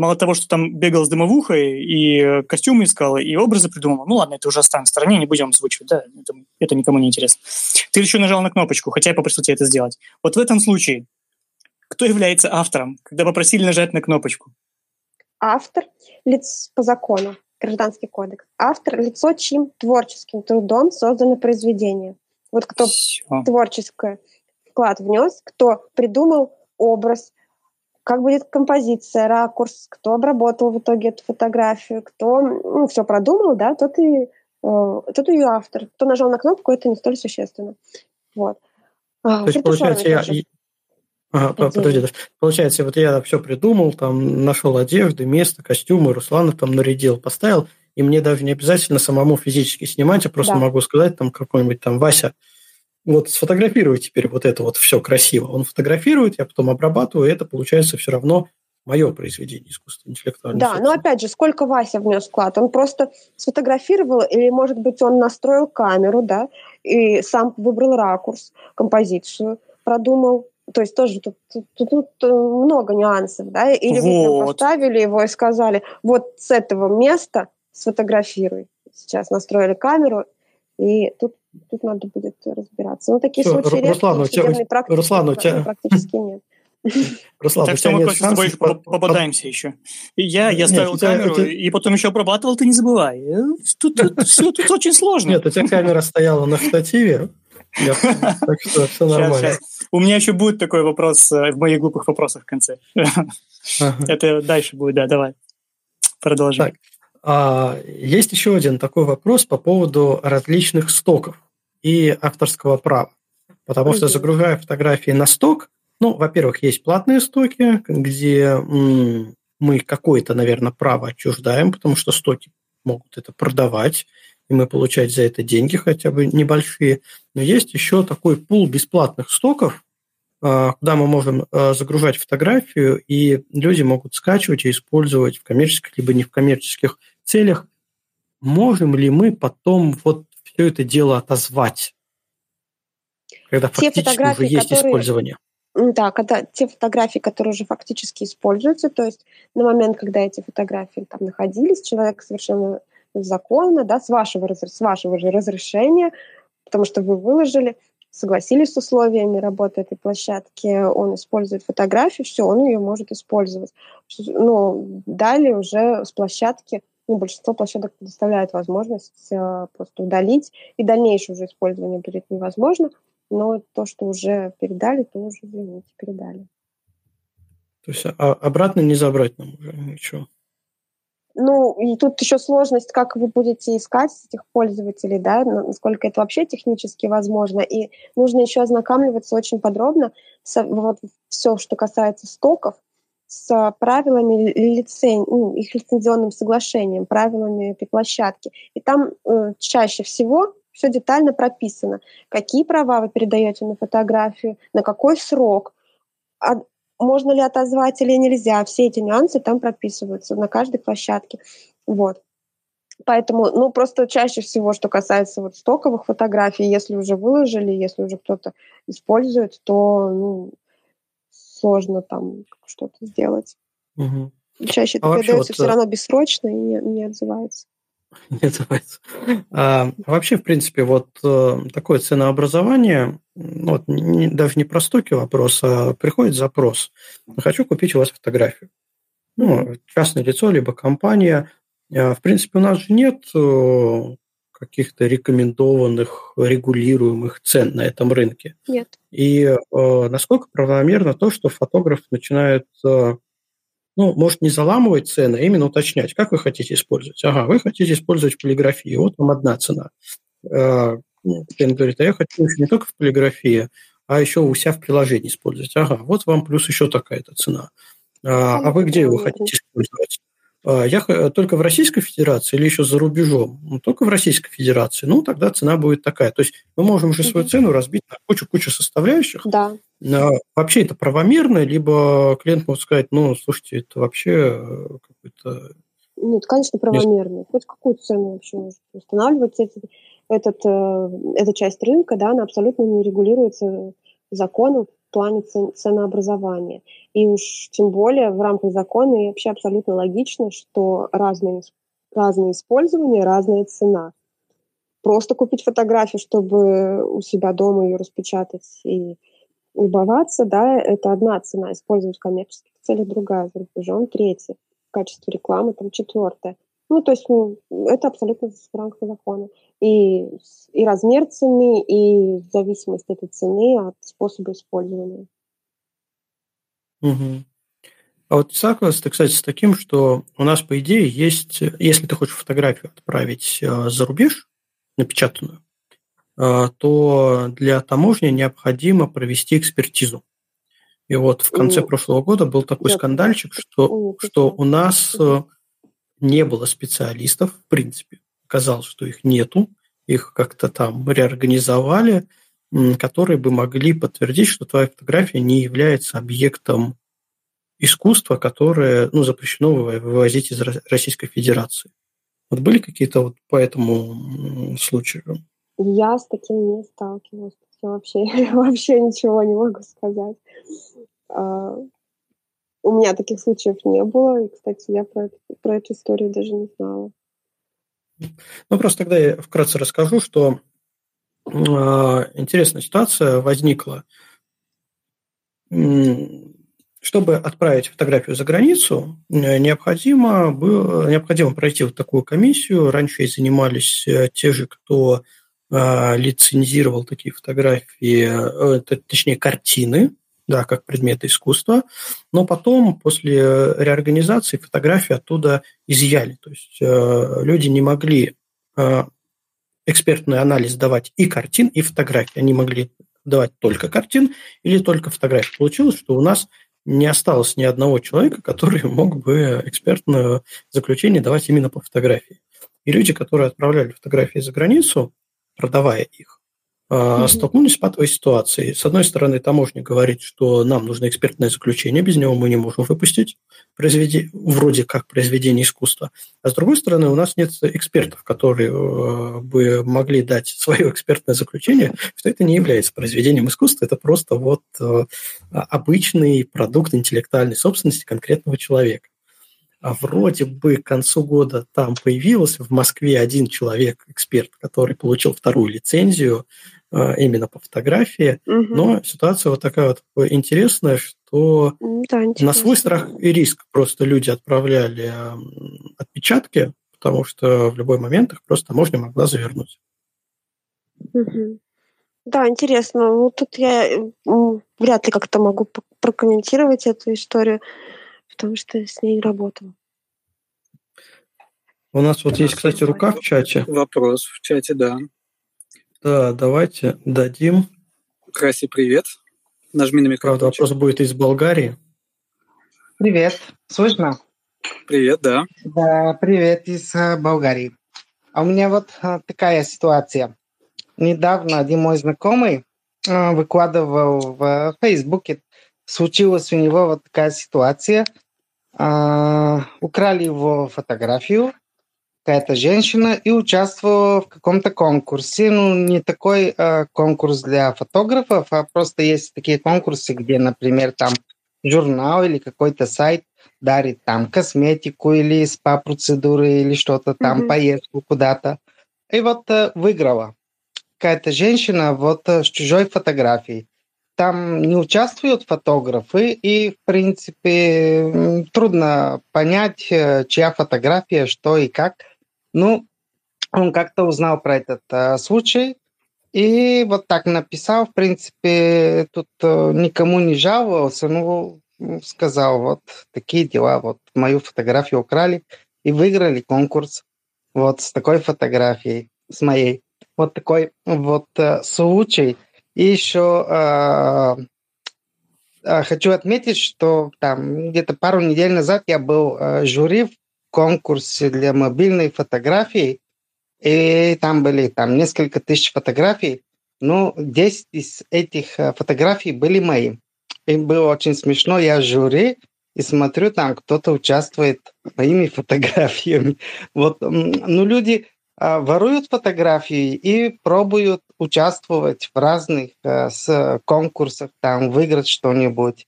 Мало того, что там бегал с дымовухой и костюмы искал, и образы придумал. Ну ладно, это уже оставим в стороне, не будем озвучивать, да, это, это никому не интересно. Ты еще нажал на кнопочку, хотя я попросил тебя это сделать. Вот в этом случае, кто является автором, когда попросили нажать на кнопочку? Автор лиц по закону, Гражданский кодекс. Автор – лицо, чьим творческим трудом создано произведение. Вот кто Все. творческое вклад внес, кто придумал образ, как будет композиция, ракурс, кто обработал в итоге эту фотографию, кто ну, все продумал, да, тот и, э, тот и автор. Кто нажал на кнопку, это не столь существенно. Вот. А, То есть, получается, я, Ага, подожди, получается, вот я все придумал, там нашел одежды, место, костюмы, Руслана там нарядил, поставил, и мне даже не обязательно самому физически снимать, я просто да. могу сказать там какой-нибудь там Вася, вот сфотографируй теперь вот это вот все красиво. Он фотографирует, я потом обрабатываю, и это получается все равно мое произведение искусства интеллектуального. Да, но опять же, сколько Вася внес вклад? Он просто сфотографировал, или, может быть, он настроил камеру, да, и сам выбрал ракурс, композицию, продумал. То есть тоже тут, тут, тут, тут э, много нюансов, да, или вот. вы поставили его и сказали, вот с этого места сфотографируй. Сейчас настроили камеру, и тут тут надо будет разбираться. Ну, такие Все, случаи Руслан, редкие, у тебя, практики, Руслан, у тебя... практически нет. Руслан, так что мы просто с тобой попадаемся еще. Я, я ставил камеру и потом еще обрабатывал, ты не забывай. Э, тут, тут, все тут очень сложно. Нет, у тебя камера стояла на штативе, так что все нормально. У меня еще будет такой вопрос э, в моих глупых вопросах в конце. Это дальше будет, да, давай. Продолжим. А, есть еще один такой вопрос по поводу различных стоков и авторского права. Потому что загружая фотографии на сток, ну, во-первых, есть платные стоки, где мы какое-то, наверное, право отчуждаем, потому что стоки могут это продавать, и мы получать за это деньги хотя бы небольшие. Но есть еще такой пул бесплатных стоков, а, куда мы можем а, загружать фотографию, и люди могут скачивать и использовать в коммерческих либо не в коммерческих целях. Можем ли мы потом вот все это дело отозвать, когда те фактически уже есть которые... использование? Да, когда те фотографии, которые уже фактически используются, то есть на момент, когда эти фотографии там находились, человек совершенно законно, да, с вашего, с вашего же разрешения, потому что вы выложили, согласились с условиями работы этой площадки, он использует фотографию, все, он ее может использовать. Но далее уже с площадки, ну, большинство площадок предоставляет возможность э, просто удалить, и дальнейшее уже использование будет невозможно, но то, что уже передали, то уже, извините, передали. То есть а обратно не забрать нам уже ничего? Ну, и тут еще сложность, как вы будете искать этих пользователей, да, насколько это вообще технически возможно. И нужно еще ознакомливаться очень подробно с вот все, что касается стоков, с правилами лицен... ну, их лицензионным соглашением, правилами этой площадки. И там э, чаще всего все детально прописано, какие права вы передаете на фотографию, на какой срок, а можно ли отозвать или нельзя. Все эти нюансы там прописываются на каждой площадке. Вот. Поэтому, ну, просто чаще всего, что касается вот стоковых фотографий, если уже выложили, если уже кто-то использует, то ну, сложно там что-то сделать. Угу. Чаще а это передается вот... все э, равно бессрочно и не, не отзывается. Не отзывается. А, вообще, в принципе, вот э, такое ценообразование, вот не, даже не про стоки вопрос, а приходит запрос. Хочу купить у вас фотографию. Ну, частное лицо, либо компания. А, в принципе, у нас же нет э, каких-то рекомендованных, регулируемых цен на этом рынке. Нет. И э, насколько правомерно то, что фотограф начинает ну, может, не заламывать цены, а именно уточнять, как вы хотите использовать. Ага, вы хотите использовать полиграфию, вот вам одна цена. Э, ну, клиент говорит, а я хочу не только в полиграфии, а еще у себя в приложении использовать. Ага, вот вам плюс еще такая-то цена. А, а вы где его хотите использовать? А, я только в Российской Федерации или еще за рубежом? Ну, только в Российской Федерации. Ну, тогда цена будет такая. То есть мы можем уже свою цену разбить на кучу-кучу составляющих. Да. Вообще это правомерно, либо клиент может сказать, ну, слушайте, это вообще э, какой-то... Ну, ну, конечно, правомерные. Хоть какую цену вообще может устанавливать этот, э, эта часть рынка, да, она абсолютно не регулируется законом плане цен, ценообразования. И уж тем более в рамках закона и вообще абсолютно логично, что разные, разные использования, разная цена. Просто купить фотографию, чтобы у себя дома ее распечатать и любоваться, да, это одна цена, использовать в коммерческих целях другая, за рубежом третья, в качестве рекламы там четвертая. Ну, то есть ну, это абсолютно в рамках закона. И, и размер цены, и зависимость этой цены от способа использования. Угу. А вот согласен ты, кстати, с таким, что у нас, по идее, есть, если ты хочешь фотографию отправить э, за рубеж, напечатанную, э, то для таможни необходимо провести экспертизу. И вот в конце прошлого года был такой скандальчик, что, что у нас э, не было специалистов, в принципе. Казалось, что их нету, их как-то там реорганизовали, которые бы могли подтвердить, что твоя фотография не является объектом искусства, которое ну, запрещено вывозить из Российской Федерации. Вот были какие-то вот по этому случаю? Я с таким не сталкивалась. Вообще, вообще ничего не могу сказать. А, у меня таких случаев не было. И, кстати, я про, про эту историю даже не знала. Ну, просто тогда я вкратце расскажу, что э, интересная ситуация возникла. Чтобы отправить фотографию за границу, э, необходимо, было, необходимо пройти вот такую комиссию. Раньше занимались э, те же, кто э, лицензировал такие фотографии, э, точнее, картины, да, как предметы искусства, но потом, после реорганизации, фотографии оттуда изъяли. То есть э, люди не могли э, экспертный анализ давать и картин, и фотографий. Они могли давать только картин или только фотографии. Получилось, что у нас не осталось ни одного человека, который мог бы экспертное заключение давать именно по фотографии. И люди, которые отправляли фотографии за границу, продавая их, mm-hmm. столкнулись с патовой ситуацией. С одной стороны, таможня говорит, что нам нужно экспертное заключение, без него мы не можем выпустить произведение, вроде как произведение искусства. А с другой стороны, у нас нет экспертов, которые э, бы могли дать свое экспертное заключение, что это не является произведением искусства, это просто вот э, обычный продукт интеллектуальной собственности конкретного человека. А вроде бы к концу года там появился в Москве один человек, эксперт, который получил вторую лицензию а, именно по фотографии. Угу. Но ситуация вот такая вот интересная, что да, на свой страх и риск просто люди отправляли отпечатки, потому что в любой момент их просто можно могла завернуть. Угу. Да, интересно. Ну, тут я вряд ли как-то могу прокомментировать эту историю, потому что с ней работала. У нас вот есть, кстати, рука в чате. Вопрос в чате, да. Да, давайте дадим. Краси, привет. Нажми на микрофон. Правда, вопрос будет из Болгарии. Привет. Слышно? Привет, да. Да, привет из э, Болгарии. А у меня вот э, такая ситуация. Недавно один мой знакомый э, выкладывал в Фейсбуке, случилась у него вот такая ситуация. Украли его фотографию, какая-то женщина и участвовала в каком-то конкурсе. Ну, не такой э, конкурс для фотографов, а просто есть такие конкурсы, где, например, там журнал или какой-то сайт дарит там косметику или спа-процедуры или что-то там, mm-hmm. поездку куда-то. И вот э, выиграла какая-то женщина вот э, с чужой фотографией. Там не участвуют фотографы, и, в принципе, трудно понять, э, чья фотография, что и как. Ну, он как-то узнал про этот э, случай и вот так написал. В принципе, тут э, никому не жаловался. Ну, сказал, вот такие дела. Вот мою фотографию украли и выиграли конкурс. Вот с такой фотографией, с моей. Вот такой вот э, случай. И еще э, э, хочу отметить, что там где-то пару недель назад я был э, жюри в конкурсе для мобильной фотографии, и там были там несколько тысяч фотографий, ну, 10 из этих э, фотографий были мои. И было очень смешно, я жюри, и смотрю, там кто-то участвует моими фотографиями. Вот, ну, люди а, воруют фотографии и пробуют участвовать в разных а, с конкурсах, там, выиграть что-нибудь.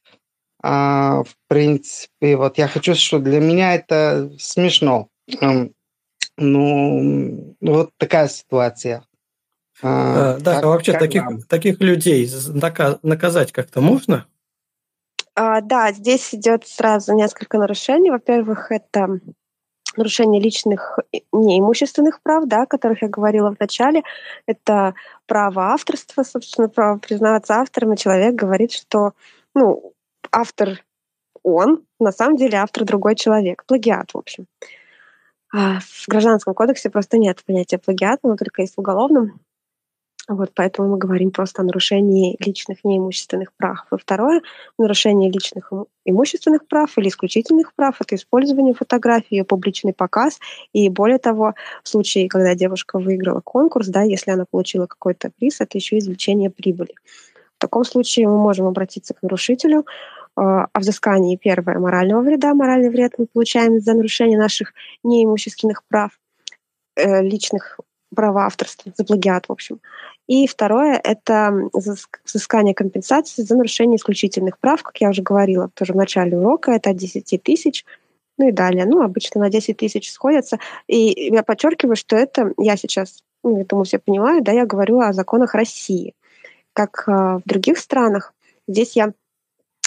А, в принципе, вот я хочу, что для меня это смешно. Ну, вот такая ситуация. А, да, как, вообще как таких, таких людей наказать как-то можно? А, да, здесь идет сразу несколько нарушений. Во-первых, это нарушение личных неимущественных прав, да, о которых я говорила в начале. Это право авторства, собственно, право признаваться автором, и человек говорит, что ну, автор он, на самом деле автор другой человек. Плагиат, в общем. А в Гражданском кодексе просто нет понятия плагиата, но только есть в уголовном. Вот поэтому мы говорим просто о нарушении личных неимущественных прав. И второе, нарушение личных имущественных прав или исключительных прав — это использование фотографии, ее публичный показ. И более того, в случае, когда девушка выиграла конкурс, да, если она получила какой-то приз, это еще извлечение прибыли. В таком случае мы можем обратиться к нарушителю о взыскании первое морального вреда. Моральный вред мы получаем за нарушение наших неимущественных прав, э, личных права авторства, за плагиат, в общем. И второе — это взыскание компенсации за нарушение исключительных прав, как я уже говорила тоже в начале урока, это от 10 тысяч, ну и далее. Ну, обычно на 10 тысяч сходятся. И я подчеркиваю, что это я сейчас, ну, я думаю, все понимают, да, я говорю о законах России. Как э, в других странах, здесь я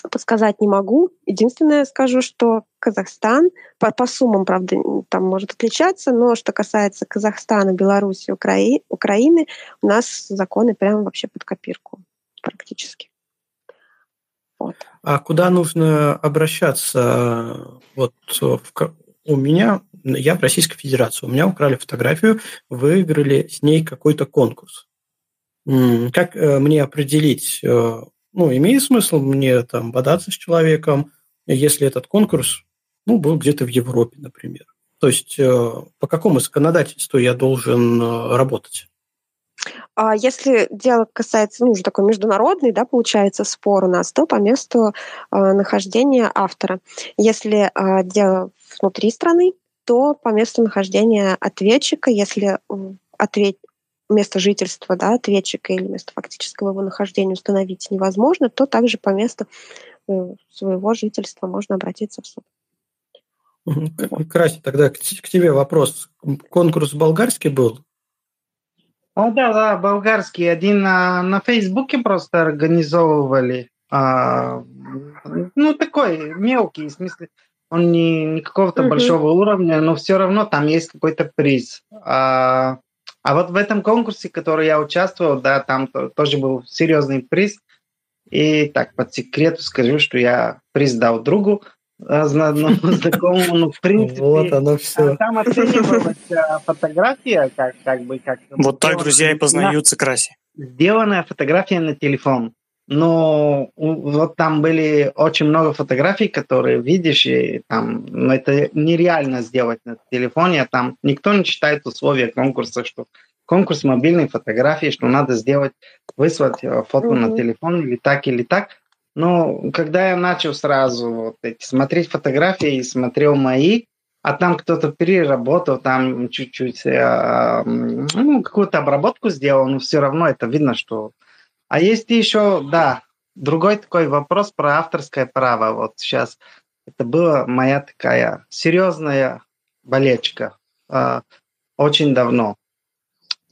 подсказать не могу. Единственное скажу, что Казахстан, по, по суммам, правда, там может отличаться, но что касается Казахстана, Беларуси, Украи, Украины, у нас законы прямо вообще под копирку практически. Вот. А куда нужно обращаться? Вот в, у меня, я в Российской Федерации, у меня украли фотографию, выиграли с ней какой-то конкурс. Как э, мне определить, э, ну, имеет смысл мне там бодаться с человеком, если этот конкурс ну, был где-то в Европе, например. То есть э, по какому законодательству я должен э, работать? А если дело касается, ну, уже такой международный, да, получается, спор у нас, то по месту э, нахождения автора. Если э, дело внутри страны, то по месту нахождения ответчика, если ответ, место жительства да, ответчика или место фактического его нахождения установить невозможно, то также по месту э, своего жительства можно обратиться в суд. Крася, тогда к, тебе вопрос. Конкурс болгарский был? А, да, да, болгарский. Один на, на Фейсбуке просто организовывали. А, ну, такой мелкий, в смысле, он не, не какого-то uh-huh. большого уровня, но все равно там есть какой-то приз. А, а вот в этом конкурсе, в который я участвовал, да, там тоже был серьезный приз. И так, под секрету скажу, что я приз дал другу, одному знакомому, ну, в принципе. Вот оно все. Там оценивалась э, фотография, как, как бы, как... Вот так друзья и познаются краси. Сделанная фотография на телефон. Но вот там были очень много фотографий, которые видишь, и там ну, это нереально сделать на телефоне, а там никто не читает условия конкурса, что конкурс мобильной фотографии, что надо сделать, выслать э, фото mm-hmm. на телефон или так, или так. Но когда я начал сразу вот эти, смотреть фотографии и смотрел мои, а там кто-то переработал, там чуть-чуть э, ну, какую-то обработку сделал, но все равно это видно, что а есть еще, да, другой такой вопрос про авторское право. Вот сейчас это была моя такая серьезная болечка э, очень давно.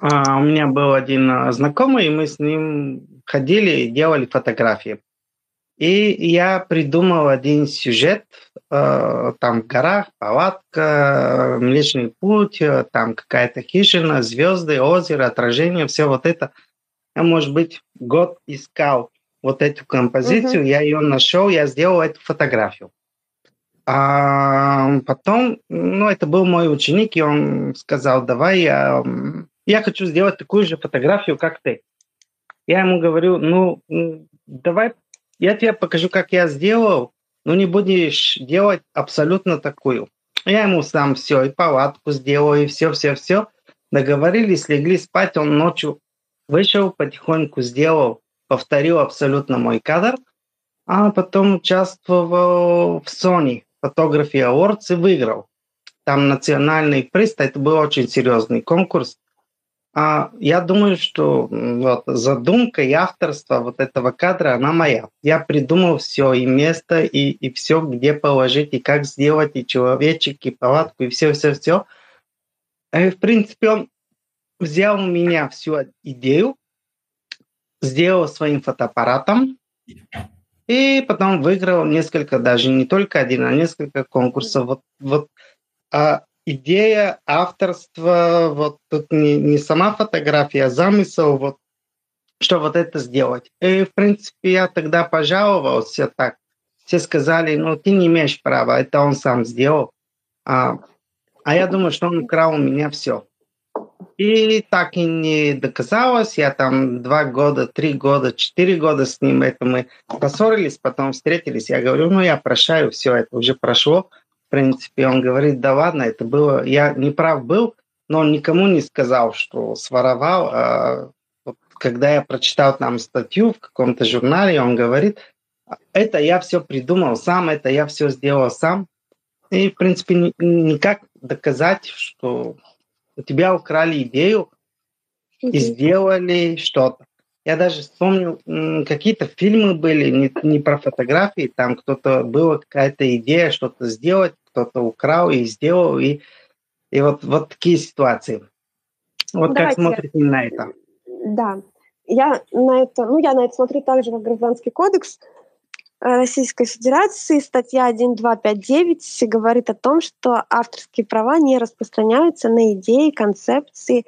Uh, у меня был один uh, знакомый, и мы с ним ходили и делали фотографии. И я придумал один сюжет, uh, там в горах, палатка, Млечный путь, там какая-то хижина, звезды, озеро, отражение, все вот это – я, может быть, год искал вот эту композицию, uh-huh. я ее нашел, я сделал эту фотографию. А потом, ну, это был мой ученик, и он сказал, давай я, я хочу сделать такую же фотографию, как ты. Я ему говорю, ну, давай, я тебе покажу, как я сделал, но не будешь делать абсолютно такую. Я ему сам все, и палатку сделал, и все-все-все. Договорились, легли спать, он ночью Вышел, потихоньку сделал, повторил абсолютно мой кадр. а потом участвовал в Sony Photography Awards и выиграл. Там национальный приз, это был очень серьезный конкурс. А я думаю, что вот, задумка и авторство вот этого кадра, она моя. Я придумал все, и место, и, и все, где положить, и как сделать, и человечек, и палатку, и все-все-все. И, в принципе, он взял у меня всю идею, сделал своим фотоаппаратом, и потом выиграл несколько, даже не только один, а несколько конкурсов. Вот, вот а идея авторства, вот тут не, не сама фотография, а замысел, вот что вот это сделать. И, в принципе, я тогда пожаловался так. Все сказали, ну, ты не имеешь права, это он сам сделал. А, а я думаю, что он украл у меня все. И так и не доказалось. Я там два года, три года, четыре года с ним это мы поссорились, потом встретились. Я говорю, ну я прощаю, все это уже прошло. В принципе, он говорит, да ладно, это было, я не прав был, но он никому не сказал, что своровал. А вот, когда я прочитал там статью в каком-то журнале, он говорит, это я все придумал сам, это я все сделал сам. И, в принципе, никак доказать, что у тебя украли идею и сделали что-то. Я даже вспомнил, какие-то фильмы были не, не про фотографии, там кто-то была какая-то идея что-то сделать, кто-то украл и сделал, и, и вот, вот такие ситуации. Вот Давайте. как смотрите на это? Да, я на это, ну, я на это смотрю так же, как Гражданский кодекс. Российской Федерации статья 1259 говорит о том, что авторские права не распространяются на идеи, концепции,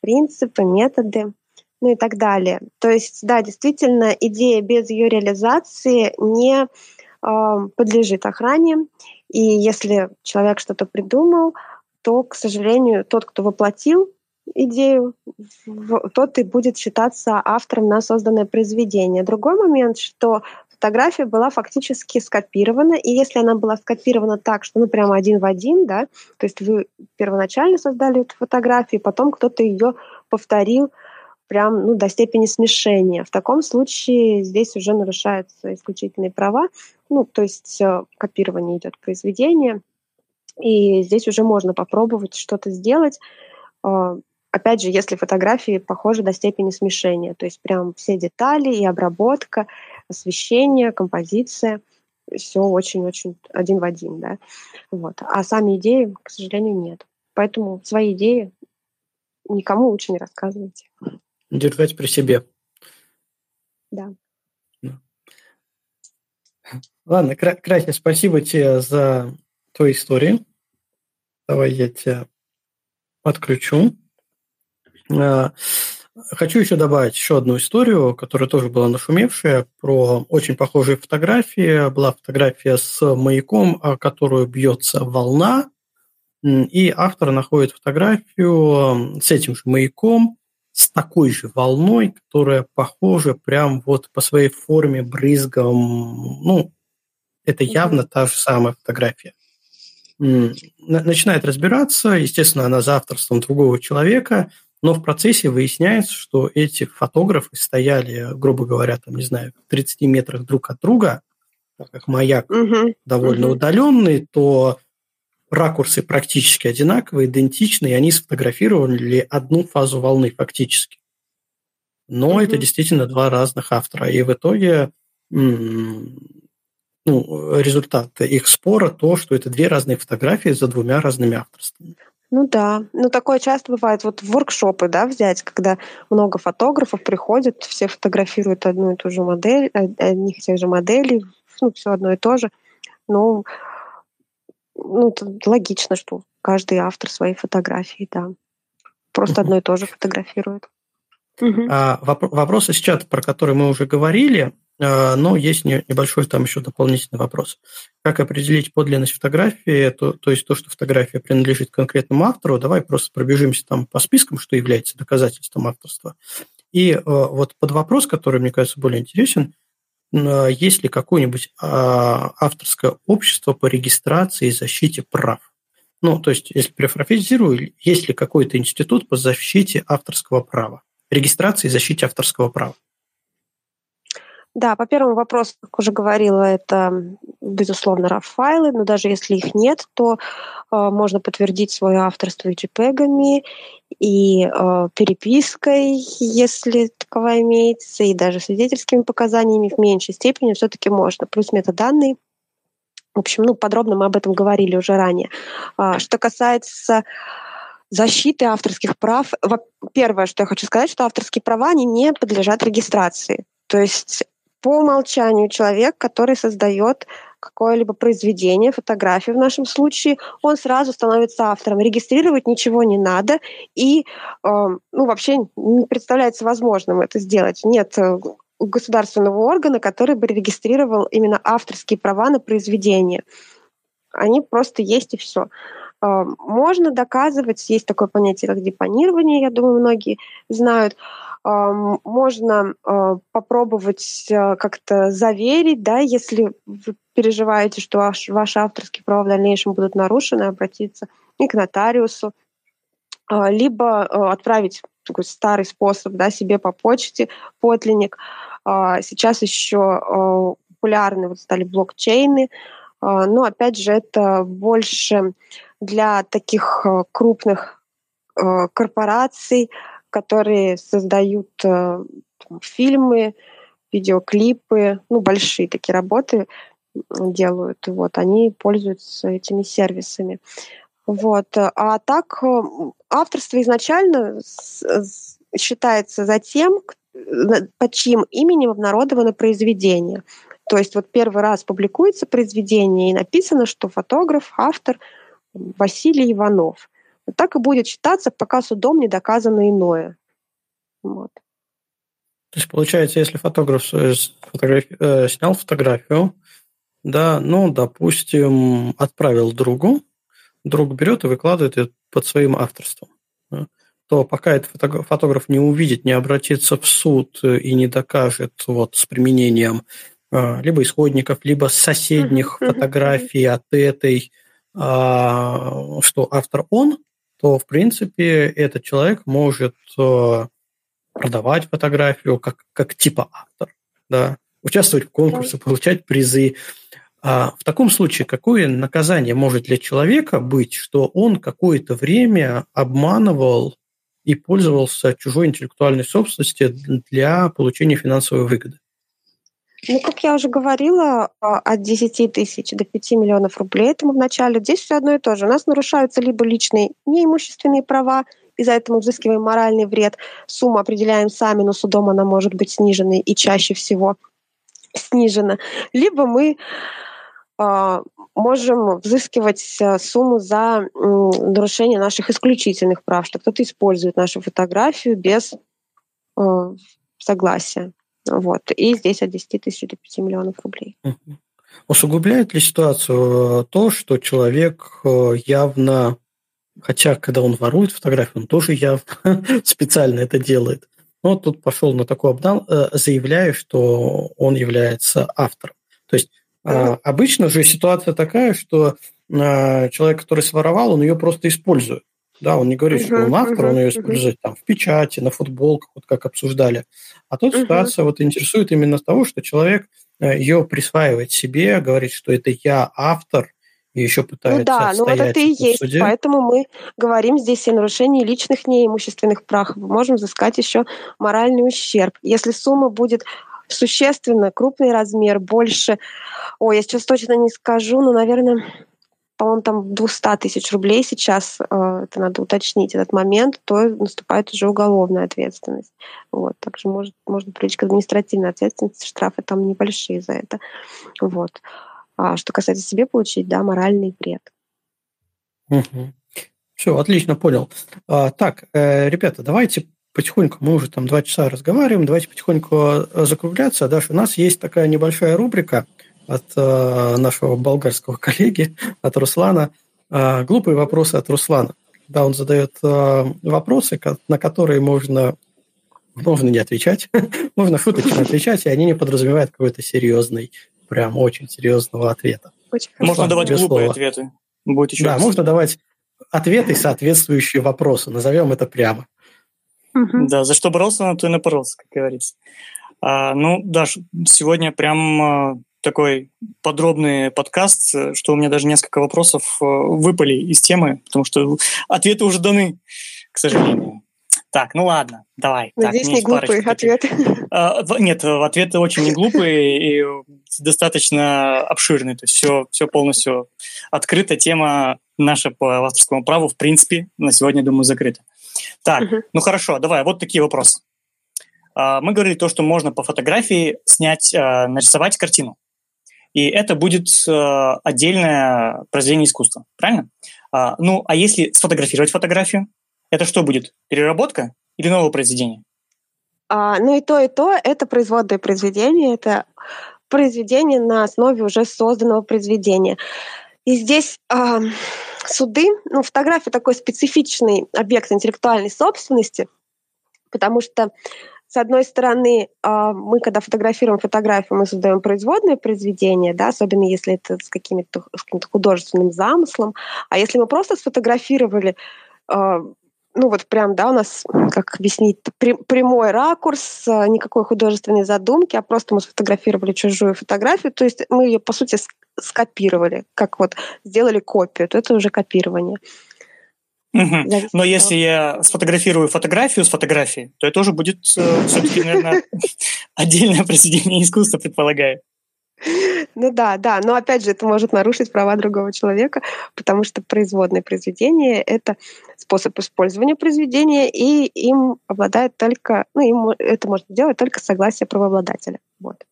принципы, методы, ну и так далее. То есть, да, действительно, идея без ее реализации не э, подлежит охране. И если человек что-то придумал, то, к сожалению, тот, кто воплотил идею, тот и будет считаться автором на созданное произведение. Другой момент, что фотография была фактически скопирована, и если она была скопирована так, что ну прямо один в один, да, то есть вы первоначально создали эту фотографию, потом кто-то ее повторил прям ну, до степени смешения. В таком случае здесь уже нарушаются исключительные права, ну, то есть э, копирование идет произведения, и здесь уже можно попробовать что-то сделать, э, опять же, если фотографии похожи до степени смешения, то есть прям все детали и обработка, освещение, композиция, все очень-очень один в один, да. Вот. А сами идеи, к сожалению, нет. Поэтому свои идеи никому лучше не рассказывайте. Держать при себе. Да. Ладно, Крася, спасибо тебе за твою историю. Давай я тебя отключу. А, Хочу еще добавить еще одну историю, которая тоже была нашумевшая, про очень похожие фотографии. Была фотография с маяком, о которую бьется волна, и автор находит фотографию с этим же маяком, с такой же волной, которая похожа прям вот по своей форме, брызгом. Ну, это явно та же самая фотография. Начинает разбираться, естественно, она за авторством другого человека – но в процессе выясняется, что эти фотографы стояли, грубо говоря, там, не знаю, в 30 метрах друг от друга, так как маяк угу. довольно угу. удаленный, то ракурсы практически одинаковые, идентичные, и они сфотографировали одну фазу волны фактически. Но угу. это действительно два разных автора. И в итоге ну, результат их спора то, что это две разные фотографии за двумя разными авторствами. Ну да, ну такое часто бывает. Вот в воркшопы, да, взять, когда много фотографов приходят, все фотографируют одну и ту же модель, одних и тех же моделей, ну, все одно и то же. Ну, ну, это логично, что каждый автор своей фотографии, да. Просто одно и то же фотографирует. А, вопрос из чата, про который мы уже говорили, а, но есть небольшой там еще дополнительный вопрос. Как определить подлинность фотографии, то, то есть то, что фотография принадлежит конкретному автору, давай просто пробежимся там по спискам, что является доказательством авторства. И э, вот под вопрос, который, мне кажется, более интересен, э, есть ли какое-нибудь э, авторское общество по регистрации и защите прав? Ну, то есть, если перефразирую, есть ли какой-то институт по защите авторского права, регистрации и защите авторского права? Да, по первому вопросу, как уже говорила, это, безусловно, RAW-файлы, но даже если их нет, то э, можно подтвердить свое авторство и JPEG и э, перепиской, если таковая имеется, и даже свидетельскими показаниями в меньшей степени все-таки можно. Плюс метаданные. В общем, ну, подробно мы об этом говорили уже ранее. А, что касается защиты авторских прав, первое, что я хочу сказать, что авторские права, они не подлежат регистрации. То есть по умолчанию человек, который создает какое-либо произведение, фотографию в нашем случае, он сразу становится автором. Регистрировать ничего не надо, и э, ну, вообще не представляется возможным это сделать. Нет э, государственного органа, который бы регистрировал именно авторские права на произведение. Они просто есть и все. Э, можно доказывать, есть такое понятие, как депонирование, я думаю, многие знают можно а, попробовать а, как-то заверить, да, если вы переживаете, что ваш, ваши авторские права в дальнейшем будут нарушены, обратиться и к нотариусу, а, либо отправить такой старый способ да, себе по почте, подлинник. Сейчас еще популярны вот стали блокчейны, но опять же это больше для таких крупных корпораций, которые создают э, фильмы, видеоклипы, ну, большие такие работы делают, вот, они пользуются этими сервисами. Вот. А так э, авторство изначально считается за тем, под чьим именем обнародовано произведение. То есть вот первый раз публикуется произведение, и написано, что фотограф, автор Василий Иванов. Так и будет считаться, пока судом не доказано иное. Вот. То есть, получается, если фотограф фотографи... э, снял фотографию, да, ну, допустим, отправил другу, друг берет и выкладывает ее под своим авторством, да, то пока этот фотограф не увидит, не обратится в суд и не докажет вот с применением э, либо исходников, либо соседних фотографий от этой, а, что автор он, то, в принципе, этот человек может э, продавать фотографию как, как типа автор, да, участвовать в конкурсе, получать призы. А в таком случае какое наказание может для человека быть, что он какое-то время обманывал и пользовался чужой интеллектуальной собственностью для получения финансовой выгоды? Ну, как я уже говорила, а, от 10 тысяч до 5 миллионов рублей, это мы в начале. Здесь все одно и то же. У нас нарушаются либо личные неимущественные права, и за это мы взыскиваем моральный вред. Сумму определяем сами, но судом она может быть снижена и чаще всего снижена. Либо мы э, можем взыскивать а, сумму за нарушение наших исключительных прав, что кто-то использует нашу фотографию без э, согласия. Вот. И здесь от 10 тысяч до 5 миллионов рублей. Усугубляет ли ситуацию э, то, что человек э, явно, хотя когда он ворует фотографию, он тоже явно специально это делает. Но тут пошел на такой обнал, э, заявляя, что он является автором. То есть mm обычно же ситуация такая, что человек, который своровал, он ее просто использует. Да, он не говорит, uh-huh, что он автор, uh-huh, он ее использует uh-huh. там в печати, на футболках, вот как обсуждали. А тут uh-huh. ситуация вот интересует именно того, что человек э, ее присваивает себе, говорит, что это я автор, и еще ну пытается Ну да, ну вот это и есть. Суде. Поэтому мы говорим здесь о нарушении личных неимущественных прав. Мы можем взыскать еще моральный ущерб. Если сумма будет существенно, крупный размер, больше... Ой, я сейчас точно не скажу, но, наверное, по-моему, там 200 тысяч рублей сейчас, э, это надо уточнить этот момент, то наступает уже уголовная ответственность. Вот. Также может, можно привлечь к административной ответственности, штрафы там небольшие за это. Вот. А что касается себе получить, да, моральный вред. Угу. Все, отлично, понял. А, так, э, ребята, давайте потихоньку, мы уже там два часа разговариваем, давайте потихоньку э, закругляться. Даша, у нас есть такая небольшая рубрика – от э, нашего болгарского коллеги, от Руслана. Э, глупые вопросы от Руслана. Да, он задает э, вопросы, на которые можно, можно не отвечать, можно шуточно отвечать, и они не подразумевают какой-то серьезный, прям очень серьезного ответа. Очень можно давать глупые слова. ответы. Будет еще да, раз. можно давать ответы, соответствующие вопросу. Назовем это прямо. Да, за что боролся, на то и напоролся, как говорится. А, ну, Даш, сегодня прям а, такой подробный подкаст, что у меня даже несколько вопросов а, выпали из темы, потому что ответы уже даны, к сожалению. Так, ну ладно, давай. Надеюсь, так, не глупые ответы. А, нет, ответы очень не глупые и достаточно обширные. То есть все, все полностью открыта. Тема наша по авторскому праву, в принципе, на сегодня, думаю, закрыта. Так, угу. ну хорошо, давай, вот такие вопросы. Мы говорили то, что можно по фотографии снять, нарисовать картину. И это будет а, отдельное произведение искусства, правильно? Ну, а если сфотографировать фотографию, это что будет? Переработка или новое произведение? А, ну и то, и то это производное произведение, это произведение на основе уже созданного произведения. И здесь э, суды, ну, фотография такой специфичный объект интеллектуальной собственности, потому что с одной стороны, а, мы, когда фотографируем фотографию, мы создаем производное произведение, да, особенно если это с, каким-то, с каким-то художественным замыслом. А если мы просто сфотографировали а, ну вот прям, да, у нас, как объяснить, прямой ракурс, никакой художественной задумки, а просто мы сфотографировали чужую фотографию, то есть мы ее, по сути, скопировали, как вот сделали копию, то это уже копирование. Угу. Но если я сфотографирую фотографию с фотографией, то это тоже будет э, все-таки, наверное, отдельное произведение искусства, предполагаю. Ну да, да, но опять же это может нарушить права другого человека, потому что производное произведение — это способ использования произведения, и им обладает только, ну, им это можно сделать только согласие правообладателя. Вот.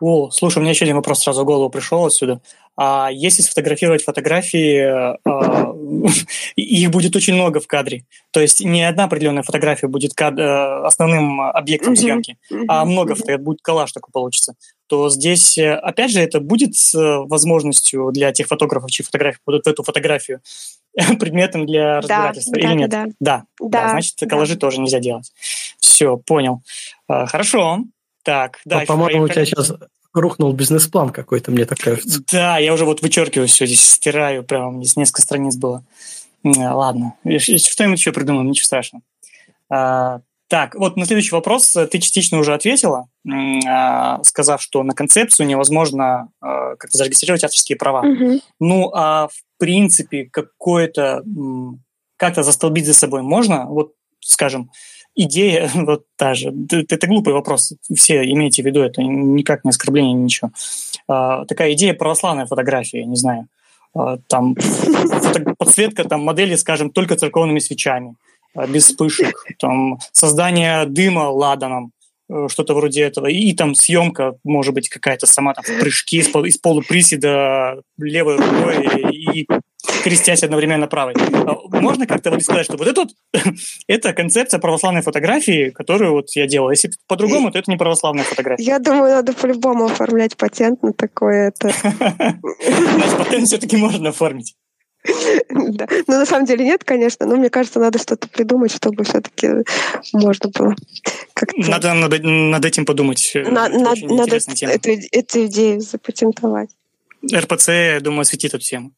О, слушай, у меня еще один вопрос сразу в голову пришел отсюда. А если сфотографировать фотографии, а, их будет очень много в кадре. То есть не одна определенная фотография будет кад- э, основным объектом съемки, а много фотографий, будет коллаж такой получится. То здесь, э, опять же, это будет возможностью для тех фотографов, чьи фотографии будут в эту фотографию предметом для разбирательства да, или да, нет? Да. Да, да, да значит, коллажи да. тоже нельзя делать. Все, понял. Хорошо. Так, дальше. По-моему, у тебя сейчас рухнул бизнес-план какой-то, мне так кажется. Да, я уже вот вычеркиваю все здесь, стираю, прям здесь несколько страниц было. Ладно, что-нибудь еще придумаем, ничего страшного. А, так, вот на следующий вопрос ты частично уже ответила, а, сказав, что на концепцию невозможно а, как-то зарегистрировать авторские права. Угу. Ну, а в принципе какое-то как-то застолбить за собой можно? Вот, скажем, идея вот та же. Это, это глупый вопрос. Все имейте в виду, это никак не оскорбление, ничего. А, такая идея православной фотографии, не знаю. А, там подсветка там модели, скажем, только церковными свечами, а, без вспышек. Там создание дыма ладаном, э, что-то вроде этого. И, и там съемка, может быть, какая-то сама там в прыжке из, из полуприседа левой рукой и крестясь одновременно правой. А можно как-то вот сказать, что вот это вот, это концепция православной фотографии, которую вот я делал. Если по-другому, то это не православная фотография. Я думаю, надо по-любому оформлять патент на такое. Это. Патент все-таки можно оформить. Да. Ну, на самом деле нет, конечно, но мне кажется, надо что-то придумать, чтобы все-таки можно было как-то... Надо над, над этим подумать. На, над, надо эту, эту идею запатентовать. РПЦ, я думаю, осветит эту тему.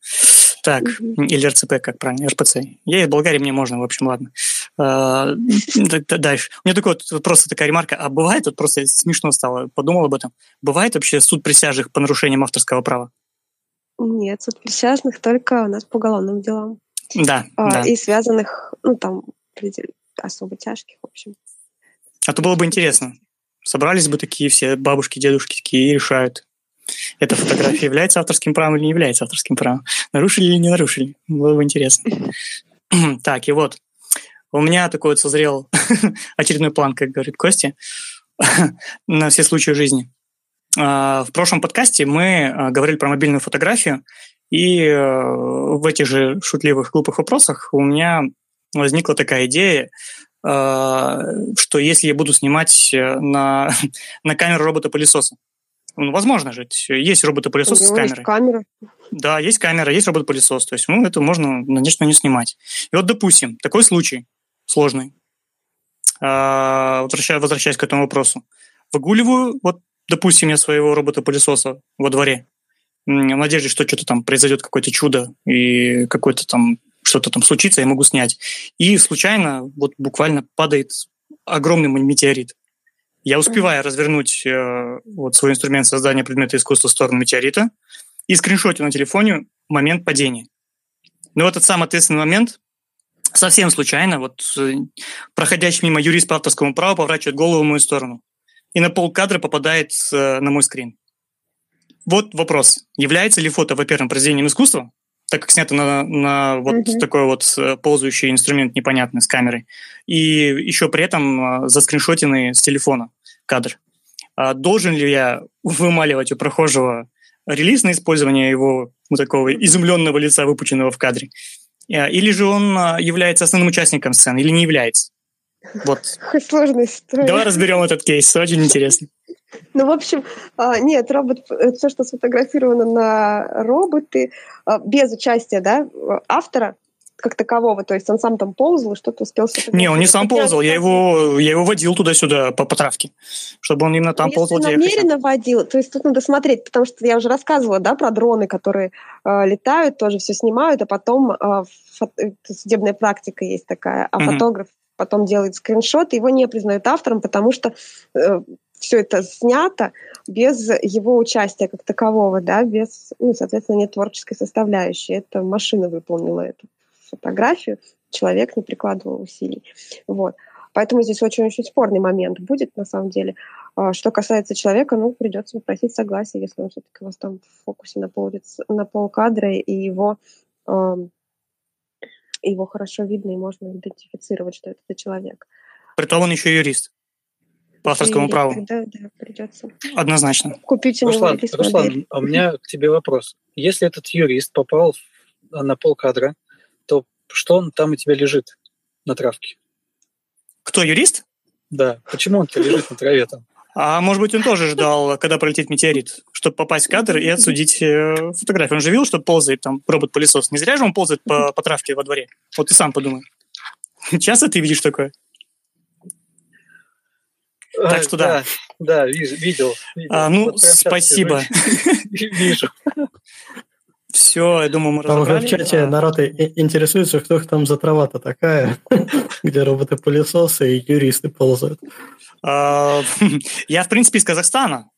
Так, mm-hmm. или РЦП, как правильно, РПЦ. Я из Болгарии, мне можно, в общем, ладно. А, дальше. У меня такой вот просто такая ремарка. А бывает, вот просто смешно стало, подумал об этом, бывает вообще суд присяжных по нарушениям авторского права? Нет, суд присяжных только у нас по уголовным делам. Да, а, да. И связанных, ну, там, особо тяжких, в общем. А то было бы интересно. Собрались бы такие все бабушки, дедушки такие и решают, эта фотография является авторским правом или не является авторским правом. Нарушили или не нарушили. Было бы интересно. Так, и вот. У меня такой вот созрел очередной план, как говорит Костя, на все случаи жизни. А, в прошлом подкасте мы а, говорили про мобильную фотографию, и э, в этих же шутливых, глупых вопросах у меня возникла такая идея, а, что если я буду снимать э, на, на камеру робота-пылесоса, ну, возможно же, есть роботы-пылесос с камерой. Есть камера. Да, есть камера, есть робот-пылесос. То есть, ну, это можно, конечно, не снимать. И вот, допустим, такой случай сложный. А, возвращаясь, возвращаясь к этому вопросу. Выгуливаю, вот, допустим, я своего робота-пылесоса во дворе, в надежде, что что-то там произойдет, какое-то чудо, и какое-то там что-то там случится, я могу снять. И случайно, вот буквально падает огромный метеорит. Я успеваю развернуть э, вот свой инструмент создания предмета искусства в сторону метеорита и скриншотю на телефоне момент падения. Но в этот самый ответственный момент совсем случайно, вот э, проходящий мимо юрист по авторскому праву поворачивает голову в мою сторону и на пол кадра попадает э, на мой скрин. Вот вопрос. Является ли фото, во-первых, произведением искусства, так как снято на, на вот mm-hmm. такой вот э, ползающий инструмент непонятный с камерой, и еще при этом заскриншотенный с телефона кадр. А должен ли я вымаливать у прохожего релиз на использование его вот такого изумленного лица, выпученного в кадре? Э, или же он является основным участником сцены, или не является? Вот. Сложная история. Давай разберем этот кейс, очень интересно. Ну, в общем, а, нет, робот, все, что сфотографировано на роботы, а, без участия да, автора, как такового, то есть он сам там ползал и что-то успел Не, он не сам ползал, я его, я его водил туда-сюда по, по травке, чтобы он именно там Но ползал. Если намеренно водил, то есть тут надо смотреть, потому что я уже рассказывала, да, про дроны, которые э, летают, тоже все снимают, а потом э, фото, судебная практика есть такая, а угу. фотограф потом делает скриншот, его не признают автором, потому что э, все это снято без его участия как такового, да, без, ну, соответственно, нет творческой составляющей. Это машина выполнила эту фотографию, человек не прикладывал усилий. Вот. Поэтому здесь очень-очень спорный момент будет, на самом деле. А, что касается человека, ну, придется попросить согласия, если он все-таки у вас там в фокусе на пол, на пол кадра, и его, его хорошо видно, и можно идентифицировать, что это за человек. Притом он еще юрист по авторскому праву. Да, да, придется. Однозначно. Купить у Руслан, него Руслан, а у меня к тебе вопрос. Если этот юрист попал на пол кадра, то что он там у тебя лежит на травке? Кто, юрист? Да. Почему он лежит на траве там? А может быть, он тоже ждал, когда пролетит метеорит, чтобы попасть в кадр и отсудить э, фотографию. Он же видел, что ползает там робот-пылесос. Не зря же он ползает по, по травке во дворе. Вот ты сам подумай. Часто ты видишь такое? Так что да. Да, видел. видел. А, ну, спасибо. Вижу. Все, я думаю, мы Там уже в чате а... народ интересуется, кто там за трава-то такая, где роботы-пылесосы и юристы ползают. А, я, в принципе, из Казахстана,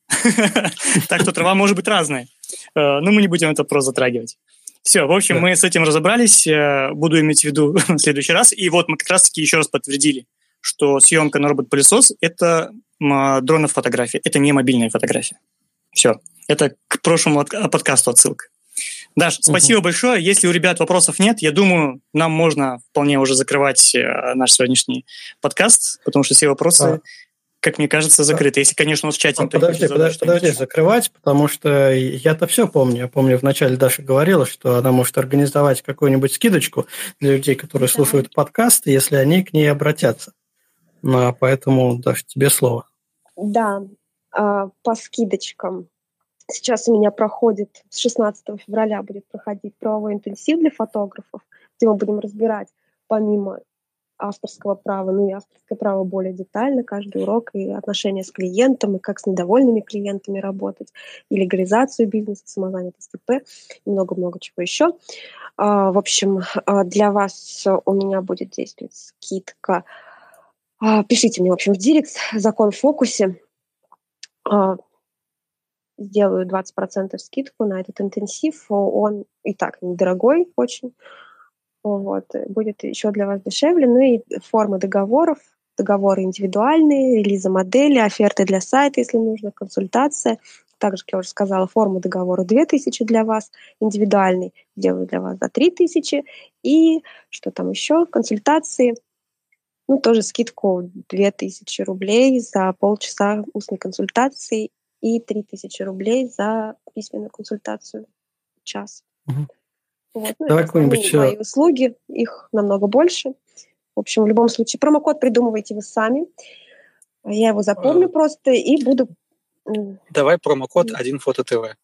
так что трава может быть разная. Но мы не будем это просто затрагивать. Все, в общем, мы с этим разобрались. Буду иметь в виду в следующий раз. И вот мы как раз-таки еще раз подтвердили, что съемка на робот-пылесос – это дронов фотография, это не мобильная фотография. Все. Это к прошлому подкасту отсылка. Даш, спасибо угу. большое. Если у ребят вопросов нет, я думаю, нам можно вполне уже закрывать э, наш сегодняшний подкаст, потому что все вопросы, а. как мне кажется, закрыты. Если, конечно, у нас в чате... А, подожди, подожди, подожди, закрывать, потому что я-то все помню. Я помню, вначале Даша говорила, что она может организовать какую-нибудь скидочку для людей, которые да. слушают подкаст, если они к ней обратятся. Ну, а поэтому, Даша, тебе слово. Да, а, по скидочкам Сейчас у меня проходит, с 16 февраля будет проходить правовой интенсив для фотографов, где мы будем разбирать помимо авторского права, ну и авторское право более детально, каждый урок и отношения с клиентом, и как с недовольными клиентами работать, и легализацию бизнеса, самозанятость ИП, и много-много чего еще. А, в общем, а, для вас у меня будет действовать скидка. А, пишите мне, в общем, в директ, закон в фокусе сделаю 20% скидку на этот интенсив. Он и так недорогой очень. Вот. Будет еще для вас дешевле. Ну и формы договоров, договоры индивидуальные, релизы модели, оферты для сайта, если нужно, консультация. Также, как я уже сказала, форма договора 2000 для вас, индивидуальный делаю для вас за 3000. И что там еще? Консультации. Ну, тоже скидку 2000 рублей за полчаса устной консультации и 3000 рублей за письменную консультацию в час. Угу. Вот. Ну, Давай какой-нибудь... Мои услуги, их намного больше. В общем, в любом случае, промокод придумывайте вы сами. Я его запомню а... просто и буду... Давай промокод один фото ТВ.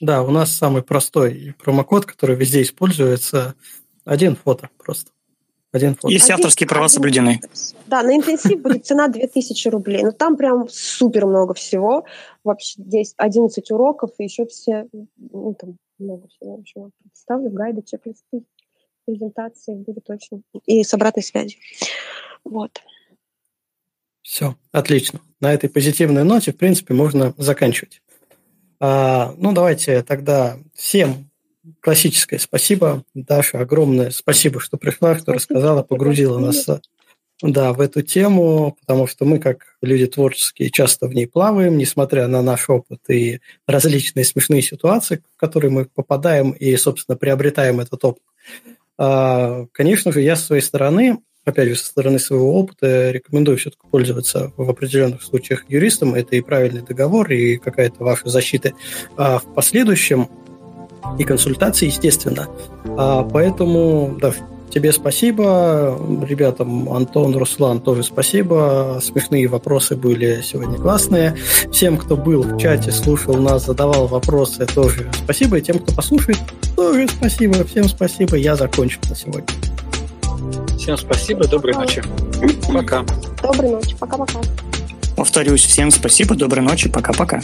Да, у нас самый простой промокод, который везде используется. Один фото просто. Один фото. Если авторские права соблюдены. Да, на интенсив будет цена 2000 рублей. Но там прям супер много всего. Вообще здесь 11 уроков и еще все, ну, там много всего. В общем, представлю гайды, чек-листы, презентации будет очень... И с обратной связью. Вот. Все, отлично. На этой позитивной ноте, в принципе, можно заканчивать. А, ну, давайте тогда всем классическое спасибо. Даша, огромное спасибо, что пришла, что рассказала, погрузила нас да, в эту тему, потому что мы, как люди творческие, часто в ней плаваем, несмотря на наш опыт и различные смешные ситуации, в которые мы попадаем и, собственно, приобретаем этот опыт. А, конечно же, я со своей стороны, опять же, со стороны своего опыта, рекомендую все-таки пользоваться в определенных случаях юристом. Это и правильный договор, и какая-то ваша защита а в последующем, и консультации, естественно. А, поэтому, да, тебе спасибо. Ребятам Антон, Руслан тоже спасибо. Смешные вопросы были сегодня классные. Всем, кто был в чате, слушал нас, задавал вопросы, тоже спасибо. И тем, кто послушает, тоже спасибо. Всем спасибо. Я закончил на сегодня. Всем спасибо. Доброй ночи. Пока. Доброй ночи. Пока-пока. Повторюсь, всем спасибо. Доброй ночи. Пока-пока.